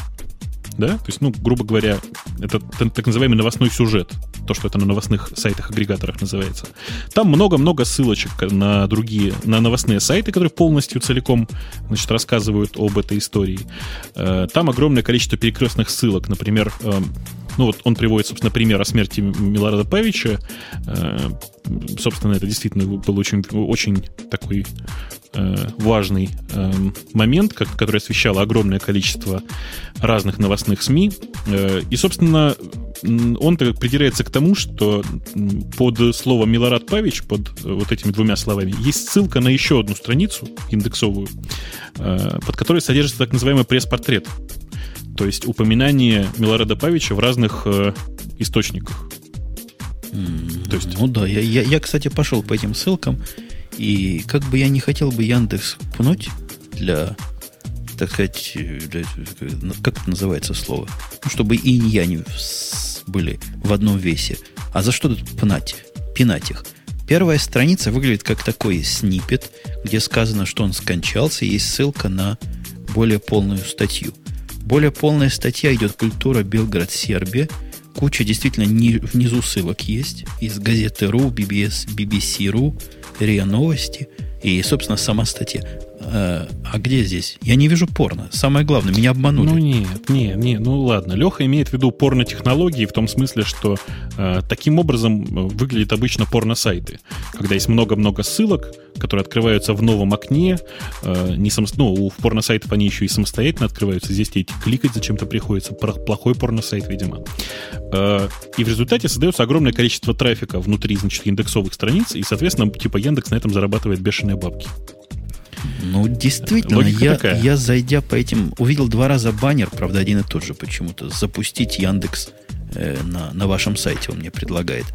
[SPEAKER 2] да, то есть, ну, грубо говоря, это так называемый новостной сюжет, то, что это на новостных сайтах-агрегаторах называется. Там много-много ссылочек на другие, на новостные сайты, которые полностью целиком, значит, рассказывают об этой истории. Э, там огромное количество перекрестных ссылок, например, э, ну вот он приводит, собственно, пример о смерти Милорада Павича. Э, собственно, это действительно был очень, очень такой э, важный э, момент, который освещал огромное количество разных новостных СМИ. И, собственно, он придирается к тому, что под словом Милорад Павич, под вот этими двумя словами, есть ссылка на еще одну страницу индексовую, под которой содержится так называемый пресс-портрет то есть упоминание Милорада Павича в разных э, источниках.
[SPEAKER 1] Mm, То есть... Ну да, я, я, я, кстати, пошел по этим ссылкам, и как бы я не хотел бы Яндекс пнуть для, так сказать, для, как это называется слово? Ну, чтобы и я не были в одном весе. А за что тут пнать? Пинать их. Первая страница выглядит как такой снипет, где сказано, что он скончался, есть ссылка на более полную статью. Более полная статья идет «Культура Белград, Сербия». куча действительно ни, внизу ссылок есть. Из газеты.ру, BBS, BBC.ru, РИА Новости и, собственно, сама статья. А, а где здесь? Я не вижу порно. Самое главное, меня обманули.
[SPEAKER 2] Ну нет, нет, нет, ну ладно. Леха имеет в виду порно-технологии в том смысле, что э, таким образом э, выглядят обычно порно-сайты. Когда есть много-много ссылок, которые открываются в новом окне. Э, не сам, ну, у порно-сайтов они еще и самостоятельно открываются. Здесь тебе кликать зачем-то приходится. Плохой порно-сайт, видимо. Э, и в результате создается огромное количество трафика внутри, значит, индексовых страниц, и, соответственно, типа Яндекс на этом зарабатывает бешеные бабки.
[SPEAKER 1] Ну, действительно, я, я, зайдя по этим, увидел два раза баннер, правда, один и тот же почему-то. Запустить Яндекс э, на, на вашем сайте он мне предлагает.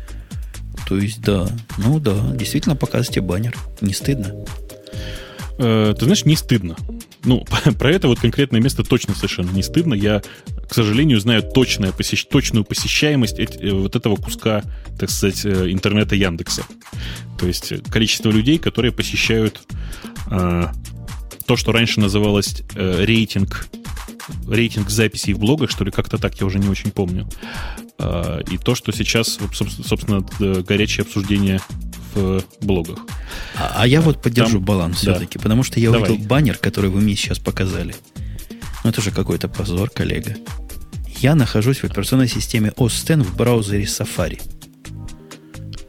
[SPEAKER 1] То есть, да, ну да, действительно показывайте баннер. Не стыдно?
[SPEAKER 2] Э, ты знаешь, не стыдно. Ну, про это вот конкретное место точно совершенно не стыдно. Я, к сожалению, знаю точное, посещ... точную посещаемость эти, э, вот этого куска, так сказать, э, интернета Яндекса. То есть количество людей, которые посещают э, то, что раньше называлось э, рейтинг рейтинг записей в блогах, что ли, как-то так, я уже не очень помню. Э, и то, что сейчас, собственно, горячее обсуждение в блогах.
[SPEAKER 1] А, а я вот поддержу Там, баланс да. все-таки, потому что я Давай. увидел баннер, который вы мне сейчас показали. Ну, это же какой-то позор, коллега. Я нахожусь в операционной системе OS X в браузере Safari.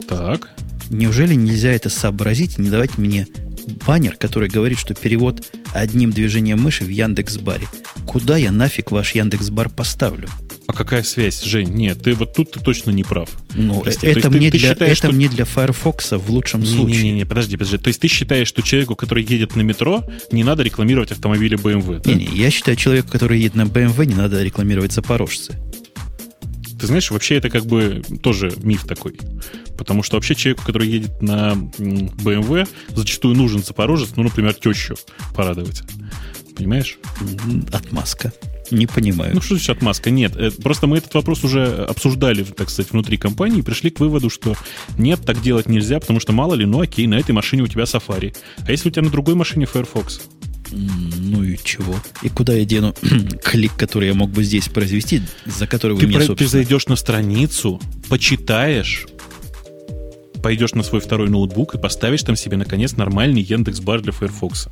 [SPEAKER 2] Так.
[SPEAKER 1] Неужели нельзя это сообразить и не давать мне баннер, который говорит, что перевод одним движением мыши в Яндекс.Баре? Куда я нафиг ваш Яндекс.Бар поставлю?
[SPEAKER 2] А какая связь, Жень? Нет, ты вот тут ты точно не прав.
[SPEAKER 1] Ну, Прости, это, мне, ты, для, ты считаешь, это что... мне для Firefox в лучшем
[SPEAKER 2] не,
[SPEAKER 1] случае.
[SPEAKER 2] Не-не-не, подожди, подожди. То есть ты считаешь, что человеку, который едет на метро, не надо рекламировать автомобили BMW?
[SPEAKER 1] Не-не, да? я считаю, человеку, который едет на BMW, не надо рекламировать запорожцы.
[SPEAKER 2] Ты знаешь, вообще это как бы тоже миф такой. Потому что вообще человеку, который едет на BMW, зачастую нужен запорожец, ну, например, тещу порадовать. Понимаешь?
[SPEAKER 1] Отмазка. Не понимаю.
[SPEAKER 2] Ну, что значит отмазка? Нет. Э, просто мы этот вопрос уже обсуждали, так сказать, внутри компании и пришли к выводу, что нет, так делать нельзя, потому что мало ли, ну окей, на этой машине у тебя Safari. А если у тебя на другой машине Firefox?
[SPEAKER 1] Ну и чего? И куда я дену клик, который я мог бы здесь произвести, за который вы ты мне, про,
[SPEAKER 2] собственно... Ты зайдешь на страницу, почитаешь, пойдешь на свой второй ноутбук и поставишь там себе, наконец, нормальный Яндекс.Бар для Firefox.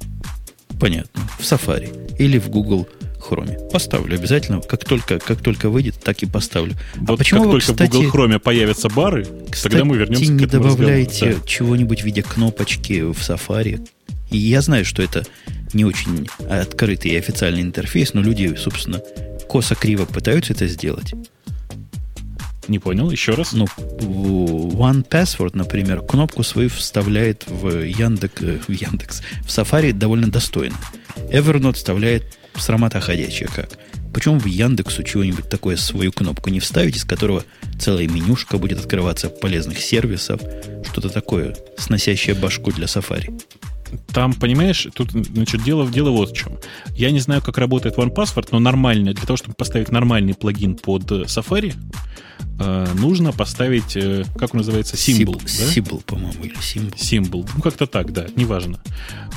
[SPEAKER 1] Понятно. В Safari или в Google Chrome. Поставлю обязательно. Как только, как только выйдет, так и поставлю.
[SPEAKER 2] А вот а почему как вы, только кстати, в Google Chrome появятся бары, кстати, тогда мы вернемся
[SPEAKER 1] не к этому добавляете да. чего-нибудь в виде кнопочки в Safari? И я знаю, что это не очень открытый и официальный интерфейс, но люди, собственно, косо-криво пытаются это сделать.
[SPEAKER 2] Не понял, еще раз.
[SPEAKER 1] Ну, One Password, например, кнопку свою вставляет в Яндекс, э, в Яндекс, в Safari довольно достойно. Evernote вставляет срамота ходячая как. Почему в Яндексу чего-нибудь такое свою кнопку не вставить, из которого целая менюшка будет открываться полезных сервисов, что-то такое, сносящее башку для Safari?
[SPEAKER 2] Там, понимаешь, тут, значит, дело, дело вот в чем. Я не знаю, как работает OnePassword, но нормально, для того, чтобы поставить нормальный плагин под э, Safari, э, нужно поставить, э, как он называется, Symbol.
[SPEAKER 1] Symbol, да? по-моему, или Symbol.
[SPEAKER 2] Symbol. Ну, как-то так, да, неважно.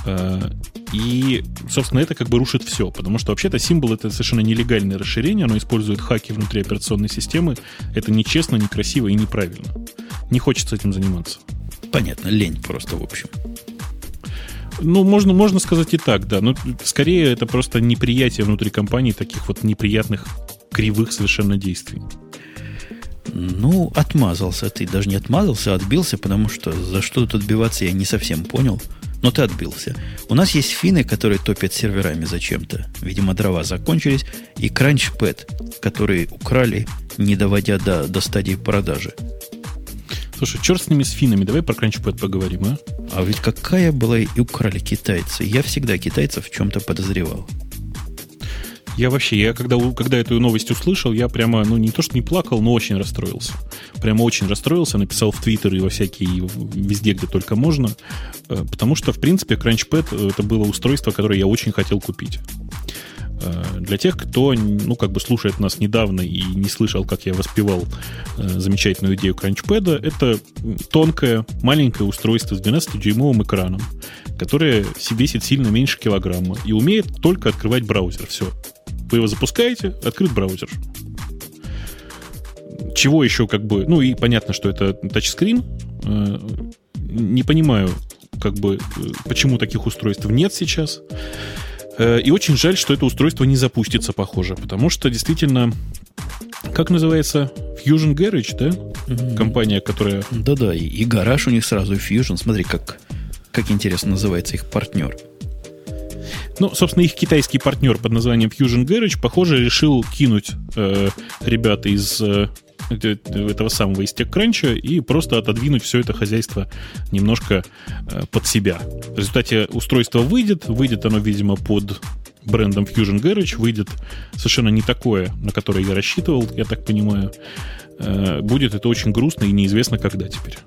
[SPEAKER 2] Э, и, собственно, это как бы рушит все, потому что вообще-то Symbol это совершенно нелегальное расширение, оно использует хаки внутри операционной системы. Это нечестно, некрасиво и неправильно. Не хочется этим заниматься.
[SPEAKER 1] Понятно, лень просто, в общем.
[SPEAKER 2] Ну, можно, можно сказать и так, да. Но скорее это просто неприятие внутри компании таких вот неприятных кривых совершенно действий.
[SPEAKER 1] Ну, отмазался ты. Даже не отмазался, а отбился, потому что за что тут отбиваться я не совсем понял. Но ты отбился. У нас есть финны, которые топят серверами зачем-то. Видимо, дрова закончились. И CrunchPad, которые украли, не доводя до, до стадии продажи.
[SPEAKER 2] Слушай, черт с ними, с финами. Давай про CrunchPad поговорим, а?
[SPEAKER 1] А ведь какая была и украли китайцы. Я всегда китайцев в чем-то подозревал.
[SPEAKER 2] Я вообще, я когда, когда эту новость услышал, я прямо, ну, не то что не плакал, но очень расстроился. Прямо очень расстроился, написал в Твиттер и во всякие, везде, где только можно. Э, потому что, в принципе, CrunchPad это было устройство, которое я очень хотел купить. Э, для тех, кто, ну, как бы слушает нас недавно и не слышал, как я воспевал э, замечательную идею кранчпэда, это тонкое, маленькое устройство с 12-дюймовым экраном, которое весит сильно меньше килограмма и умеет только открывать браузер. Все. Вы его запускаете, открыт браузер. чего еще как бы... Ну и понятно, что это тачскрин. Э, не понимаю, как бы, почему таких устройств нет сейчас. Э, и очень жаль, что это устройство не запустится, похоже, потому что действительно, как называется, Fusion Garage, да? Mm-hmm. Компания, которая...
[SPEAKER 1] Да-да, и, и гараж у них сразу, и Fusion. Смотри, как, как интересно называется их партнер.
[SPEAKER 2] Ну, собственно, их китайский партнер под названием Fusion Garage, похоже, решил кинуть э, ребята из э, этого самого из TechCrunch и просто отодвинуть все это хозяйство немножко э, под себя. В результате устройство выйдет, выйдет оно, видимо, под брендом Fusion Garage, выйдет совершенно не такое, на которое я рассчитывал, я так понимаю. Э, будет это очень грустно и неизвестно когда теперь.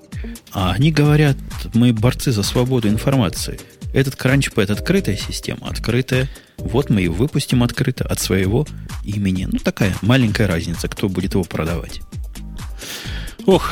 [SPEAKER 1] А они говорят, мы борцы за свободу информации. Этот CrunchPad открытая система, открытая. Вот мы и выпустим открыто от своего имени. Ну, такая маленькая разница, кто будет его продавать.
[SPEAKER 2] Ох,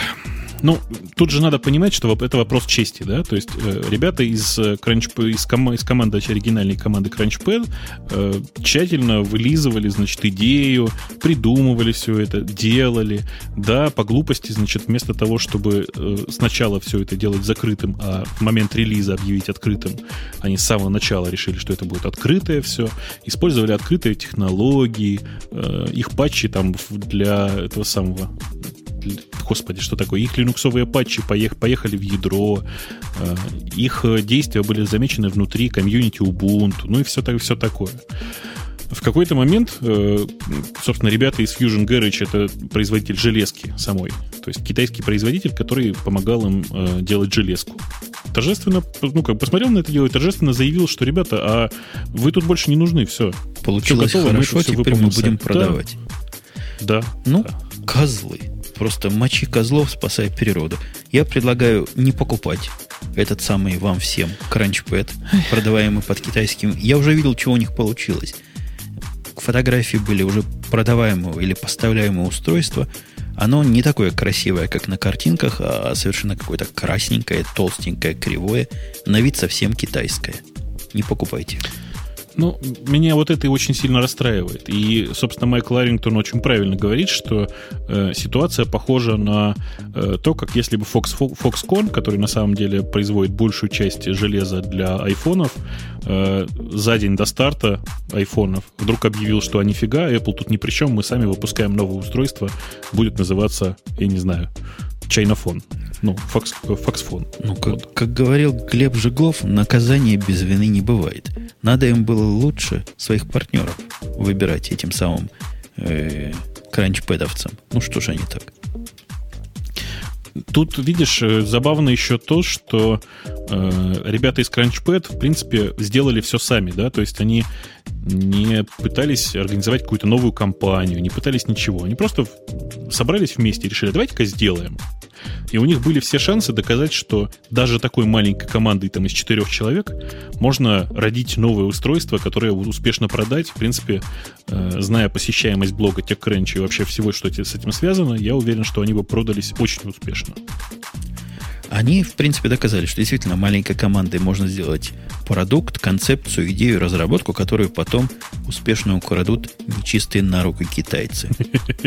[SPEAKER 2] ну, тут же надо понимать, что это вопрос чести, да, то есть э, ребята из, э, Crunch, из, ком, из команды, оригинальной команды CrunchPad э, тщательно вылизывали, значит, идею, придумывали все это, делали, да, по глупости, значит, вместо того, чтобы э, сначала все это делать закрытым, а в момент релиза объявить открытым, они с самого начала решили, что это будет открытое все, использовали открытые технологии, э, их патчи там для этого самого господи, что такое, их линуксовые патчи поехали в ядро, э, их действия были замечены внутри комьюнити Ubuntu, ну и все, все такое. В какой-то момент, э, собственно, ребята из Fusion Garage это производитель железки самой. То есть китайский производитель, который помогал им э, делать железку. Торжественно, ну как, посмотрел на это дело и торжественно заявил, что, ребята, а вы тут больше не нужны, все.
[SPEAKER 1] Получилось все готово, хорошо, мы теперь мы будем продавать.
[SPEAKER 2] Да.
[SPEAKER 1] Ну,
[SPEAKER 2] да.
[SPEAKER 1] козлы. Просто мочи козлов, спасай природу. Я предлагаю не покупать этот самый вам всем кранчпэд, продаваемый под китайским. Я уже видел, чего у них получилось. Фотографии были уже продаваемого или поставляемого устройства. Оно не такое красивое, как на картинках, а совершенно какое-то красненькое, толстенькое, кривое. На вид совсем китайское. Не покупайте.
[SPEAKER 2] Ну, меня вот это и очень сильно расстраивает. И, собственно, Майкл Арингтон очень правильно говорит, что э, ситуация похожа на э, то, как если бы Fox, Foxconn, который на самом деле производит большую часть железа для айфонов, э, за день до старта айфонов вдруг объявил, что а нифига, Apple тут ни при чем, мы сами выпускаем новое устройство, будет называться, я не знаю, чайнофон. Ну, факс, факсфон.
[SPEAKER 1] Ну, как, вот. как говорил Глеб Жиглов, наказание без вины не бывает. Надо им было лучше своих партнеров выбирать этим самым э, кранчпэдовцам. Ну, что ж они так?
[SPEAKER 2] Тут, видишь, э, забавно еще то, что э, ребята из CrunchPad, в принципе, сделали все сами, да, то есть они не пытались организовать какую-то новую компанию, не пытались ничего. Они просто собрались вместе и решили, давайте-ка сделаем. И у них были все шансы доказать, что даже такой маленькой командой там, из четырех человек можно родить новое устройство, которое успешно продать. В принципе, э, зная посещаемость блога TechCrunch и вообще всего, что с этим связано, я уверен, что они бы продались очень успешно.
[SPEAKER 1] Они, в принципе, доказали, что действительно маленькой командой можно сделать продукт, концепцию, идею, разработку, которую потом успешно украдут нечистые на руку китайцы.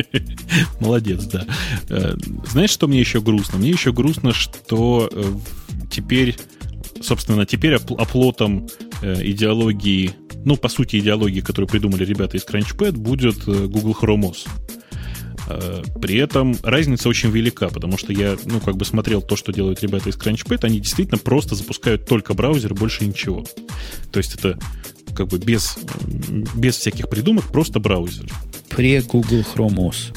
[SPEAKER 2] Молодец, да. Э, знаешь, что мне еще грустно? Мне еще грустно, что э, теперь, собственно, теперь оплотом э, идеологии, ну, по сути, идеологии, которую придумали ребята из Crunchpad, будет Google Chrome OS. Э, при этом разница очень велика, потому что я, ну, как бы смотрел то, что делают ребята из CrunchPad, они действительно просто запускают только браузер, больше ничего. То есть это как бы без, без всяких придумок, просто браузер.
[SPEAKER 1] При Google Chrome OS.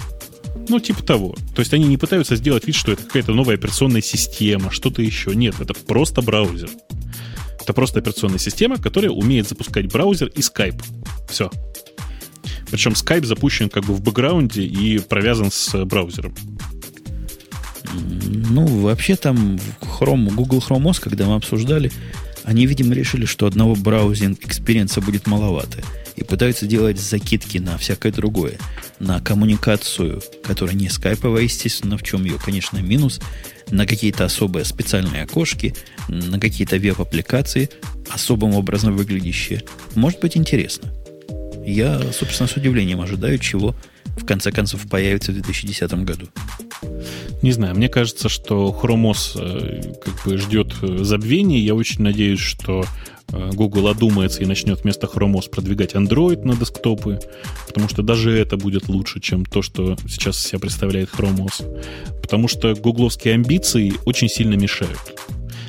[SPEAKER 2] Ну, типа того. То есть они не пытаются сделать вид, что это какая-то новая операционная система, что-то еще. Нет, это просто браузер. Это просто операционная система, которая умеет запускать браузер и Skype. Все. Причем Skype запущен как бы в бэкграунде и провязан с браузером.
[SPEAKER 1] Ну, вообще там Chrome, Google Chrome OS, когда мы обсуждали, они, видимо, решили, что одного browsing experience 'а будет маловато. И пытаются делать закидки на всякое другое. На коммуникацию, которая не скайповая, естественно, в чем ее, конечно, минус. На какие-то особые специальные окошки, на какие-то веб-аппликации, особым образом выглядящие. Может быть интересно. Я, собственно, с удивлением ожидаю, чего в конце концов появится в 2010 году.
[SPEAKER 2] Не знаю, мне кажется, что Chrome э, как бы ждет э, забвения. Я очень надеюсь, что э, Google одумается и начнет вместо Chrome продвигать Android на десктопы, потому что даже это будет лучше, чем то, что сейчас себя представляет Chrome. Потому что гугловские амбиции очень сильно мешают.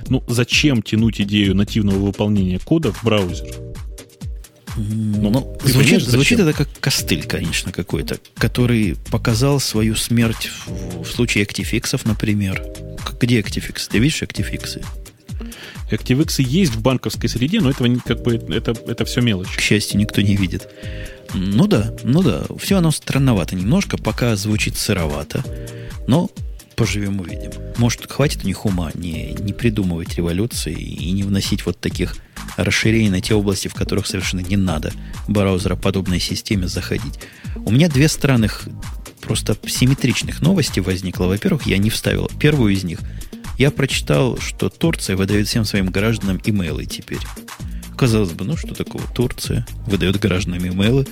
[SPEAKER 2] Ну, зачем тянуть идею нативного выполнения кода в браузер?
[SPEAKER 1] Ну, ну звучит, звучит это как костыль, конечно, какой-то, который показал свою смерть в, в случае актификсов, например. Где актификс? Ты видишь актификсы?
[SPEAKER 2] ActiveX есть в банковской среде, но этого как бы это, это все мелочь.
[SPEAKER 1] К счастью, никто не видит. Ну да, ну да, все оно странновато немножко, пока звучит сыровато, но поживем увидим. Может, хватит у них ума не, не придумывать революции и не вносить вот таких расширений на те области, в которых совершенно не надо браузера подобной системе заходить. У меня две странных, просто симметричных новости возникло. Во-первых, я не вставил первую из них. Я прочитал, что Турция выдает всем своим гражданам имейлы теперь. Казалось бы, ну что такого? Турция выдает гражданам имейлы.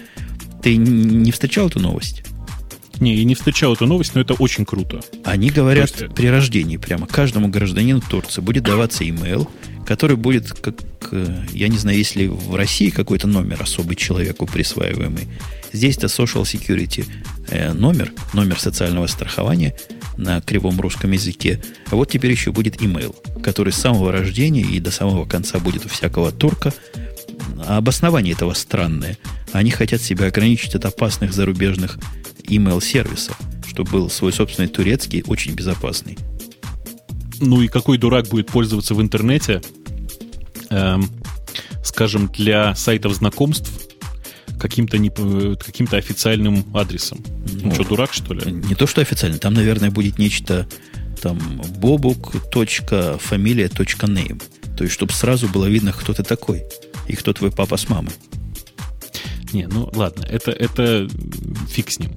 [SPEAKER 1] Ты не встречал эту новость?
[SPEAKER 2] Не, я не встречал эту новость, но это очень круто.
[SPEAKER 1] Они говорят есть... при рождении прямо каждому гражданину Турции будет даваться имейл, который будет, как, э, я не знаю, если в России какой-то номер особый человеку присваиваемый. Здесь-то Social Security э, номер, номер социального страхования на кривом русском языке. А вот теперь еще будет имейл, который с самого рождения и до самого конца будет у всякого турка. А обоснование этого странное. Они хотят себя ограничить от опасных зарубежных email-сервисов, чтобы был свой собственный турецкий, очень безопасный.
[SPEAKER 2] Ну и какой дурак будет пользоваться в интернете, эм, скажем, для сайтов знакомств каким-то не, каким-то официальным адресом? Ну, что, дурак, что ли?
[SPEAKER 1] Не то, что официально. Там, наверное, будет нечто там bobuk.familia.name. То есть, чтобы сразу было видно, кто ты такой и кто твой папа с мамой.
[SPEAKER 2] Не, ну ладно, это, это фиг с ним.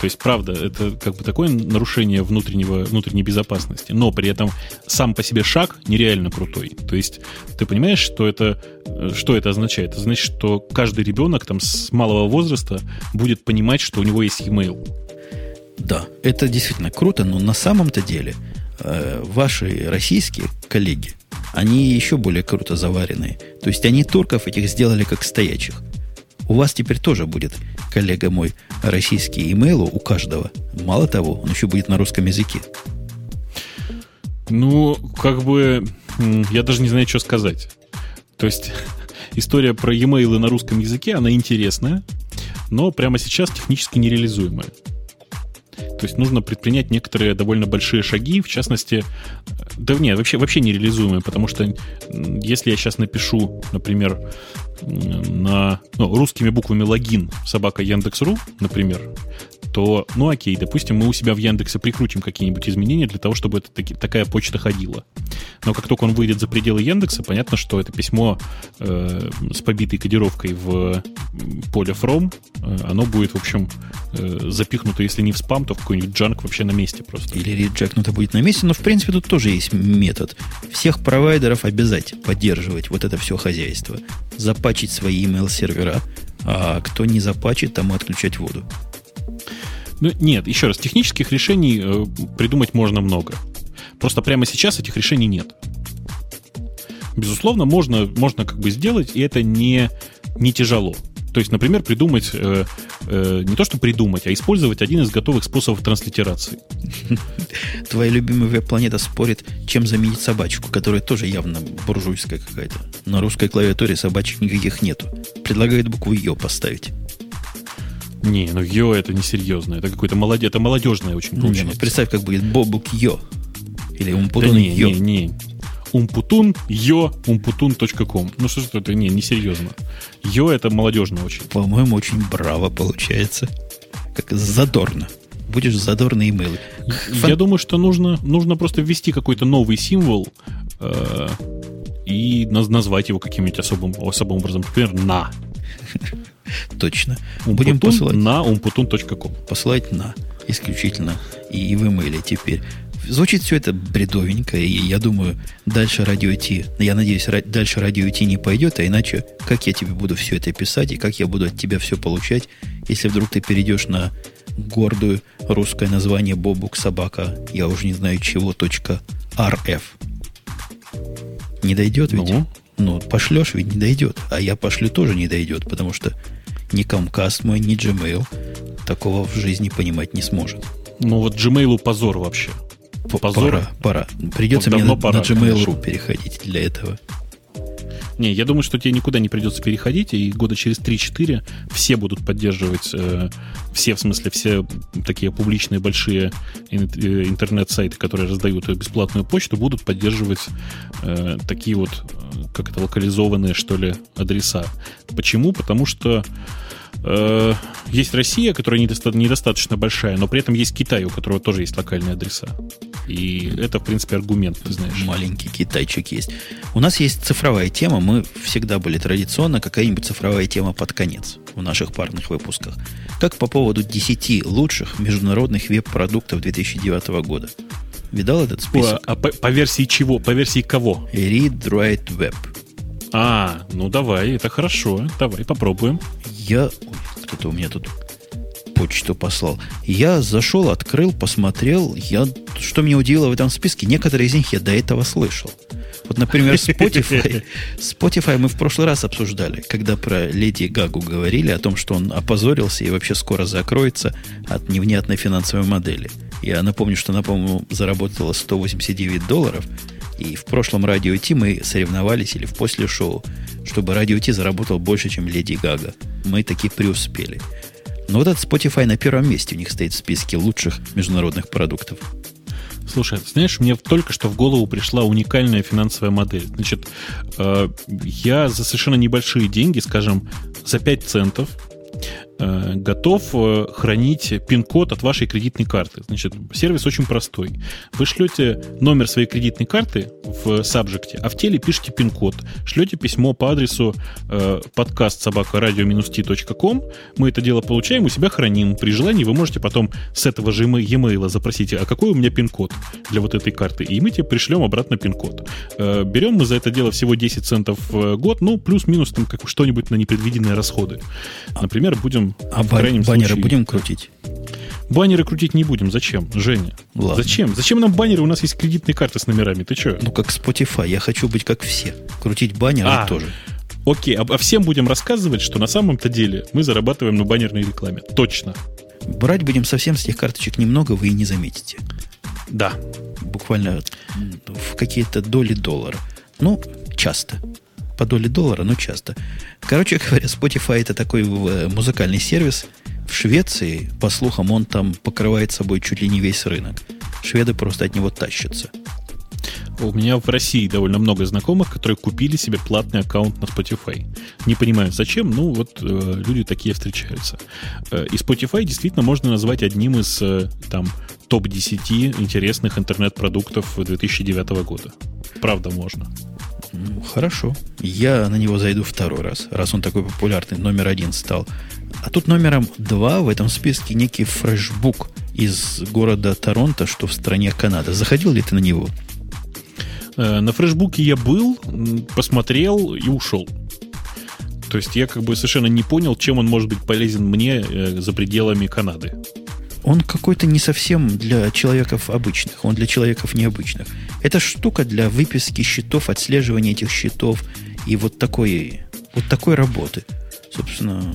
[SPEAKER 2] То есть, правда, это как бы такое нарушение внутреннего, внутренней безопасности, но при этом сам по себе шаг нереально крутой. То есть, ты понимаешь, что это, что это означает? Это значит, что каждый ребенок там с малого возраста будет понимать, что у него есть e-mail.
[SPEAKER 1] Да, это действительно круто, но на самом-то деле э, ваши российские коллеги, они еще более круто заваренные. То есть они турков этих сделали как стоячих. У вас теперь тоже будет, коллега мой, российский имейл у каждого. Мало того, он еще будет на русском языке.
[SPEAKER 2] Ну, как бы, я даже не знаю, что сказать. То есть, история про e-mail на русском языке, она интересная, но прямо сейчас технически нереализуемая. То есть нужно предпринять некоторые довольно большие шаги, в частности, да нет, вообще, вообще нереализуемые, потому что если я сейчас напишу, например, на ну, русскими буквами логин собака Яндекс.ру, например, то, ну окей, допустим, мы у себя в Яндексе прикрутим какие-нибудь изменения для того, чтобы это таки, такая почта ходила. Но как только он выйдет за пределы Яндекса, понятно, что это письмо э, с побитой кодировкой в поле from, э, оно будет, в общем, э, запихнуто, если не в спам, то в какой-нибудь джанк вообще на месте просто.
[SPEAKER 1] Или реджекнуто будет на месте, но в принципе тут тоже есть метод. Всех провайдеров обязать поддерживать вот это все хозяйство. Запачить свои email сервера, а кто не запачит, тому отключать воду.
[SPEAKER 2] Ну, нет, еще раз, технических решений э, придумать можно много. Просто прямо сейчас этих решений нет. Безусловно, можно, можно как бы сделать, и это не, не тяжело. То есть, например, придумать, э, э, не то что придумать, а использовать один из готовых способов транслитерации.
[SPEAKER 1] Твоя любимая веб-планета спорит, чем заменить собачку, которая тоже явно буржуйская какая-то. На русской клавиатуре собачек никаких нету. Предлагает букву «ё» поставить.
[SPEAKER 2] Не, ну Йо это не серьезно. Это какой-то молодец, это молодежное очень получается. Не, ну,
[SPEAKER 1] представь, как будет Бобук Йо. Или Умпутун да не,
[SPEAKER 2] Йо. Не, не. Умпутун, Йо, умпутун.ком. Ну что ж это, не, не серьезно. Йо это молодежно очень.
[SPEAKER 1] По-моему, очень браво получается. Как задорно. Будешь задорные имейлы.
[SPEAKER 2] Фан... Я думаю, что нужно, нужно просто ввести какой-то новый символ э, и назвать его каким-нибудь особым, особым образом. Например, на.
[SPEAKER 1] Точно.
[SPEAKER 2] Умпутун Будем посылать. На umputun.com.
[SPEAKER 1] Посылать на исключительно и в имейле теперь. Звучит все это бредовенько, и я думаю, дальше радио идти, я надеюсь, дальше радио идти не пойдет, а иначе как я тебе буду все это писать, и как я буду от тебя все получать, если вдруг ты перейдешь на гордую русское название Бобук собака, я уже не знаю чего, точка .rf. Не дойдет ведь? Ну? ну, пошлешь ведь не дойдет. А я пошлю тоже не дойдет, потому что ни Comcast мой, ни Gmail такого в жизни понимать не сможет.
[SPEAKER 2] Ну вот Gmail позор вообще.
[SPEAKER 1] Позор. Пора, пора. Придется вот мне на, пора, на Gmail.ru переходить для этого.
[SPEAKER 2] Не, я думаю, что тебе никуда не придется переходить, и года через 3-4 все будут поддерживать, э, все, в смысле, все такие публичные большие э, интернет-сайты, которые раздают бесплатную почту, будут поддерживать э, такие вот, э, как это, локализованные, что ли, адреса. Почему? Потому что Э, есть Россия, которая недоста- недостаточно большая, но при этом есть Китай, у которого тоже есть локальные адреса. И это, в принципе, аргумент, ты знаешь.
[SPEAKER 1] Маленький китайчик есть. У нас есть цифровая тема. Мы всегда были традиционно какая-нибудь цифровая тема под конец в наших парных выпусках. Как по поводу 10 лучших международных веб-продуктов 2009 года. Видал этот список?
[SPEAKER 2] А, а по, по версии чего? По версии кого?
[SPEAKER 1] Read Write Web.
[SPEAKER 2] А, ну давай, это хорошо. Давай попробуем.
[SPEAKER 1] Я... Кто-то у меня тут почту послал. Я зашел, открыл, посмотрел. Я... Что меня удивило в этом списке, некоторые из них я до этого слышал. Вот, например, Spotify. Spotify мы в прошлый раз обсуждали, когда про Леди Гагу говорили, о том, что он опозорился и вообще скоро закроется от невнятной финансовой модели. Я напомню, что она, по-моему, заработала 189 долларов – и в прошлом радио Ти мы соревновались, или в после шоу, чтобы радио Ти заработал больше, чем Леди Гага. Мы таки преуспели. Но вот этот Spotify на первом месте у них стоит в списке лучших международных продуктов.
[SPEAKER 2] Слушай, знаешь, мне только что в голову пришла уникальная финансовая модель. Значит, э, я за совершенно небольшие деньги, скажем, за 5 центов готов э, хранить пин-код от вашей кредитной карты. Значит, сервис очень простой. Вы шлете номер своей кредитной карты в сабжекте, а в теле пишете пин-код. Шлете письмо по адресу э, подкаст собака радио-t.ком. Мы это дело получаем, у себя храним. При желании вы можете потом с этого же e-mail запросить, а какой у меня пин-код для вот этой карты. И мы тебе пришлем обратно пин-код. Э, берем мы за это дело всего 10 центов в год, ну, плюс-минус там как что-нибудь на непредвиденные расходы. Например, будем будем.
[SPEAKER 1] А крайнем баннеры случае... будем крутить?
[SPEAKER 2] Баннеры крутить не будем. Зачем, Женя? Ладно. Зачем? Зачем нам баннеры? У нас есть кредитные карты с номерами. Ты что?
[SPEAKER 1] Ну, как Spotify. Я хочу быть как все. Крутить баннеры а, тоже.
[SPEAKER 2] Окей, а, а всем будем рассказывать, что на самом-то деле мы зарабатываем на баннерной рекламе. Точно.
[SPEAKER 1] Брать будем совсем с тех карточек немного, вы и не заметите.
[SPEAKER 2] Да.
[SPEAKER 1] Буквально в какие-то доли доллара. Ну, часто по доле доллара, но часто. Короче говоря, Spotify это такой э, музыкальный сервис. В Швеции, по слухам, он там покрывает собой чуть ли не весь рынок. Шведы просто от него тащатся.
[SPEAKER 2] У меня в России довольно много знакомых, которые купили себе платный аккаунт на Spotify. Не понимаю, зачем, ну вот э, люди такие встречаются. Э, и Spotify действительно можно назвать одним из э, там топ-10 интересных интернет-продуктов 2009 года. Правда, можно.
[SPEAKER 1] Ну, хорошо. Я на него зайду второй раз, раз он такой популярный, номер один стал. А тут номером два в этом списке некий фрешбук из города Торонто, что в стране Канада. Заходил ли ты на него?
[SPEAKER 2] Э, на фрешбуке я был, посмотрел и ушел. То есть я как бы совершенно не понял, чем он может быть полезен мне э, за пределами Канады
[SPEAKER 1] он какой-то не совсем для человеков обычных, он для человеков необычных. Это штука для выписки счетов, отслеживания этих счетов и вот такой, вот такой работы. Собственно,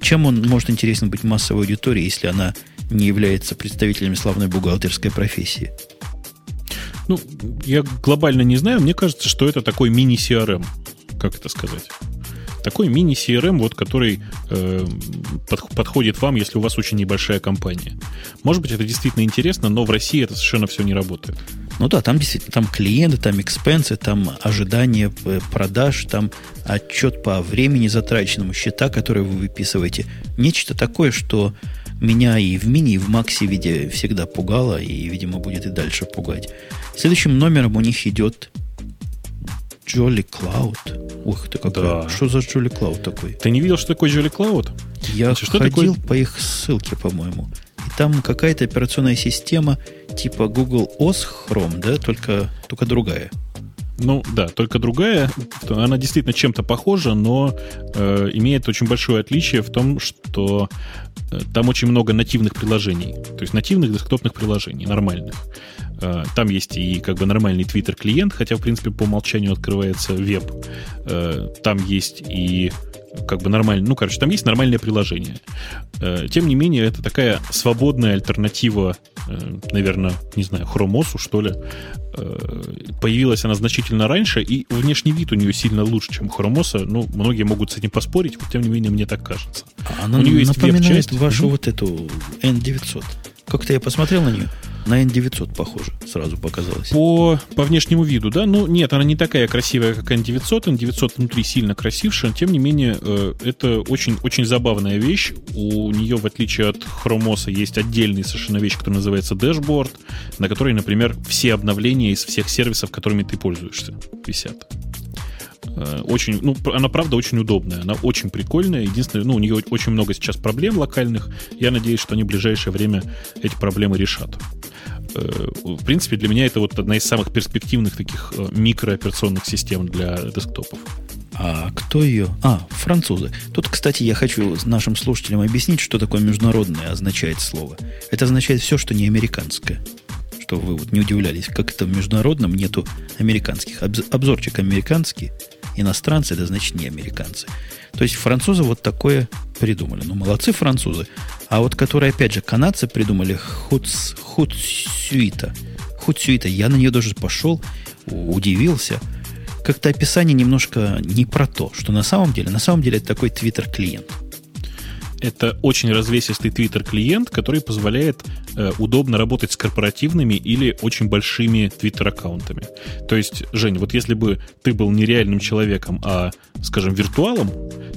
[SPEAKER 1] чем он может интересен быть массовой аудитории, если она не является представителями славной бухгалтерской профессии?
[SPEAKER 2] Ну, я глобально не знаю. Мне кажется, что это такой мини-CRM. Как это сказать? Такой мини-CRM, вот, который э, под, подходит вам, если у вас очень небольшая компания. Может быть, это действительно интересно, но в России это совершенно все не работает.
[SPEAKER 1] Ну да, там действительно там клиенты, там экспенсы, там ожидание э, продаж, там отчет по времени затраченному, счета, которые вы выписываете. Нечто такое, что меня и в мини, и в макси виде всегда пугало, и, видимо, будет и дальше пугать. Следующим номером у них идет Jolly Cloud. Ух ты, какая. Да. Что за Jolly Cloud такой?
[SPEAKER 2] Ты не видел, что такое Jolly Cloud?
[SPEAKER 1] Я Значит, что ходил такое? по их ссылке, по-моему. И там какая-то операционная система типа Google OS Chrome, да, только, только другая.
[SPEAKER 2] Ну да, только другая, она действительно чем-то похожа, но э, имеет очень большое отличие в том, что э, там очень много нативных приложений, то есть нативных десктопных приложений, нормальных. Э, там есть и как бы нормальный Twitter клиент, хотя в принципе по умолчанию открывается веб. Э, там есть и как бы нормально, ну, короче, там есть нормальное приложение. Э, тем не менее, это такая свободная альтернатива, э, наверное, не знаю, хромосу, что ли. Э, появилась она значительно раньше, и внешний вид у нее сильно лучше, чем хромоса. Ну, многие могут с этим поспорить, но тем не менее, мне так кажется.
[SPEAKER 1] Она у нее есть напоминает вашу mm-hmm. вот эту N900. Как-то я посмотрел на нее. На N900 похоже, сразу показалось.
[SPEAKER 2] По, по внешнему виду, да? Ну, нет, она не такая красивая, как N900. N900 внутри сильно красивше. Тем не менее, э, это очень, очень забавная вещь. У нее, в отличие от Хромоса, есть отдельный совершенно вещь, которая называется Dashboard, на которой, например, все обновления из всех сервисов, которыми ты пользуешься, висят. Э, очень, ну, она правда очень удобная, она очень прикольная. Единственное, ну, у нее очень много сейчас проблем локальных. Я надеюсь, что они в ближайшее время эти проблемы решат. Э, в принципе, для меня это вот одна из самых перспективных таких э, микрооперационных систем для десктопов.
[SPEAKER 1] А кто ее? А, французы. Тут, кстати, я хочу нашим слушателям объяснить, что такое международное означает слово. Это означает все, что не американское. Что вы вот не удивлялись, как это в международном нету американских. Обзорчик американский, иностранцы, это значит не американцы. То есть французы вот такое придумали. Ну, молодцы французы. А вот которые, опять же, канадцы придумали хуц, хуцюита. Хуцюита. Я на нее даже пошел, удивился. Как-то описание немножко не про то, что на самом деле. На самом деле это такой твиттер-клиент
[SPEAKER 2] это очень развесистый Twitter-клиент, который позволяет э, удобно работать с корпоративными или очень большими Twitter-аккаунтами. То есть, Жень, вот если бы ты был не реальным человеком, а, скажем, виртуалом,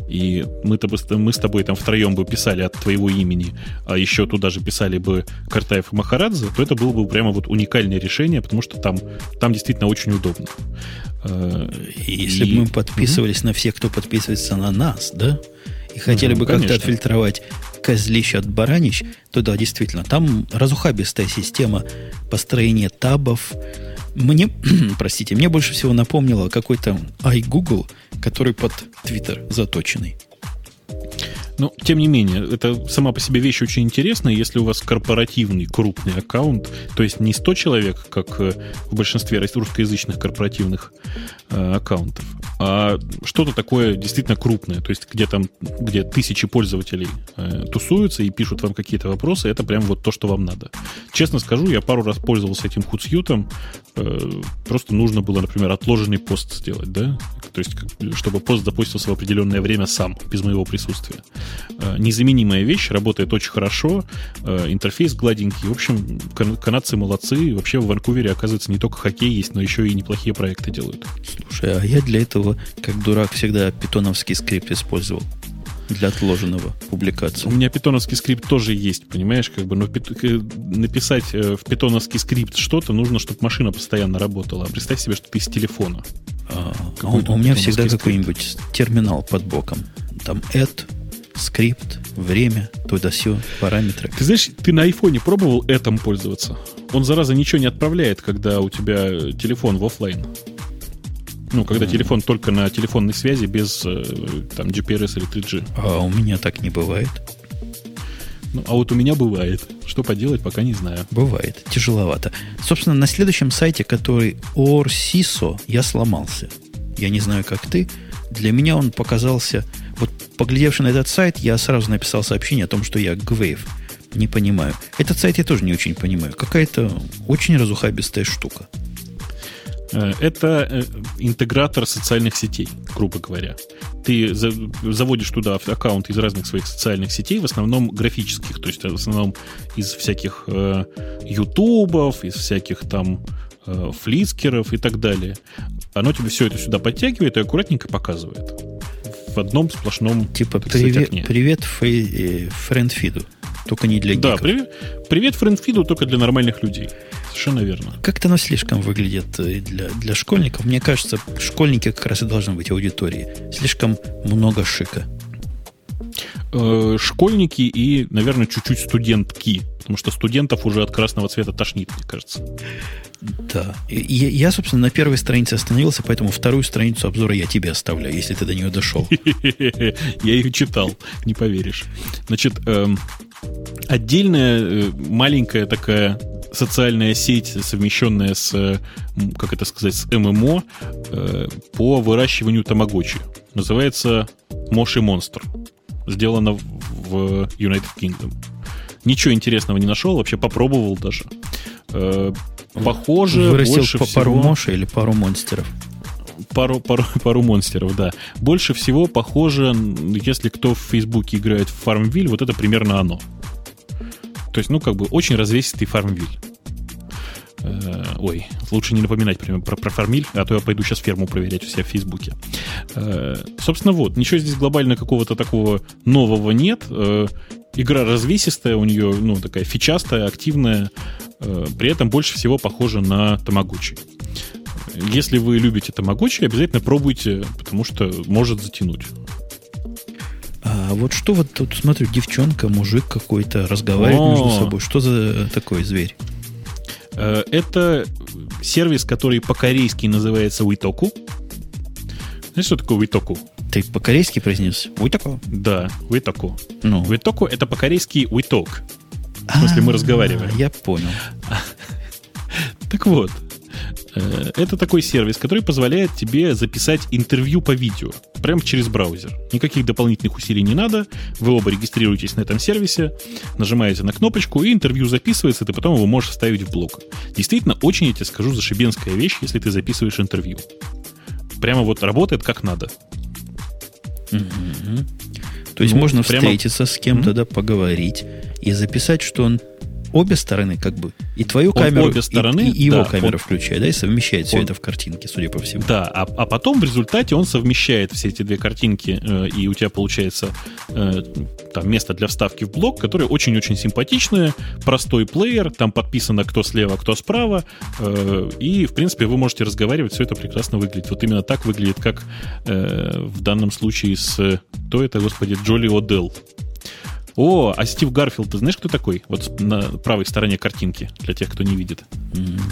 [SPEAKER 2] и мы-то бы, мы с тобой там втроем бы писали от твоего имени, а еще туда же писали бы Картаев и Махарадзе, то это было бы прямо вот уникальное решение, потому что там, там действительно очень удобно.
[SPEAKER 1] Э, если бы мы подписывались угу. на всех, кто подписывается на нас, да? И хотели бы как-то отфильтровать козлищ от баранищ, то да, действительно, там разухабистая система построения табов. Мне, простите, мне больше всего напомнило какой-то iGoogle, который под Twitter заточенный.
[SPEAKER 2] Но, тем не менее, это сама по себе вещь очень интересная. Если у вас корпоративный крупный аккаунт, то есть не 100 человек, как э, в большинстве русскоязычных корпоративных э, аккаунтов, а что-то такое действительно крупное, то есть где там, где тысячи пользователей э, тусуются и пишут вам какие-то вопросы, это прям вот то, что вам надо. Честно скажу, я пару раз пользовался этим худсьютом, э, просто нужно было, например, отложенный пост сделать, да, то есть чтобы пост запустился в определенное время сам, без моего присутствия. Э, незаменимая вещь, работает очень хорошо, э, интерфейс гладенький. В общем, канадцы молодцы. Вообще в Ванкувере, оказывается, не только хоккей есть, но еще и неплохие проекты делают.
[SPEAKER 1] Слушай, а я для этого, как дурак, всегда питоновский скрипт использовал для отложенного публикации.
[SPEAKER 2] У меня питоновский скрипт тоже есть, понимаешь, как бы, но написать э, в питоновский скрипт что-то нужно, чтобы машина постоянно работала. А представь себе, что ты с телефона.
[SPEAKER 1] А, а у, у меня всегда какой-нибудь терминал под боком. Там add, скрипт, время, туда все, параметры.
[SPEAKER 2] Ты знаешь, ты на айфоне пробовал этим пользоваться? Он, зараза, ничего не отправляет, когда у тебя телефон в офлайн. Ну, когда mm. телефон только на телефонной связи без э, там GPRS или 3G.
[SPEAKER 1] А у меня так не бывает.
[SPEAKER 2] Ну, а вот у меня бывает. Что поделать, пока не знаю.
[SPEAKER 1] Бывает. Тяжеловато. Собственно, на следующем сайте, который Orsiso, я сломался. Я не знаю, как ты. Для меня он показался вот поглядевши на этот сайт, я сразу написал сообщение о том, что я Гвейв не понимаю. Этот сайт я тоже не очень понимаю. Какая-то очень разухабистая штука.
[SPEAKER 2] Э, это э, интегратор социальных сетей, грубо говоря. Ты заводишь туда аккаунт из разных своих социальных сетей, в основном графических, то есть в основном из всяких э, ютубов, из всяких там флицкеров и так далее. Оно тебе все это сюда подтягивает и аккуратненько показывает в одном сплошном
[SPEAKER 1] Типа привет, привет фей, э, френдфиду, только не для
[SPEAKER 2] гиков. Да, привет, привет френдфиду только для нормальных людей. Совершенно верно.
[SPEAKER 1] Как-то оно слишком выглядит э, для, для школьников. Мне кажется, школьники как раз и должны быть аудиторией. Слишком много шика.
[SPEAKER 2] Э, школьники и, наверное, чуть-чуть студентки. Потому что студентов уже от красного цвета тошнит, мне кажется.
[SPEAKER 1] Да. Я, я, собственно, на первой странице остановился, поэтому вторую страницу обзора я тебе оставляю, если ты до нее дошел.
[SPEAKER 2] Я ее читал, не поверишь. Значит, эм, отдельная э, маленькая такая социальная сеть, совмещенная с, как это сказать, с ММО э, по выращиванию тамагочи. Называется Моши Монстр. Сделано в United Kingdom. Ничего интересного не нашел, вообще попробовал даже. Э, похоже,
[SPEAKER 1] Вырастил
[SPEAKER 2] больше
[SPEAKER 1] по
[SPEAKER 2] всего...
[SPEAKER 1] пару Моши или пару монстеров?
[SPEAKER 2] пару, пару, пару монстеров, да. Больше всего похоже, если кто в Фейсбуке играет в Farmville, вот это примерно оно. То есть, ну, как бы очень развесистый Farmville. Э, ой, лучше не напоминать про, про, про фармиль, а то я пойду сейчас ферму проверять у себя в Фейсбуке. Э, собственно, вот, ничего здесь глобально какого-то такого нового нет. Э, игра развесистая, у нее, ну, такая фичастая, активная, при этом больше всего похожа на Тамагочи. Если вы любите Тамагочи, обязательно пробуйте, потому что может затянуть.
[SPEAKER 1] А вот что вот тут, смотрю, девчонка, мужик какой-то разговаривает О! между собой. Что за такой зверь?
[SPEAKER 2] Э, это сервис, который по-корейски называется Witoku. Знаешь, что такое Witoku?
[SPEAKER 1] Ты по-корейски произнес? Witoku?
[SPEAKER 2] Да, Witoku. Ну. Witoku это по-корейски Talk. В смысле, мы разговариваем.
[SPEAKER 1] Я понял.
[SPEAKER 2] Так вот, это такой сервис, который позволяет тебе записать интервью по видео прямо через браузер. Никаких дополнительных усилий не надо. Вы оба регистрируетесь на этом сервисе, нажимаете на кнопочку, и интервью записывается, и ты потом его можешь вставить в блог. Действительно, очень, я тебе скажу, зашибенская вещь, если ты записываешь интервью. Прямо вот работает как надо.
[SPEAKER 1] То есть ну, можно прямо... встретиться с кем-то, mm-hmm. да, поговорить и записать, что он обе стороны как бы. И твою он камеру, обе стороны, и, и его да, камеру он, включает, да, и совмещает все он, это в картинке, судя по всему.
[SPEAKER 2] Да, а, а потом в результате он совмещает все эти две картинки, э, и у тебя получается э, там место для вставки в блок, которое очень-очень симпатичное, простой плеер, там подписано кто слева, кто справа, э, и, в принципе, вы можете разговаривать, все это прекрасно выглядит. Вот именно так выглядит, как э, в данном случае с... Кто это, господи, Джоли О'Делл о, а Стив Гарфилд, ты знаешь, кто такой? Вот на правой стороне картинки, для тех, кто не видит.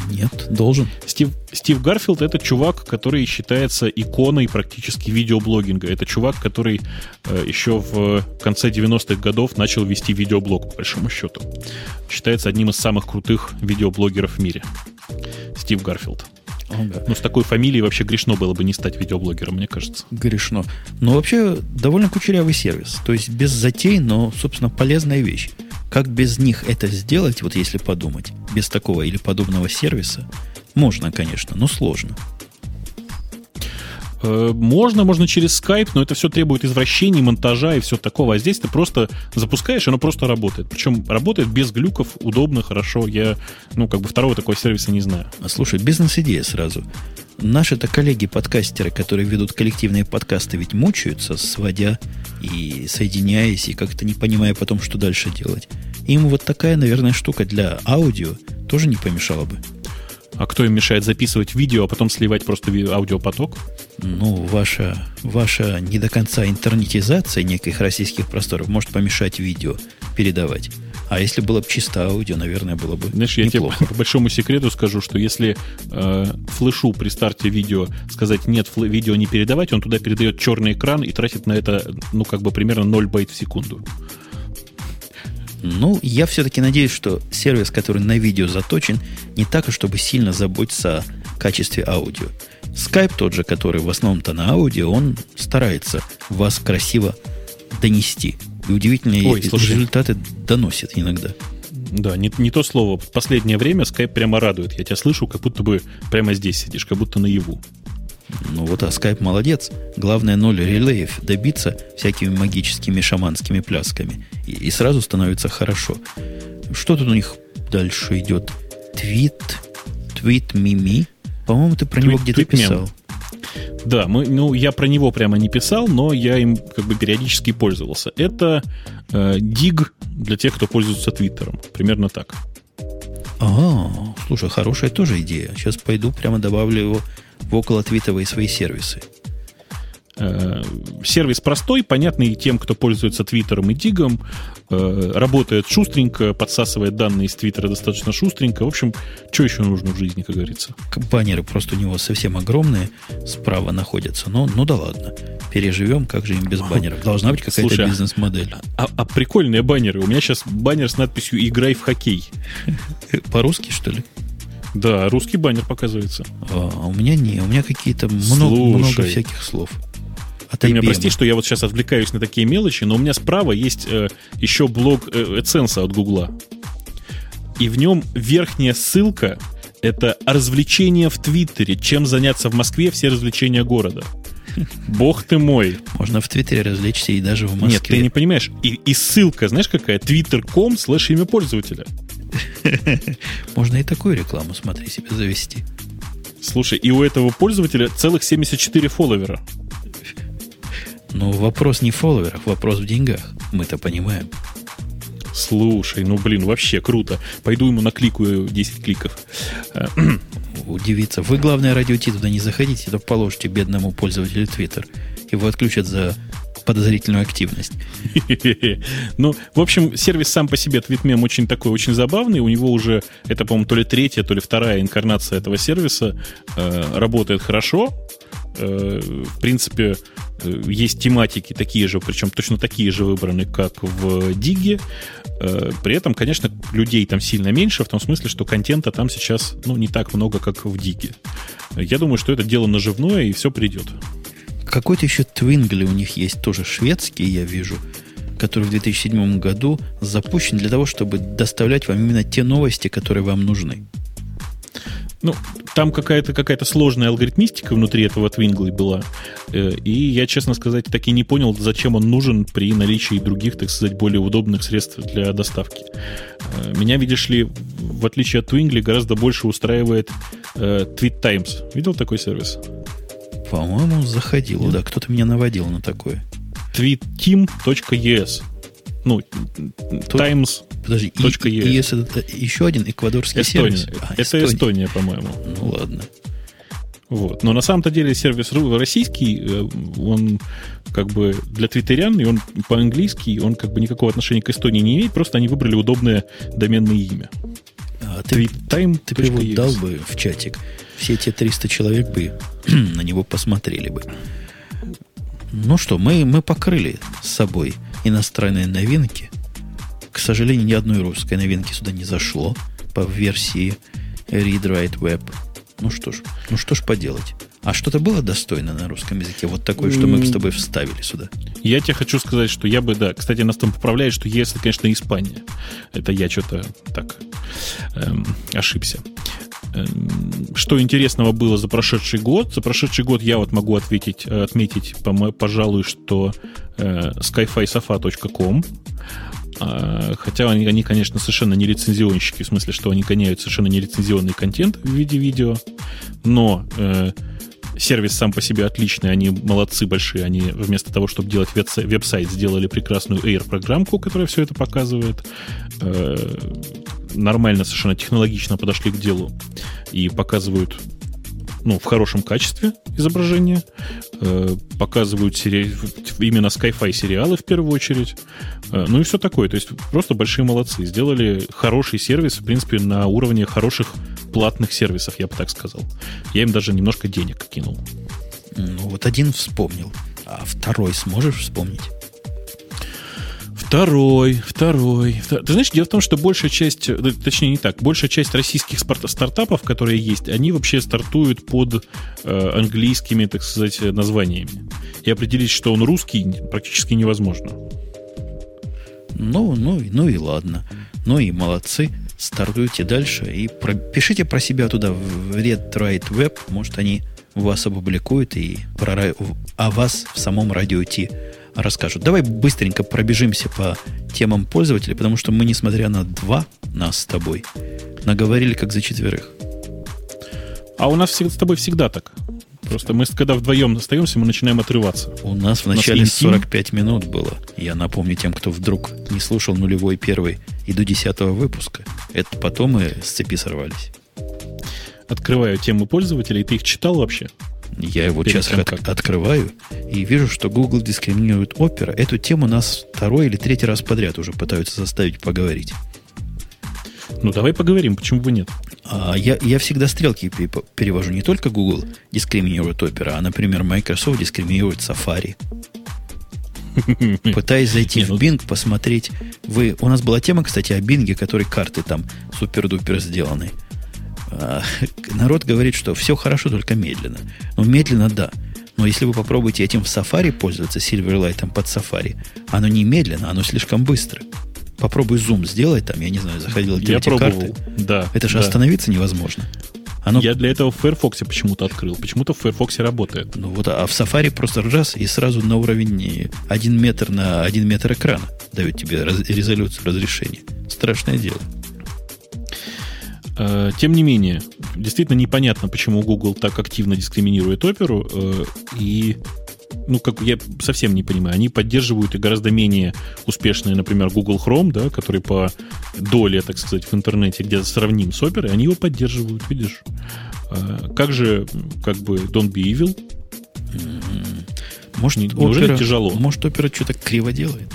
[SPEAKER 1] Нет, должен.
[SPEAKER 2] Стив, Стив Гарфилд — это чувак, который считается иконой практически видеоблогинга. Это чувак, который э, еще в конце 90-х годов начал вести видеоблог, по большому счету. Считается одним из самых крутых видеоблогеров в мире. Стив Гарфилд. Ага. Ну, с такой фамилией вообще грешно было бы не стать видеоблогером, мне кажется.
[SPEAKER 1] Грешно. Но вообще довольно кучерявый сервис. То есть без затей, но, собственно, полезная вещь. Как без них это сделать, вот если подумать, без такого или подобного сервиса, можно, конечно, но сложно.
[SPEAKER 2] Э, можно, можно через Skype, но это все требует извращений, монтажа и все такого. А здесь ты просто запускаешь, и оно просто работает. Причем работает без глюков, удобно, хорошо. Я, ну, как бы второго такого сервиса не знаю.
[SPEAKER 1] А слушай, бизнес-идея сразу. Наши-то коллеги-подкастеры, которые ведут коллективные подкасты, ведь мучаются, сводя и соединяясь, и как-то не понимая потом, что дальше делать. Им вот такая, наверное, штука для аудио тоже не помешала бы.
[SPEAKER 2] А кто им мешает записывать видео, а потом сливать просто аудиопоток?
[SPEAKER 1] Ну, ваша, ваша не до конца интернетизация неких российских просторов может помешать видео передавать. А если было бы чисто аудио, наверное, было бы Знаешь, неплохо.
[SPEAKER 2] я тебе по большому секрету скажу, что если э, флешу при старте видео сказать нет, видео не передавать, он туда передает черный экран и тратит на это, ну, как бы примерно 0 байт в секунду.
[SPEAKER 1] Ну, я все-таки надеюсь, что сервис, который на видео заточен, не так, чтобы сильно заботиться о качестве аудио. Skype тот же, который в основном-то на аудио, он старается вас красиво донести. И удивительные Ой, результаты доносит иногда.
[SPEAKER 2] Да, не, не то слово. Последнее время Skype прямо радует. Я тебя слышу, как будто бы прямо здесь сидишь, как будто наяву.
[SPEAKER 1] Ну вот, а Skype молодец. Главное ноль релеев добиться всякими магическими шаманскими плясками. И, и сразу становится хорошо. Что тут у них дальше идет? Твит, твит Мими. По-моему, ты про твит, него где-то писал.
[SPEAKER 2] Да, мы, ну, я про него прямо не писал, но я им как бы периодически пользовался. Это э, диг для тех, кто пользуется Твиттером. Примерно так.
[SPEAKER 1] А, слушай, хорошая тоже идея. Сейчас пойду прямо добавлю его в около твитовые свои сервисы.
[SPEAKER 2] Э, сервис простой, понятный тем, кто пользуется Твиттером и Дигом, работает шустренько, подсасывает данные из Твиттера достаточно шустренько. В общем, что еще нужно в жизни, как говорится?
[SPEAKER 1] Баннеры просто у него совсем огромные, справа находятся. Но, ну да ладно, переживем, как же им без баннеров. Должна быть какая-то бизнес-модель.
[SPEAKER 2] А, а прикольные баннеры. У меня сейчас баннер с надписью «Играй в хоккей».
[SPEAKER 1] По-русски, что ли?
[SPEAKER 2] Да, русский баннер показывается.
[SPEAKER 1] А, у меня не, у меня какие-то много, много всяких слов.
[SPEAKER 2] От Ты IBM. меня прости, что я вот сейчас отвлекаюсь на такие мелочи, но у меня справа есть э, еще блог э, AdSense от Гугла. И в нем верхняя ссылка — это развлечения в Твиттере. Чем заняться в Москве, все развлечения города. Бог ты мой.
[SPEAKER 1] Можно в Твиттере развлечься и даже в Москве.
[SPEAKER 2] Нет, ты не понимаешь. И, и ссылка, знаешь какая? twitter.com слэш имя пользователя.
[SPEAKER 1] Можно и такую рекламу, смотри, себе завести.
[SPEAKER 2] Слушай, и у этого пользователя целых 74 фолловера.
[SPEAKER 1] Ну, вопрос не в фолловерах, вопрос в деньгах. Мы-то понимаем.
[SPEAKER 2] Слушай, ну, блин, вообще круто. Пойду ему накликаю 10 кликов.
[SPEAKER 1] Удивиться. Вы, главное, радио Ти туда не заходите, то положите бедному пользователю Твиттер. Его отключат за подозрительную активность.
[SPEAKER 2] Ну, в общем, сервис сам по себе, TweetMem, очень такой, очень забавный. У него уже, это, по-моему, то ли третья, то ли вторая инкарнация этого сервиса. Э, работает хорошо. Э, в принципе, э, есть тематики такие же, причем точно такие же выбраны, как в Диге. Э, при этом, конечно, людей там сильно меньше, в том смысле, что контента там сейчас ну, не так много, как в Диге. Я думаю, что это дело наживное, и все придет.
[SPEAKER 1] Какой-то еще Твингли у них есть, тоже шведский, я вижу, который в 2007 году запущен для того, чтобы доставлять вам именно те новости, которые вам нужны.
[SPEAKER 2] Ну, там какая-то какая сложная алгоритмистика внутри этого Twingle была. Э, и я, честно сказать, так и не понял, зачем он нужен при наличии других, так сказать, более удобных средств для доставки. Э, меня, видишь ли, в отличие от Twingle, гораздо больше устраивает э, Tweet Times. Видел такой сервис?
[SPEAKER 1] По-моему, заходил, да. Кто-то меня наводил на такое.
[SPEAKER 2] tweetteam.es ну, Times.
[SPEAKER 1] Подожди, и, и, это еще один эквадорский
[SPEAKER 2] Эстония.
[SPEAKER 1] сервис.
[SPEAKER 2] А, это Эстония, Эстония по-моему.
[SPEAKER 1] Ну ладно.
[SPEAKER 2] Вот. Но на самом-то деле сервис российский, э, он как бы для твиттерян, и он по-английски, он как бы никакого отношения к Эстонии не имеет, просто они выбрали удобное доменное имя.
[SPEAKER 1] А ты, Time ты бы его дал бы в чатик, все эти 300 человек бы на него посмотрели бы. Ну что, мы, мы покрыли с собой иностранные новинки. К сожалению, ни одной русской новинки сюда не зашло по версии Read Write Web. Ну что ж, ну что ж поделать. А что-то было достойно на русском языке? Вот такое, что мы с тобой вставили сюда.
[SPEAKER 2] Я тебе хочу сказать, что я бы, да, кстати, нас там поправляет, что если, конечно, Испания. Это я что-то так эм, ошибся. Эм, что интересного было за прошедший год? За прошедший год я вот могу ответить, отметить, пожалуй, что э, skyfi-safa.com а, Хотя они, они, конечно, совершенно не лицензионщики, в смысле, что они гоняют совершенно нелицензионный контент в виде видео. Но э, сервис сам по себе отличный, они молодцы большие. Они вместо того, чтобы делать веб-сайт, сделали прекрасную Air-программку, которая все это показывает. Э, нормально, совершенно технологично подошли к делу и показывают ну, в хорошем качестве изображения, э, показывают сери... именно Sky-Fi сериалы в первую очередь, э, ну и все такое. То есть просто большие молодцы. Сделали хороший сервис, в принципе, на уровне хороших платных сервисов, я бы так сказал. Я им даже немножко денег кинул.
[SPEAKER 1] Ну, вот один вспомнил. А второй сможешь вспомнить?
[SPEAKER 2] Второй, второй. Ты знаешь, дело в том, что большая часть, точнее не так, большая часть российских стартапов, которые есть, они вообще стартуют под э, английскими, так сказать, названиями. И определить, что он русский, практически невозможно.
[SPEAKER 1] Ну, ну, ну и ладно. Ну и молодцы. Стартуйте дальше и про, пишите про себя туда в Red Right Web. Может, они вас опубликуют и про, о вас в самом радио Ти расскажут. Давай быстренько пробежимся по темам пользователей, потому что мы, несмотря на два нас с тобой, наговорили как за четверых.
[SPEAKER 2] А у нас с тобой всегда так. Просто мы, когда вдвоем остаемся, мы начинаем отрываться.
[SPEAKER 1] У нас в начале 45 минут было. Я напомню тем, кто вдруг не слушал нулевой, первый и до десятого выпуска. Это потом мы с цепи сорвались.
[SPEAKER 2] Открываю тему пользователей. Ты их читал вообще?
[SPEAKER 1] Я его сейчас от, открываю и вижу, что Google дискриминирует Opera. Эту тему нас второй или третий раз подряд уже пытаются заставить поговорить.
[SPEAKER 2] Ну, давай поговорим, почему бы нет?
[SPEAKER 1] А я, я всегда стрелки перевожу. Не только Google дискриминирует Opera, а, например, Microsoft дискриминирует Safari. Пытаясь зайти в ну Bing, посмотреть. Вы, у нас была тема, кстати, о Bing, который карты там супер-дупер сделаны. А, народ говорит, что все хорошо, только медленно. Ну, медленно, да. Но если вы попробуете этим в Safari пользоваться, Silverlight под Safari, оно не медленно, оно слишком быстро. Попробуй зум сделать там, я не знаю, заходил
[SPEAKER 2] я эти пробовал. карты.
[SPEAKER 1] Да. Это же да. остановиться невозможно.
[SPEAKER 2] Оно... Я для этого в Firefox почему-то открыл. Почему-то в Firefox работает.
[SPEAKER 1] Ну вот, а в Safari просто раз и сразу на уровень 1 метр на 1 метр экрана дают тебе раз, резолюцию разрешения. Страшное дело.
[SPEAKER 2] Э, тем не менее, действительно непонятно, почему Google так активно дискриминирует оперу. Э, и ну, как я совсем не понимаю, они поддерживают и гораздо менее успешные, например, Google Chrome, да, который по доле, так сказать, в интернете где-то сравним с оперой, они его поддерживают, видишь. А, как же, как бы, Don't Be Evil?
[SPEAKER 1] Может, не, опера, тяжело? Может, опера что-то криво делает?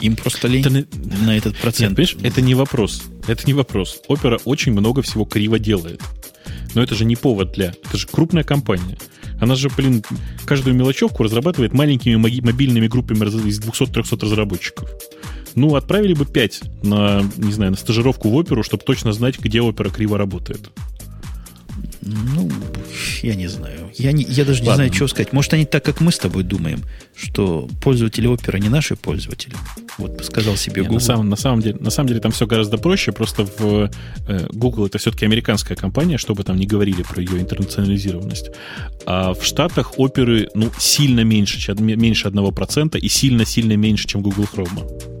[SPEAKER 1] Им просто лень это, на этот процент.
[SPEAKER 2] Нет, понимаешь, это не вопрос. Это не вопрос. Опера очень много всего криво делает. Но это же не повод для... Это же крупная компания. Она же, блин, каждую мелочевку разрабатывает маленькими мобильными группами из 200-300 разработчиков. Ну, отправили бы 5 на, не знаю, на стажировку в оперу, чтобы точно знать, где опера криво работает.
[SPEAKER 1] Ну, я не знаю. Я, не, я даже Ладно. не знаю, что сказать. Может, они так, как мы с тобой думаем, что пользователи опера не наши пользователи. Вот сказал себе
[SPEAKER 2] Google. на, самом, на, самом деле, на самом деле там все гораздо проще. Просто в э, Google это все-таки американская компания, чтобы там не говорили про ее интернационализированность. А в Штатах оперы ну, сильно меньше, меньше 1% и сильно-сильно меньше, чем Google Chrome.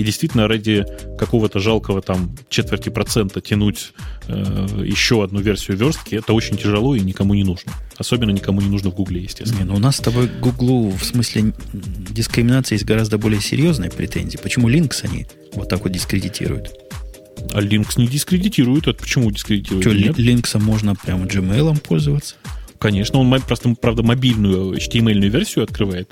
[SPEAKER 2] И действительно, ради какого-то жалкого там четверти процента тянуть э, еще одну версию верстки, это очень тяжело и никому не нужно. Особенно никому не нужно в Гугле, естественно. Не,
[SPEAKER 1] ну у нас с тобой к Гуглу в смысле дискриминации есть гораздо более серьезные претензии. Почему Linux они вот так вот дискредитируют?
[SPEAKER 2] А Linux не дискредитирует. Это почему дискредитирует? Что,
[SPEAKER 1] Linux можно прямо Gmail пользоваться?
[SPEAKER 2] Конечно, он просто, правда, мобильную HTML версию открывает.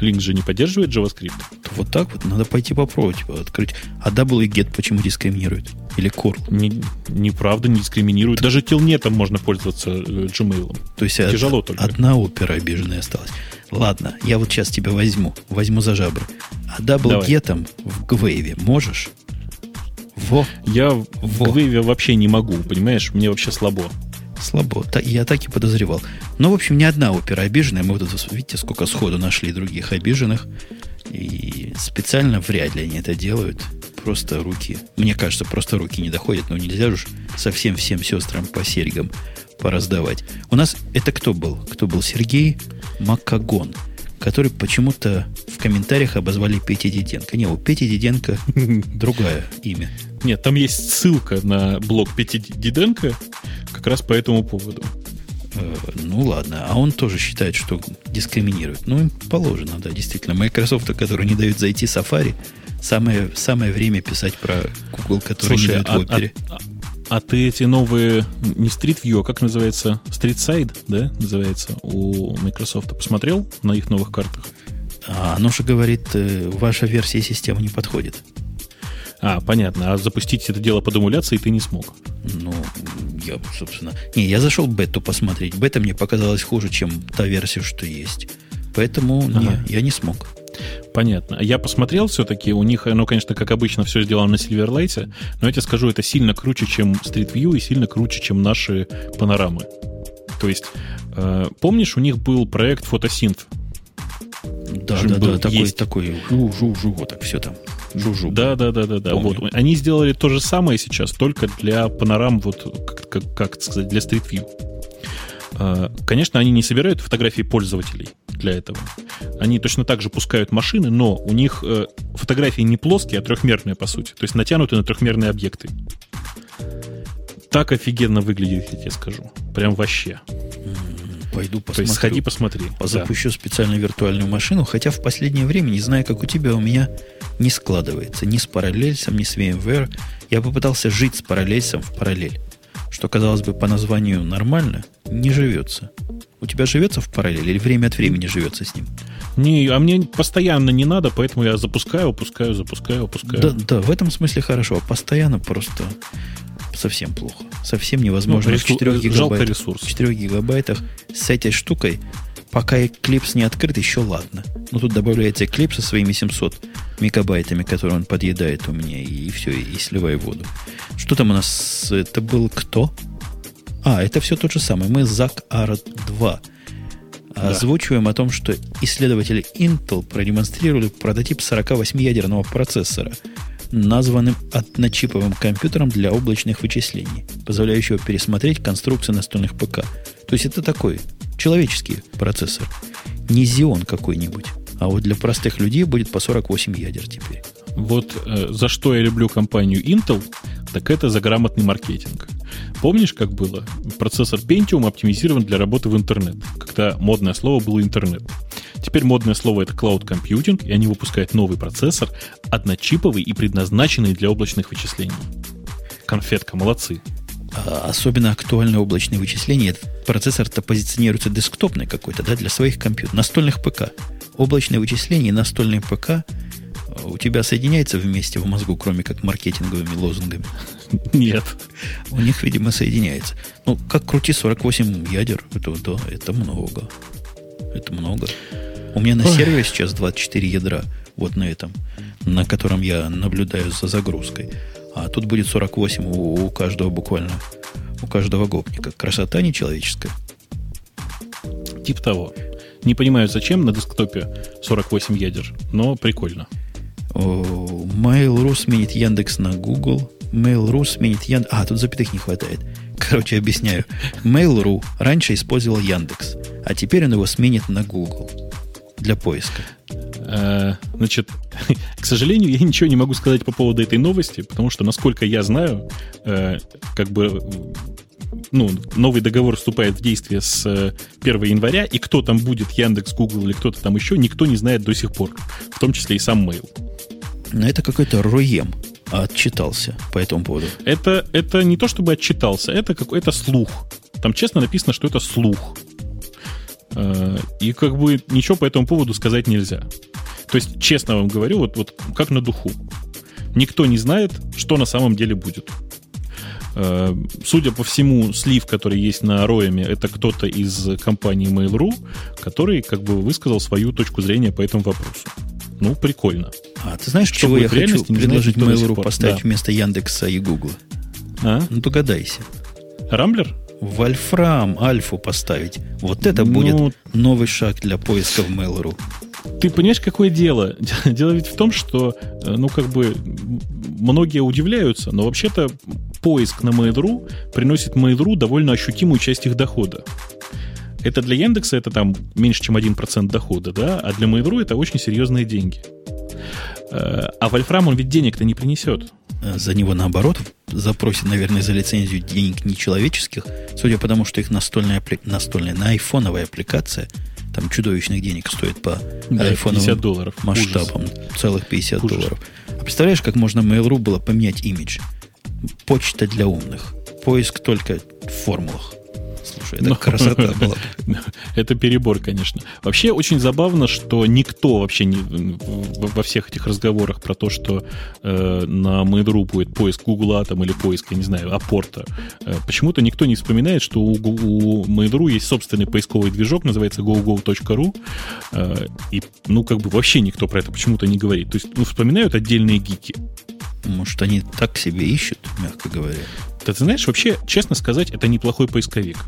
[SPEAKER 2] Linux же не поддерживает JavaScript.
[SPEAKER 1] Вот так вот, надо пойти попробовать открыть. А double get почему дискриминирует? Или curl?
[SPEAKER 2] Не, неправда, не дискриминирует. Даже телнетом можно пользоваться э, Gmail.
[SPEAKER 1] То есть Тяжело од, только. одна опера обиженная осталась. Ладно, я вот сейчас тебя возьму. Возьму за жабры. А double get в Гвейве можешь?
[SPEAKER 2] Во. Я в Гвейве вообще не могу, понимаешь? Мне вообще слабо.
[SPEAKER 1] Слабо. Я так и подозревал. Но, в общем, не одна опера обиженная. Мы вот тут, видите, сколько сходу нашли других обиженных. И специально вряд ли они это делают. Просто руки, мне кажется, просто руки не доходят. Но нельзя же совсем всем сестрам по серьгам пораздавать. У нас это кто был? Кто был? Сергей Макагон, который почему-то в комментариях обозвали Петя Диденко. Не, у Пети Диденко другое имя.
[SPEAKER 2] Нет, там есть ссылка на блог Пети Диденко, как раз по этому поводу.
[SPEAKER 1] Э, ну ладно, а он тоже считает, что дискриминирует. Ну, им положено, да, действительно. Microsoft, который не дают зайти Safari, самое, самое время писать про Google, который Слушай, не дает а, в опере.
[SPEAKER 2] А, а, а ты эти новые, не Street View, а как называется? Street Side, да, называется, у Microsoft. Посмотрел на их новых картах?
[SPEAKER 1] А оно же говорит, э, ваша версия системы не подходит.
[SPEAKER 2] А, понятно. А запустить это дело под эмуляцией ты не смог.
[SPEAKER 1] Ну, я, собственно... Не, я зашел бету посмотреть. Бета мне показалась хуже, чем та версия, что есть. Поэтому ага. не, я не смог.
[SPEAKER 2] Понятно. Я посмотрел все-таки, у них, ну, конечно, как обычно, все сделано на Silverlight, но я тебе скажу, это сильно круче, чем Street View и сильно круче, чем наши панорамы. То есть, э, помнишь, у них был проект фотосинт?
[SPEAKER 1] Да, да, да, такой, есть. такой, жу, жу, жу, вот так все там. Жужу.
[SPEAKER 2] Да, да, да, да, да. Вот. Они сделали то же самое сейчас, только для панорам, вот как, как, как сказать, для Street View. А, конечно, они не собирают фотографии пользователей для этого. Они точно так же пускают машины, но у них э, фотографии не плоские, а трехмерные, по сути. То есть натянуты на трехмерные объекты. Так офигенно выглядит, я тебе скажу. Прям вообще.
[SPEAKER 1] Пойду посмотрю.
[SPEAKER 2] То есть сходи, посмотри.
[SPEAKER 1] Запущу да. специальную виртуальную машину, хотя в последнее время, не знаю, как у тебя, у меня не складывается. Ни с параллельсом, ни с VMware. Я попытался жить с параллельсом в параллель. Что, казалось бы, по названию нормально, не живется. У тебя живется в параллели или время от времени живется с ним?
[SPEAKER 2] Не, а мне постоянно не надо, поэтому я запускаю, опускаю, запускаю, опускаю.
[SPEAKER 1] Да, да, в этом смысле хорошо. А постоянно просто совсем плохо. Совсем невозможно.
[SPEAKER 2] Ну,
[SPEAKER 1] в 4
[SPEAKER 2] ресурс, жалко
[SPEAKER 1] гигабайтах,
[SPEAKER 2] ресурс.
[SPEAKER 1] в 4 гигабайтах с этой штукой, пока Eclipse не открыт, еще ладно. Но тут добавляется Eclipse со своими 700 мегабайтами, которые он подъедает у меня, и, все, и сливай воду. Что там у нас? Это был кто? А, это все тот же самый. Мы ZAC R2
[SPEAKER 2] Да.
[SPEAKER 1] озвучиваем о том, что исследователи Intel продемонстрировали прототип 48-ядерного процессора, названным одночиповым компьютером для облачных вычислений, позволяющего пересмотреть конструкцию настольных ПК. То есть это такой человеческий процессор, не Xeon какой-нибудь. А вот для простых людей будет по 48 ядер теперь.
[SPEAKER 2] Вот э, за что я люблю компанию Intel, так это за грамотный маркетинг. Помнишь, как было? Процессор Pentium оптимизирован для работы в интернет, когда модное слово было интернет. Теперь модное слово это cloud computing, и они выпускают новый процессор, одночиповый и предназначенный для облачных вычислений. Конфетка, молодцы.
[SPEAKER 1] А особенно актуально облачные вычисления. Этот процессор-то позиционируется десктопный какой-то, да, для своих компьютеров, настольных ПК. Облачные вычисления и настольные ПК у тебя соединяются вместе в мозгу, кроме как маркетинговыми лозунгами.
[SPEAKER 2] Нет.
[SPEAKER 1] У них, видимо, соединяется. Ну, как крути 48 ядер, это, да, это много. Это много. У меня на сервере сейчас 24 ядра, вот на этом, на котором я наблюдаю за загрузкой. А тут будет 48 у, у каждого буквально, у каждого гопника. Красота нечеловеческая.
[SPEAKER 2] Тип того. Не понимаю, зачем на десктопе 48 ядер, но прикольно.
[SPEAKER 1] Mail.ru сменит Яндекс на Google. Mail.ru сменит Яндекс... А, тут запятых не хватает. Короче, объясняю. Mail.ru раньше использовал Яндекс, а теперь он его сменит на Google для поиска.
[SPEAKER 2] Э, Значит, к сожалению, я ничего не могу сказать по поводу этой новости, потому что, насколько я знаю, э, как бы ну, новый договор вступает в действие с э, 1 января, и кто там будет, Яндекс, Google или кто-то там еще, никто не знает до сих пор, в том числе и сам Mail.
[SPEAKER 1] Но это какой-то Роем отчитался по этому поводу.
[SPEAKER 2] Это, это не то чтобы отчитался, это какой-то слух. Там честно написано, что это слух. Э, И как бы ничего по этому поводу сказать нельзя. То есть, честно вам говорю, вот, вот как на духу. Никто не знает, что на самом деле будет. Э, Судя по всему, слив, который есть на Рояме, это кто-то из компании Mail.ru, который как бы высказал свою точку зрения по этому вопросу. Ну, прикольно.
[SPEAKER 1] А ты знаешь,
[SPEAKER 2] Что
[SPEAKER 1] чего я хочу предложить Mail.ru поставить
[SPEAKER 2] Да.
[SPEAKER 1] вместо Яндекса и Гугла?
[SPEAKER 2] А?
[SPEAKER 1] Ну, догадайся.
[SPEAKER 2] Рамблер?
[SPEAKER 1] Вольфрам Альфу поставить. Вот это
[SPEAKER 2] Ну,
[SPEAKER 1] будет новый шаг для поиска в Mail.ru.
[SPEAKER 2] Ты понимаешь, какое дело? Дело ведь в том, что, э, ну, как бы, многие удивляются, но вообще-то поиск на Mail.ru приносит Mail.ru довольно ощутимую часть их дохода. Это для Яндекса это там меньше, чем 1% дохода, да, а для Mail.ru это очень серьезные деньги. Э, А Вольфрам, он ведь денег-то не принесет.
[SPEAKER 1] А За него, наоборот, запросит, наверное, за лицензию денег нечеловеческих, судя по тому, что их настольная, настольная на айфоновая аппликация, там чудовищных денег стоит по
[SPEAKER 2] Да,
[SPEAKER 1] айфоновым
[SPEAKER 2] 50 долларов.
[SPEAKER 1] масштабам, целых 50
[SPEAKER 2] Ужас.
[SPEAKER 1] долларов. А представляешь, как можно Mail.ru было поменять имидж? Почта для умных. Поиск только в формулах. Слушай, это
[SPEAKER 2] Ну,
[SPEAKER 1] красота была. бы.
[SPEAKER 2] Это перебор, конечно. Вообще очень забавно, что никто вообще не, во всех этих разговорах про то, что э, на Mail.ru будет поиск Гугла там, или поиск, я не знаю, апорта, э, почему-то никто не вспоминает, что у, у Mail.ru есть собственный поисковый движок, называется gogo.ru, э, и, ну, как бы вообще никто про это почему-то не говорит. То есть, ну, вспоминают отдельные гики.
[SPEAKER 1] Может, они так себе ищут, мягко говоря.
[SPEAKER 2] Да ты знаешь, вообще, честно сказать, это неплохой поисковик.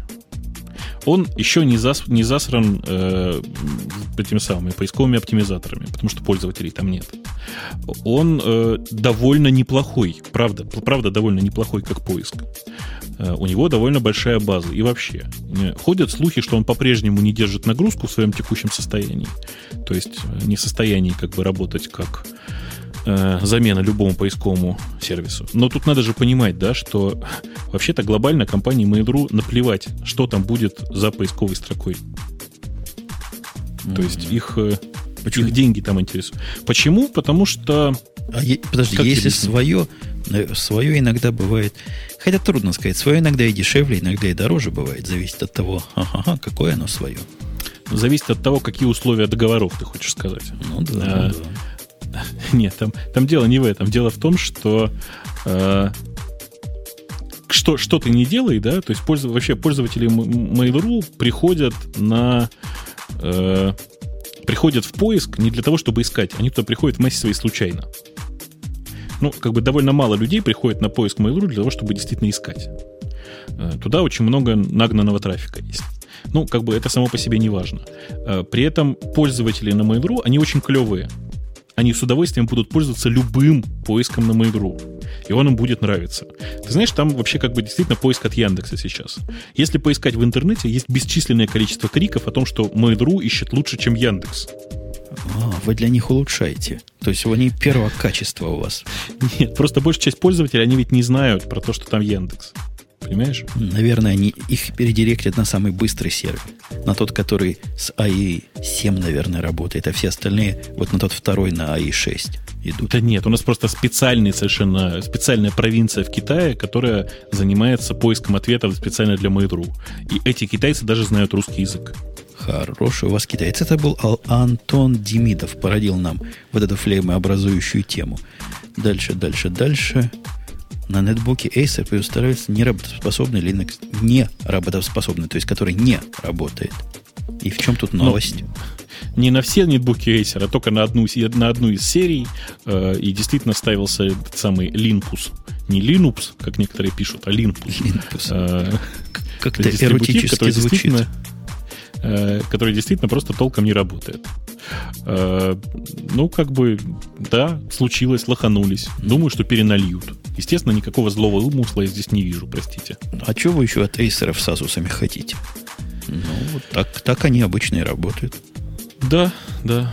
[SPEAKER 2] Он еще не, зас, не засран э, этими самыми поисковыми оптимизаторами, потому что пользователей там нет. Он э, довольно неплохой, правда, правда довольно неплохой как поиск. Э, у него довольно большая база. И вообще, э, ходят слухи, что он по-прежнему не держит нагрузку в своем текущем состоянии. То есть э, не в состоянии как бы работать как э, замена любому поисковому сервису. Но тут надо же понимать, да, что вообще-то глобально компании Mail.ru наплевать, что там будет за поисковой строкой. То есть их, э,
[SPEAKER 1] Почему?
[SPEAKER 2] их деньги там интересуют. Почему? Потому что
[SPEAKER 1] А е- подожди,
[SPEAKER 2] Как
[SPEAKER 1] если свое, Свое иногда бывает, хотя трудно сказать, свое иногда и дешевле, иногда и дороже бывает. Зависит от того, ага, какое оно свое.
[SPEAKER 2] Зависит от того, какие условия договоров ты хочешь сказать.
[SPEAKER 1] Ну да. А,
[SPEAKER 2] да. Нет, там, там дело не в этом. Дело в том, что э, что, что ты не делай, да, то есть пользов, вообще пользователи Mail.ru приходят на э, приходят в поиск не для того, чтобы искать, они туда приходят в массе случайно. Ну, как бы довольно мало людей приходят на поиск Mail.ru для того, чтобы действительно искать. Э, туда очень много нагнанного трафика есть. Ну, как бы это само по себе не важно. Э, при этом пользователи на Mail.ru, они очень клевые. Они с удовольствием будут пользоваться любым поиском на Mail.ru и он им будет нравиться. Ты знаешь, там вообще как бы действительно поиск от Яндекса сейчас. Если поискать в интернете, есть бесчисленное количество криков о том, что Mail.ru ищет лучше, чем Яндекс.
[SPEAKER 1] А, вы для них улучшаете. То есть они первого качества у вас.
[SPEAKER 2] Нет, просто большая часть пользователей, они ведь не знают про то, что там Яндекс. Понимаешь?
[SPEAKER 1] Наверное, они их передиректят на самый быстрый сервер. На тот, который с AI 7, наверное, работает, а все остальные вот на тот второй на AI 6 идут.
[SPEAKER 2] Да нет, у нас просто специальный совершенно, специальная провинция в Китае, которая занимается поиском ответов специально для Mail.ru. И эти китайцы даже знают русский язык.
[SPEAKER 1] Хороший у вас китаец. Это был Антон Демидов, породил нам вот эту флеймообразующую тему. Дальше, дальше, дальше. На нетбуке Acer предоставляется неработоспособный Linux, не работоспособный, то есть который не работает. И в чем тут ну, новость? Ну,
[SPEAKER 2] не на все нетбуки Acer, а только на одну, на одну из серий. Э, и действительно ставился этот самый Limpus. Не Linux, как некоторые пишут, а Limpus. Limpus.
[SPEAKER 1] Э, Как-то эротически звучит.
[SPEAKER 2] Э, который действительно просто толком не работает. Э, ну, как бы, да, случилось, лоханулись. Думаю, что перенальют. Естественно, никакого злого умысла я здесь не вижу, простите.
[SPEAKER 1] А что вы еще от Acer с Asus хотите? Ну, вот так, так они обычно и работают.
[SPEAKER 2] Да, да.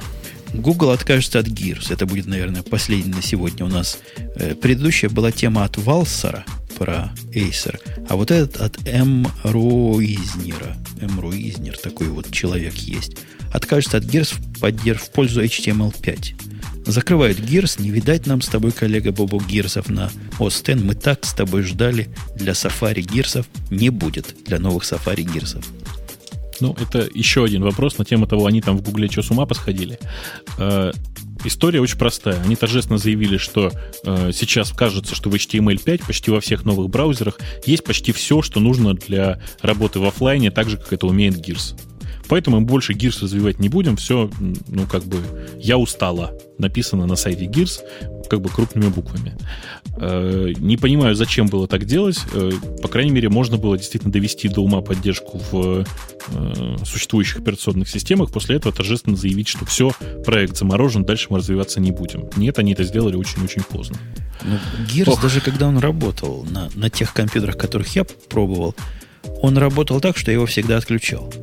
[SPEAKER 1] Google откажется от Gears. Это будет, наверное, последний на сегодня у нас. Э, предыдущая была тема от Валсера про Acer, а вот этот от М. Руизнера. М. Руизнер, такой вот человек есть. Откажется от Gears в, поддерж... в пользу HTML5. Закрывают Gears, не видать нам с тобой, коллега Бобу, Гирсов на OS Мы так с тобой ждали. Для Safari Гирсов не будет для новых Safari Гирсов.
[SPEAKER 2] Ну, это еще один вопрос на тему того, они там в Гугле что, с ума посходили. Э, история очень простая. Они торжественно заявили, что э, сейчас кажется, что в HTML5 почти во всех новых браузерах есть почти все, что нужно для работы в офлайне, так же, как это умеет Gears. Поэтому мы больше Gears развивать не будем. Все, ну, как бы, я устала. Написано на сайте Gears, как бы крупными буквами. Э, не понимаю, зачем было так делать. Э, по крайней мере, можно было действительно довести до ума поддержку в э, существующих операционных системах. После этого торжественно заявить, что все, проект заморожен, дальше мы развиваться не будем. Нет, они это сделали очень-очень поздно.
[SPEAKER 1] Ну, Gears, Ох. даже когда он работал на, на тех компьютерах, которых я пробовал, он работал так, что я его всегда отключал.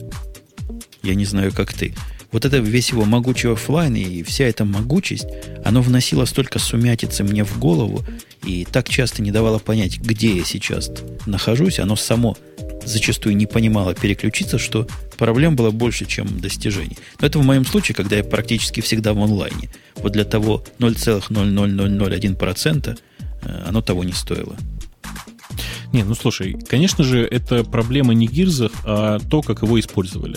[SPEAKER 1] Я не знаю, как ты. Вот это весь его могучий офлайн и вся эта могучесть, оно вносило столько сумятицы мне в голову и так часто не давало понять, где я сейчас нахожусь. Оно само зачастую не понимало переключиться, что проблем было больше, чем достижений. Но это в моем случае, когда я практически всегда в онлайне. Вот для того 0,00001% э, оно того не стоило.
[SPEAKER 2] Не, ну слушай, конечно же, это проблема не гирзов, а то, как его использовали.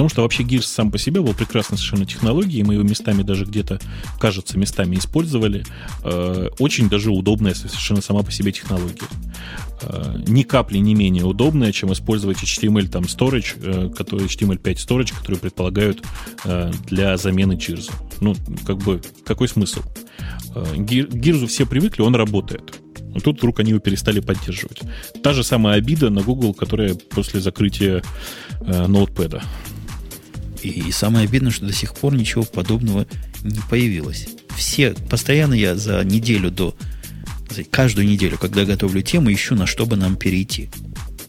[SPEAKER 2] Потому что вообще Gears сам по себе был прекрасной совершенно технологией, мы его местами даже где-то, кажется, местами использовали. Э, очень даже удобная совершенно сама по себе технология. Э, ни капли не менее удобная, чем использовать HTML там storage, э, который, HTML5 storage, который предполагают для замены Cheers. Ну, как бы, какой смысл? Гирзу все привыкли, он работает. Но тут вдруг они его перестали поддерживать. Та же самая обида на Google, которая после закрытия э.
[SPEAKER 1] И, самое обидное, что до сих пор ничего подобного не появилось. Все, постоянно я за неделю до, за каждую неделю, когда готовлю тему, ищу, на что бы нам перейти.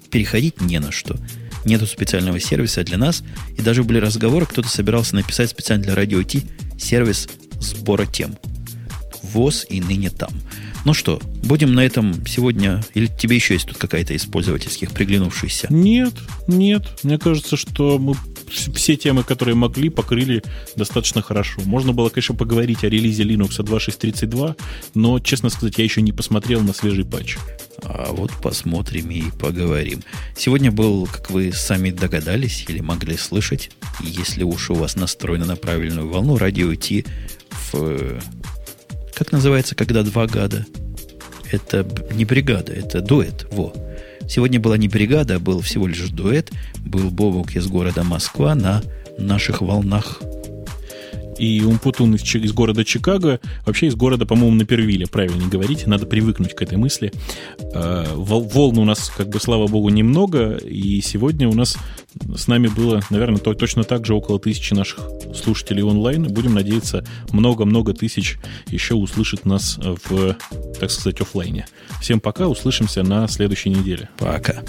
[SPEAKER 1] Переходить не на что. Нету специального сервиса для нас. И даже были разговоры, кто-то собирался написать специально для радио Ти сервис сбора тем. ВОЗ и ныне там. Ну что, будем на этом сегодня... Или тебе еще есть тут какая-то из пользовательских приглянувшаяся?
[SPEAKER 2] Нет, нет. Мне кажется, что мы все темы, которые могли, покрыли достаточно хорошо. Можно было, конечно, поговорить о релизе Linux 2.6.32, но, честно сказать, я еще не посмотрел на свежий патч.
[SPEAKER 1] А вот посмотрим и поговорим. Сегодня был, как вы сами догадались или могли слышать, если уж у вас настроено на правильную волну, радио Ти в... Как называется, когда два гада? Это не бригада, это дуэт. Во. Сегодня была не бригада, а был всего лишь дуэт. Был Бобок из города Москва на наших волнах
[SPEAKER 2] и Умпутун из, из города Чикаго, вообще из города, по-моему, на Первиле, правильно говорить, надо привыкнуть к этой мысли. Э, волн у нас, как бы, слава богу, немного, и сегодня у нас с нами было, наверное, то, точно так же около тысячи наших слушателей онлайн. Будем надеяться, много-много тысяч еще услышит нас в, так сказать, офлайне. Всем пока, услышимся на следующей неделе.
[SPEAKER 1] Пока.